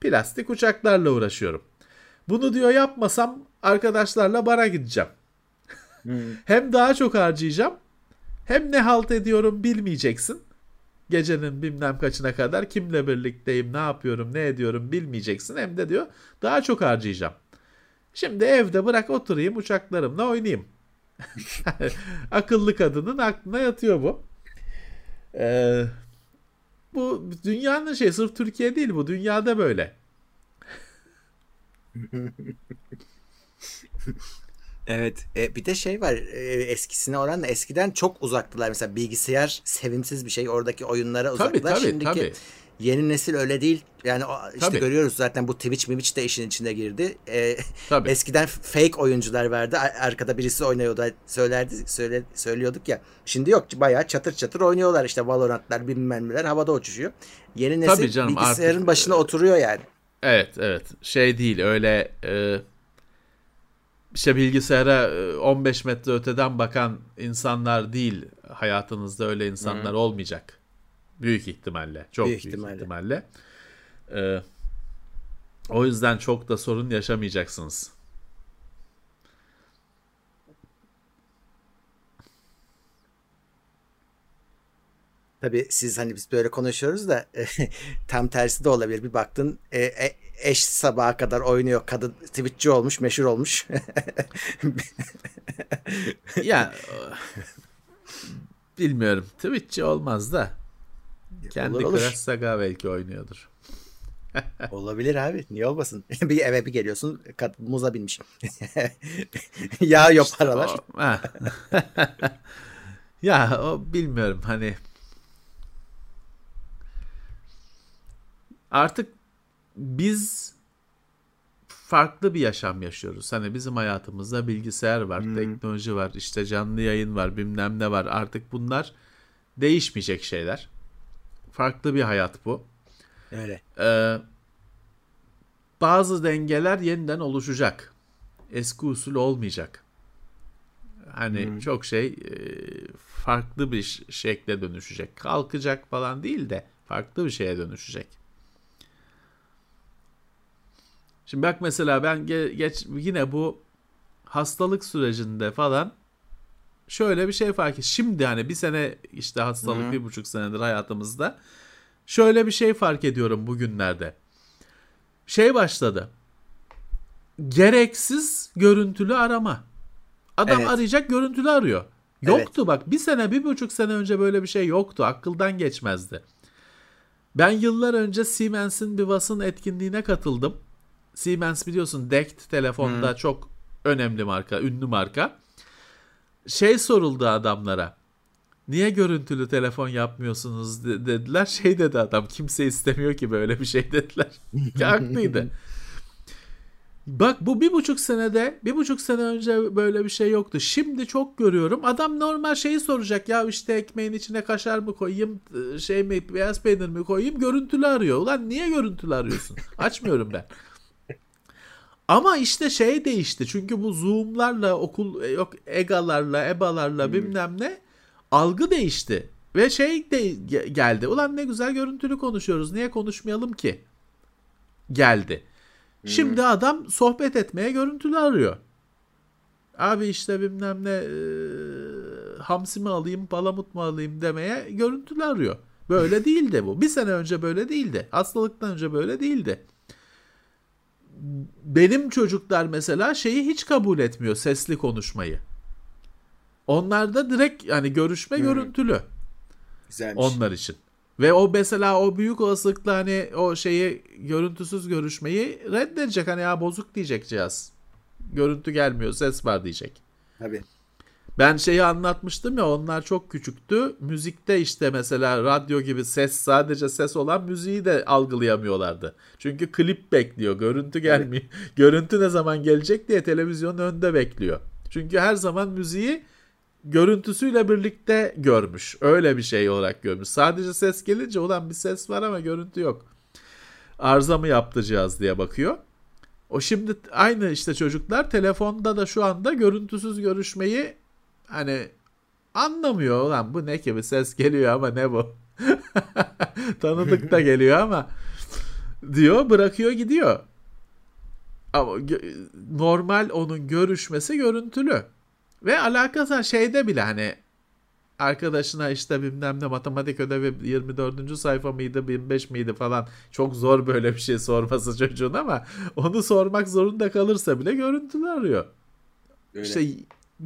plastik uçaklarla uğraşıyorum. Bunu diyor yapmasam arkadaşlarla bara gideceğim. Hmm. hem daha çok harcayacağım hem ne halt ediyorum bilmeyeceksin gecenin bilmem kaçına kadar kimle birlikteyim, ne yapıyorum, ne ediyorum bilmeyeceksin. Hem de diyor daha çok harcayacağım. Şimdi evde bırak oturayım uçaklarımla oynayayım. Akıllı kadının aklına yatıyor bu. Ee, bu dünyanın şey sırf Türkiye değil bu dünyada böyle. Evet. E, bir de şey var. E, eskisine oranla eskiden çok uzaktılar. Mesela bilgisayar sevimsiz bir şey. Oradaki oyunlara uzaklar. Tabii, tabii, Şimdiki tabii. yeni nesil öyle değil. Yani işte tabii. görüyoruz zaten bu Twitch Mimiç de işin içine girdi. E, tabii. Eskiden fake oyuncular vardı. Arkada birisi oynuyordu. Söylerdi, söyle, söylüyorduk ya. Şimdi yok. Bayağı çatır çatır oynuyorlar. işte Valorant'lar bilmem neler havada uçuşuyor. Yeni nesil tabii canım, bilgisayarın artık, başına oturuyor yani. Evet evet. Şey değil öyle... E işte bilgisayara 15 e, metre öteden bakan insanlar değil hayatınızda öyle insanlar Hı. olmayacak. Büyük ihtimalle. Çok büyük, büyük ihtimalle. ihtimalle. Ee, o yüzden çok da sorun yaşamayacaksınız. Tabii siz hani biz böyle konuşuyoruz da tam tersi de olabilir. Bir baktın e, e, eş sabaha kadar oynuyor. Kadın Twitch'ci olmuş, meşhur olmuş. ya bilmiyorum. Twitch'ci olmaz da. Kendi olur, olur. Crash Saga belki oynuyordur. Olabilir abi. Niye olmasın? bir eve bir geliyorsun muza binmiş. Yağıyor paralar. O, ya o bilmiyorum hani artık biz farklı bir yaşam yaşıyoruz. Hani bizim hayatımızda bilgisayar var, hmm. teknoloji var, işte canlı yayın var, bilmem ne var. Artık bunlar değişmeyecek şeyler. Farklı bir hayat bu. Öyle. Ee, bazı dengeler yeniden oluşacak. Eski usul olmayacak. Hani hmm. çok şey e, farklı bir şekle dönüşecek. Kalkacak falan değil de farklı bir şeye dönüşecek. Şimdi bak mesela ben ge- geç yine bu hastalık sürecinde falan şöyle bir şey fark ettim. Şimdi hani bir sene işte hastalık Hı hı. bir buçuk senedir hayatımızda. Şöyle bir şey fark ediyorum bugünlerde. Şey başladı. Gereksiz görüntülü arama. Adam Evet. arayacak görüntülü arıyor. Yoktu bak bir sene bir buçuk sene önce böyle bir şey yoktu. Akıldan geçmezdi. Ben yıllar önce Siemens'in bir basın etkinliğine katıldım. Siemens biliyorsun DECT telefonda çok önemli marka, ünlü marka. Şey soruldu adamlara. Niye görüntülü telefon yapmıyorsunuz de- dediler. Şey dedi adam kimse istemiyor ki böyle bir şey dediler. Ki haklıydı. Bak bu bir buçuk senede bir buçuk sene önce böyle bir şey yoktu. Şimdi çok görüyorum. Adam normal şeyi soracak. Ya işte ekmeğin içine kaşar mı koyayım şey mi beyaz peynir mi koyayım görüntülü arıyor. Ulan niye görüntülü arıyorsun? Açmıyorum ben. Ama işte şey değişti. Çünkü bu Zoom'larla okul e, yok EGA'larla, EBA'larla bilmem ne algı değişti. Ve şey de ge- geldi. Ulan ne güzel görüntülü konuşuyoruz. Niye konuşmayalım ki? Geldi. Şimdi adam sohbet etmeye görüntülü arıyor. Abi işte bilmem ne e, hamsi mi alayım, palamut mu alayım demeye görüntülü arıyor. Böyle değildi bu. Bir sene önce böyle değildi. Hastalıktan önce böyle değildi. Benim çocuklar mesela şeyi hiç kabul etmiyor sesli konuşmayı. Onlarda direkt yani görüşme görüntülü Güzelmiş. onlar için. Ve o mesela o büyük olasılıkla hani o şeyi görüntüsüz görüşmeyi reddedecek. Hani ya bozuk diyecek cihaz. Görüntü gelmiyor ses var diyecek. Tabii. Ben şeyi anlatmıştım ya onlar çok küçüktü. Müzikte işte mesela radyo gibi ses sadece ses olan müziği de algılayamıyorlardı. Çünkü klip bekliyor. Görüntü gelmiyor. Görüntü ne zaman gelecek diye televizyonun önünde bekliyor. Çünkü her zaman müziği görüntüsüyle birlikte görmüş. Öyle bir şey olarak görmüş. Sadece ses gelince ulan bir ses var ama görüntü yok. Arıza mı yaptı cihaz diye bakıyor. O şimdi aynı işte çocuklar telefonda da şu anda görüntüsüz görüşmeyi hani anlamıyor. Ulan bu ne ki bir ses geliyor ama ne bu? Tanıdık da geliyor ama diyor bırakıyor gidiyor. Ama normal onun görüşmesi görüntülü. Ve alakası şeyde bile hani arkadaşına işte bilmem ne matematik ödevi 24. sayfa mıydı 25 miydi falan çok zor böyle bir şey sorması çocuğun ama onu sormak zorunda kalırsa bile görüntülü arıyor. Öyle. İşte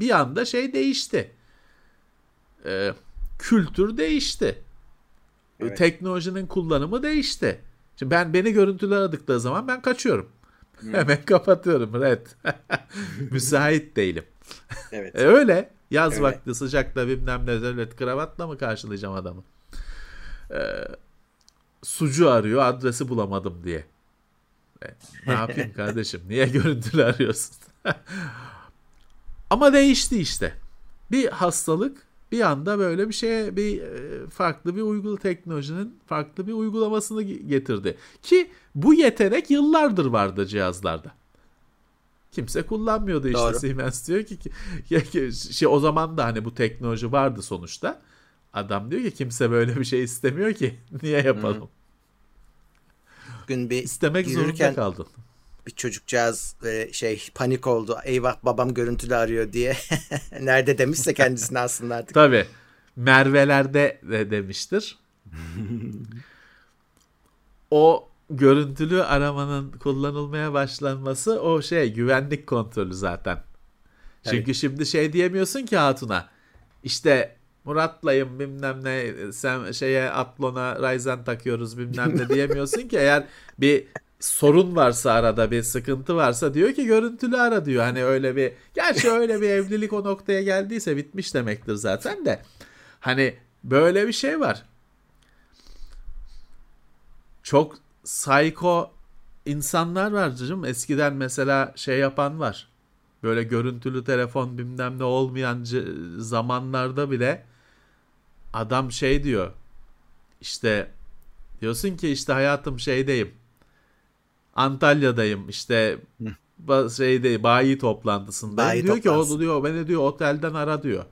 bir anda şey değişti. Ee, kültür değişti. Evet. Teknolojinin kullanımı değişti. Şimdi ben beni görüntülü aradıkları zaman ben kaçıyorum. Hemen kapatıyorum. Red. Müsait değilim. evet. E öyle. Yaz Öyle. vakti sıcakta bilmem ne devlet kravatla mı karşılayacağım adamı? Ee, sucu arıyor adresi bulamadım diye. E, ne yapayım kardeşim? Niye görüntülü arıyorsun? Ama değişti işte. Bir hastalık bir anda böyle bir şeye bir e, farklı bir uygulu teknolojinin farklı bir uygulamasını ge- getirdi. Ki bu yetenek yıllardır vardı cihazlarda. Kimse kullanmıyordu işte Doğru. Siemens diyor ki, ki şey o zaman da hani bu teknoloji vardı sonuçta. Adam diyor ki kimse böyle bir şey istemiyor ki niye yapalım? Bugün bir İstemek yürürken zorunda kaldın. Bir çocukcağız böyle şey panik oldu. Eyvah babam görüntülü arıyor diye. Nerede demişse kendisine aslında artık. Tabii. Merve'lerde de demiştir. o görüntülü aramanın kullanılmaya başlanması o şey güvenlik kontrolü zaten. Çünkü şimdi şey diyemiyorsun ki hatuna. İşte Murat'layım bilmem ne sen şeye Atlon'a Ryzen takıyoruz bilmem ne diyemiyorsun ki eğer bir sorun varsa arada bir sıkıntı varsa diyor ki görüntülü ara diyor. Hani öyle bir gerçi öyle bir evlilik o noktaya geldiyse bitmiş demektir zaten de. Hani böyle bir şey var. Çok psycho insanlar var canım. Eskiden mesela şey yapan var. Böyle görüntülü telefon bilmem ne olmayan zamanlarda bile adam şey diyor. İşte diyorsun ki işte hayatım şeydeyim. Antalya'dayım işte şeyde bayi toplantısındayım. Bayi diyor ki toplantısı. o diyor beni diyor otelden ara diyor.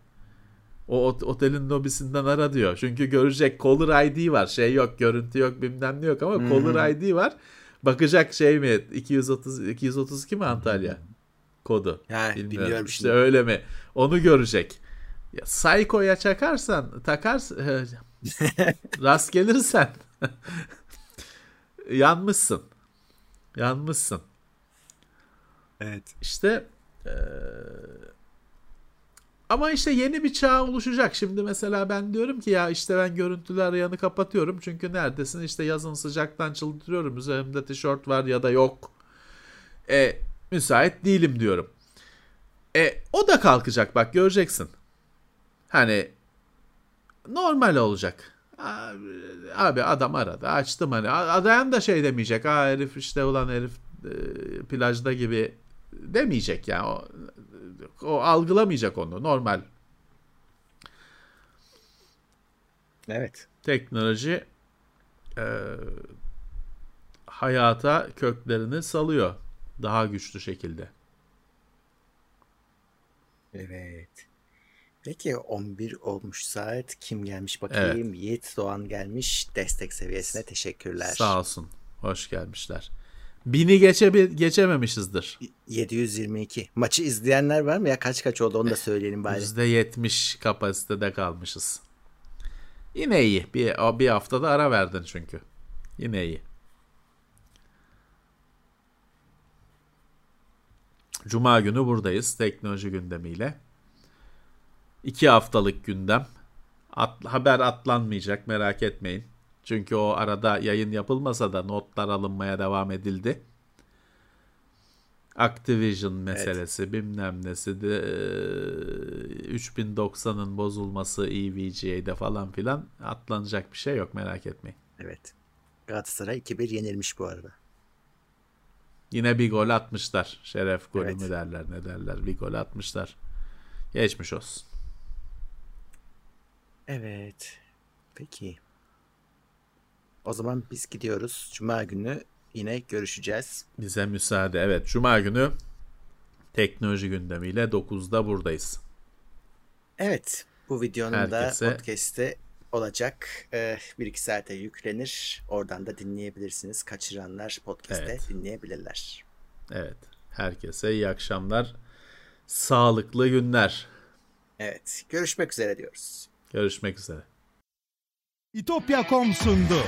O ot- otelin lobisinden ara diyor. Çünkü görecek caller ID var. Şey yok, görüntü yok, bilmem ne yok ama caller ID var. Bakacak şey mi? 230 232 mi Antalya kodu? Ha, Bilmiyorum. bilmiyorum İşte öyle mi? Onu görecek. Ya Psycho'ya çakarsan, takarsın rast gelirsen yanmışsın. Yanmışsın. Evet. İşte eee, ama işte yeni bir çağ oluşacak. Şimdi mesela ben diyorum ki ya işte ben görüntülü arayanı kapatıyorum. Çünkü neredesin? İşte yazın sıcaktan çıldırıyorum. Üzerimde tişört var ya da yok. E, müsait değilim diyorum. E, o da kalkacak bak göreceksin. Hani normal olacak. Abi- adam aradı açtım hani arayan da şey demeyecek. Aa herif işte ulan herif e, plajda gibi demeyecek yani o, o algılamayacak onu normal Evet. teknoloji e, hayata köklerini salıyor daha güçlü şekilde. Evet. Peki 11 olmuş saat. Kim gelmiş bakayım? Yiğit Doğan gelmiş. Destek seviyesine teşekkürler. Sağ olsun. Hoş gelmişler. Bini geçe geçememişizdir. 722. Maçı izleyenler var mı ya? Kaç kaç oldu onu da söyleyelim bari. %70 kapasitede kalmışız. Yine iyi. Bir, bir haftada ara verdin çünkü. Yine iyi. Cuma günü buradayız teknoloji gündemiyle. İki haftalık gündem. At- haber atlanmayacak merak etmeyin. Çünkü o arada yayın yapılmasa da notlar alınmaya devam edildi. Activision meselesi bilmem nesi de eee, 3090'ın bozulması EVGA'de falan filan atlanacak bir şey yok merak etmeyin. Evet. Galatasaray 2-1 yenilmiş bu arada. Yine bir gol atmışlar. Şeref golü Evet. mü derler ne derler bir gol atmışlar. Geçmiş olsun. Evet. Peki. O zaman biz gidiyoruz. Cuma günü yine görüşeceğiz. Bize müsaade. Evet Cuma günü teknoloji gündemiyle 9'da buradayız. Evet. Bu videonun Herkese- da podcast'te olacak. Ee, bir iki saate yüklenir. Oradan da dinleyebilirsiniz. Kaçıranlar podcast'te Evet. dinleyebilirler. Evet. Herkese iyi akşamlar. Sağlıklı günler. Evet. Görüşmek üzere diyoruz. Görüşmek üzere. İtopya.com sundu.